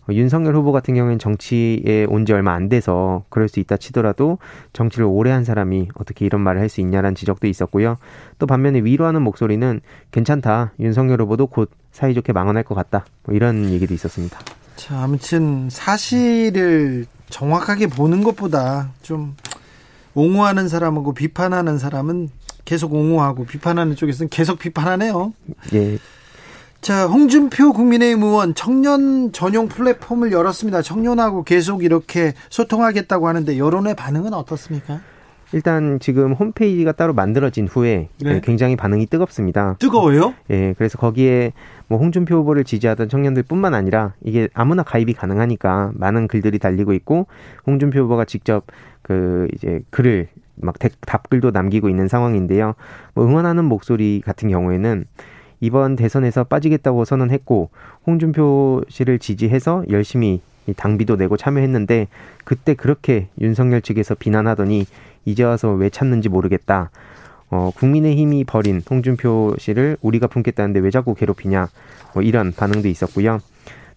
어, 윤석열 후보 같은 경우에는 정치에 온 지 얼마 안 돼서 그럴 수 있다 치더라도 정치를 오래 한 사람이 어떻게 이런 말을 할 수 있냐라는 지적도 있었고요. 또 반면에 위로하는 목소리는 괜찮다. 윤석열 후보도 곧 사이좋게 망언할 것 같다. 뭐 이런 얘기도 있었습니다. 자, 아무튼 사실을 정확하게 보는 것보다 좀 옹호하는 사람하고 비판하는 사람은 계속 옹호하고 비판하는 쪽에서는 계속 비판하네요. 예. 자, 홍준표 국민의힘 의원 청년 전용 플랫폼을 열었습니다. 청년하고 계속 이렇게 소통하겠다고 하는데 여론의 반응은 어떻습니까? 일단 지금 홈페이지가 따로 만들어진 후에 네. 굉장히 반응이 뜨겁습니다. 뜨거워요? 예, 그래서 거기에 뭐 홍준표 후보를 지지하던 청년들뿐만 아니라 이게 아무나 가입이 가능하니까 많은 글들이 달리고 있고 홍준표 후보가 직접 그 이제 글을 막 답글도 남기고 있는 상황인데요. 뭐 응원하는 목소리 같은 경우에는 이번 대선에서 빠지겠다고 선언했고 홍준표 씨를 지지해서 열심히 당비도 내고 참여했는데 그때 그렇게 윤석열 측에서 비난하더니 이제 와서 왜 찾는지 모르겠다. 어, 국민의힘이 버린 홍준표 씨를 우리가 품겠다는데 왜 자꾸 괴롭히냐. 뭐 이런 반응도 있었고요.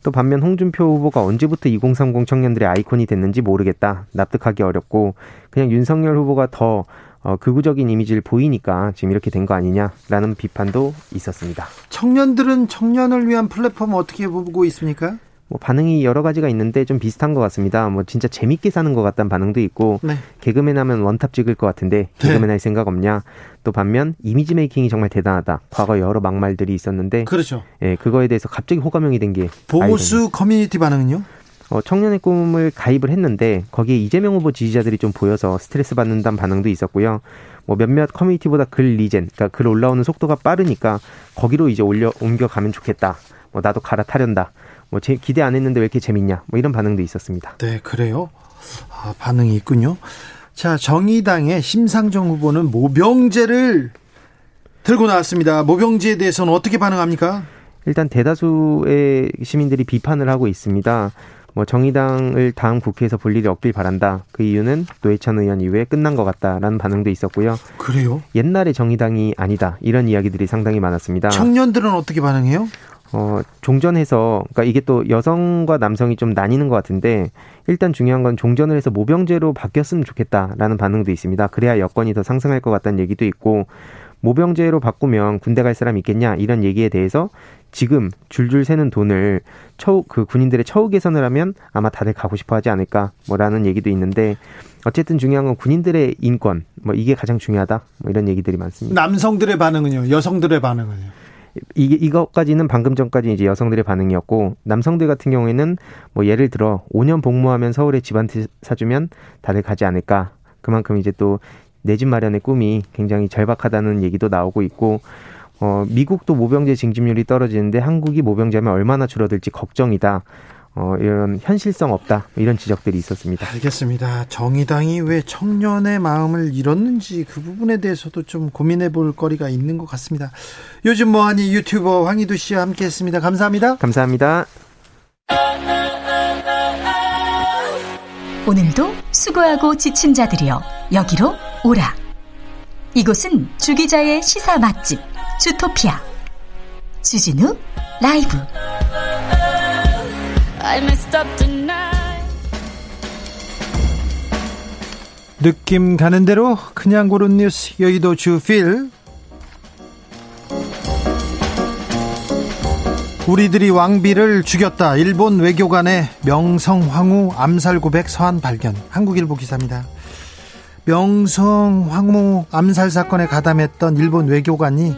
또 반면 홍준표 후보가 언제부터 2030 청년들의 아이콘이 됐는지 모르겠다. 납득하기 어렵고 그냥 윤석열 후보가 더 어, 극우적인 이미지를 보이니까 지금 이렇게 된 거 아니냐라는 비판도 있었습니다. 청년들은 청년을 위한 플랫폼 어떻게 보고 있습니까? 뭐 반응이 여러 가지가 있는데 좀 비슷한 것 같습니다. 뭐 진짜 재밌게 사는 것 같다는 반응도 있고 네. 개그맨 하면 원탑 찍을 것 같은데 개그맨 네. 할 생각 없냐? 또 반면 이미지 메이킹이 정말 대단하다. 과거 여러 막말들이 있었는데 그렇죠. 예, 그거에 대해서 갑자기 호감형이 된 게 보수 아이콘이. 커뮤니티 반응은요? 어, 청년의 꿈을 가입을 했는데 거기에 이재명 후보 지지자들이 좀 보여서 스트레스 받는다는 반응도 있었고요. 뭐 몇몇 커뮤니티보다 글 리젠, 그러니까 글 올라오는 속도가 빠르니까 거기로 이제 올려 옮겨가면 좋겠다. 뭐 나도 갈아타련다. 뭐 제, 기대 안 했는데 왜 이렇게 재밌냐 뭐 이런 반응도 있었습니다. 네, 그래요. 아, 반응이 있군요. 자, 정의당의 심상정 후보는 모병제를 들고 나왔습니다. 모병제에 대해서는 어떻게 반응합니까? 일단 대다수의 시민들이 비판을 하고 있습니다. 뭐 정의당을 다음 국회에서 볼 일이 없길 바란다. 그 이유는 노회찬 의원 이후에 끝난 것 같다라는 반응도 있었고요. 그래요? 옛날의 정의당이 아니다. 이런 이야기들이 상당히 많았습니다. 청년들은 어떻게 반응해요? 어, 종전해서, 그러니까 이게 또 여성과 남성이 좀 나뉘는 것 같은데, 일단 중요한 건 종전을 해서 모병제로 바뀌었으면 좋겠다라는 반응도 있습니다. 그래야 여건이 더 상승할 것 같다는 얘기도 있고, 모병제로 바꾸면 군대 갈 사람 있겠냐 이런 얘기에 대해서 지금 줄줄 새는 돈을 처우 그 군인들의 처우 개선을 하면 아마 다들 가고 싶어 하지 않을까 뭐라는 얘기도 있는데 어쨌든 중요한 건 군인들의 인권 뭐 이게 가장 중요하다 뭐 이런 얘기들이 많습니다. 남성들의 반응은요? 여성들의 반응은요? 이게 이것까지는 방금 전까지 이제 여성들의 반응이었고 남성들 같은 경우에는 뭐 예를 들어 5년 복무하면 서울에 집한채 사주면 다들 가지 않을까. 그만큼 이제 또 내 집 마련의 꿈이 굉장히 절박하다는 얘기도 나오고 있고 어 미국도 모병제 징집률이 떨어지는데 한국이 모병제하면 얼마나 줄어들지 걱정이다. 어, 이런 현실성 없다 이런 지적들이 있었습니다. 알겠습니다. 정의당이 왜 청년의 마음을 잃었는지 그 부분에 대해서도 좀 고민해 볼 거리가 있는 것 같습니다. 요즘 뭐하니 유튜버 황희두 씨와 함께했습니다. 감사합니다. 감사합니다. 오늘도 수고하고 지친 자들이여 여기로 오라. 이곳은 주기자의 시사 맛집 주토피아 주진우 라이브. 느낌 가는 대로 그냥 고른 뉴스 여의도 주필 우리들이 왕비를 죽였다. 일본 외교관의 명성황후 암살 고백 서한 발견. 한국일보 기사입니다. 명성황후 암살 사건에 가담했던 일본 외교관이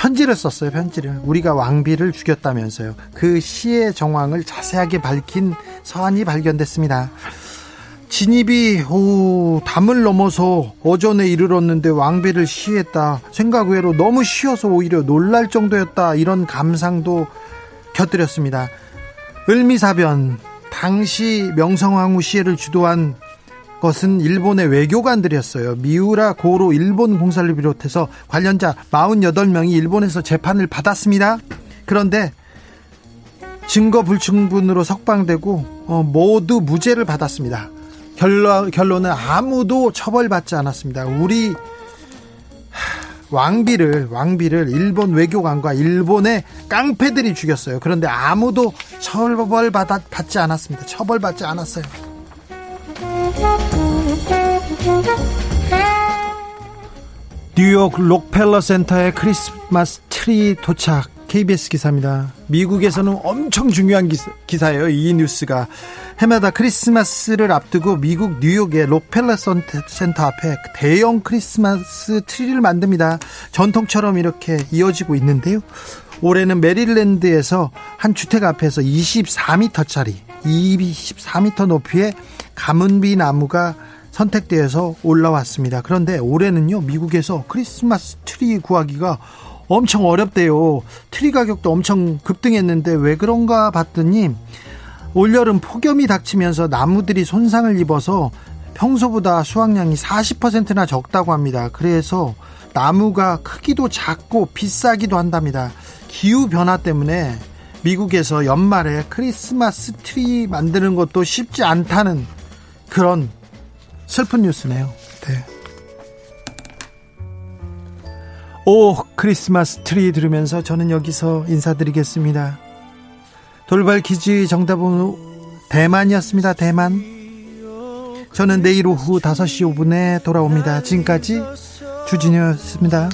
편지를 썼어요. 편지를 우리가 왕비를 죽였다면서요. 그 시의 정황을 자세하게 밝힌 서한이 발견됐습니다. 진입이 오, 담을 넘어서 어전에 이르렀는데 왕비를 시했다. 생각 외로 너무 쉬어서 오히려 놀랄 정도였다. 이런 감상도 곁들였습니다. 을미사변 당시 명성황후 시해를 주도한 것은 일본의 외교관들이었어요. 미우라 고로 일본 공사를 비롯해서 관련자 48명이 일본에서 재판을 받았습니다. 그런데 증거 불충분으로 석방되고 어, 모두 무죄를 받았습니다. 결론, 결론은 아무도 처벌받지 않았습니다. 우리 왕비를 왕비를 일본 외교관과 일본의 깡패들이 죽였어요. 그런데 아무도 처벌받지 않았습니다. 처벌받지 않았어요. 뉴욕 록펠러 센터에 크리스마스 트리 도착 KBS 기사입니다. 미국에서는 엄청 중요한 기사예요. 이 뉴스가 해마다 크리스마스를 앞두고 미국 뉴욕의 록펠러 센터 앞에 대형 크리스마스 트리를 만듭니다. 전통처럼 이렇게 이어지고 있는데요. 올해는 메릴랜드에서 한 주택 앞에서 24m짜리 24m 높이의 가문비 나무가 선택되어서 올라왔습니다. 그런데 올해는요, 미국에서 크리스마스 트리 구하기가 엄청 어렵대요. 트리 가격도 엄청 급등했는데 왜 그런가 봤더니 올여름 폭염이 닥치면서 나무들이 손상을 입어서 평소보다 수확량이 40%나 적다고 합니다. 그래서 나무가 크기도 작고 비싸기도 한답니다. 기후 변화 때문에 미국에서 연말에 크리스마스 트리 만드는 것도 쉽지 않다는 그런 슬픈 뉴스네요. 네. 오 크리스마스 트리 들으면서 저는 여기서 인사드리겠습니다. 돌발 퀴즈 정답은 대만이었습니다. 대만. 저는 내일 오후 5시 5분에 돌아옵니다. 지금까지 주진이었습니다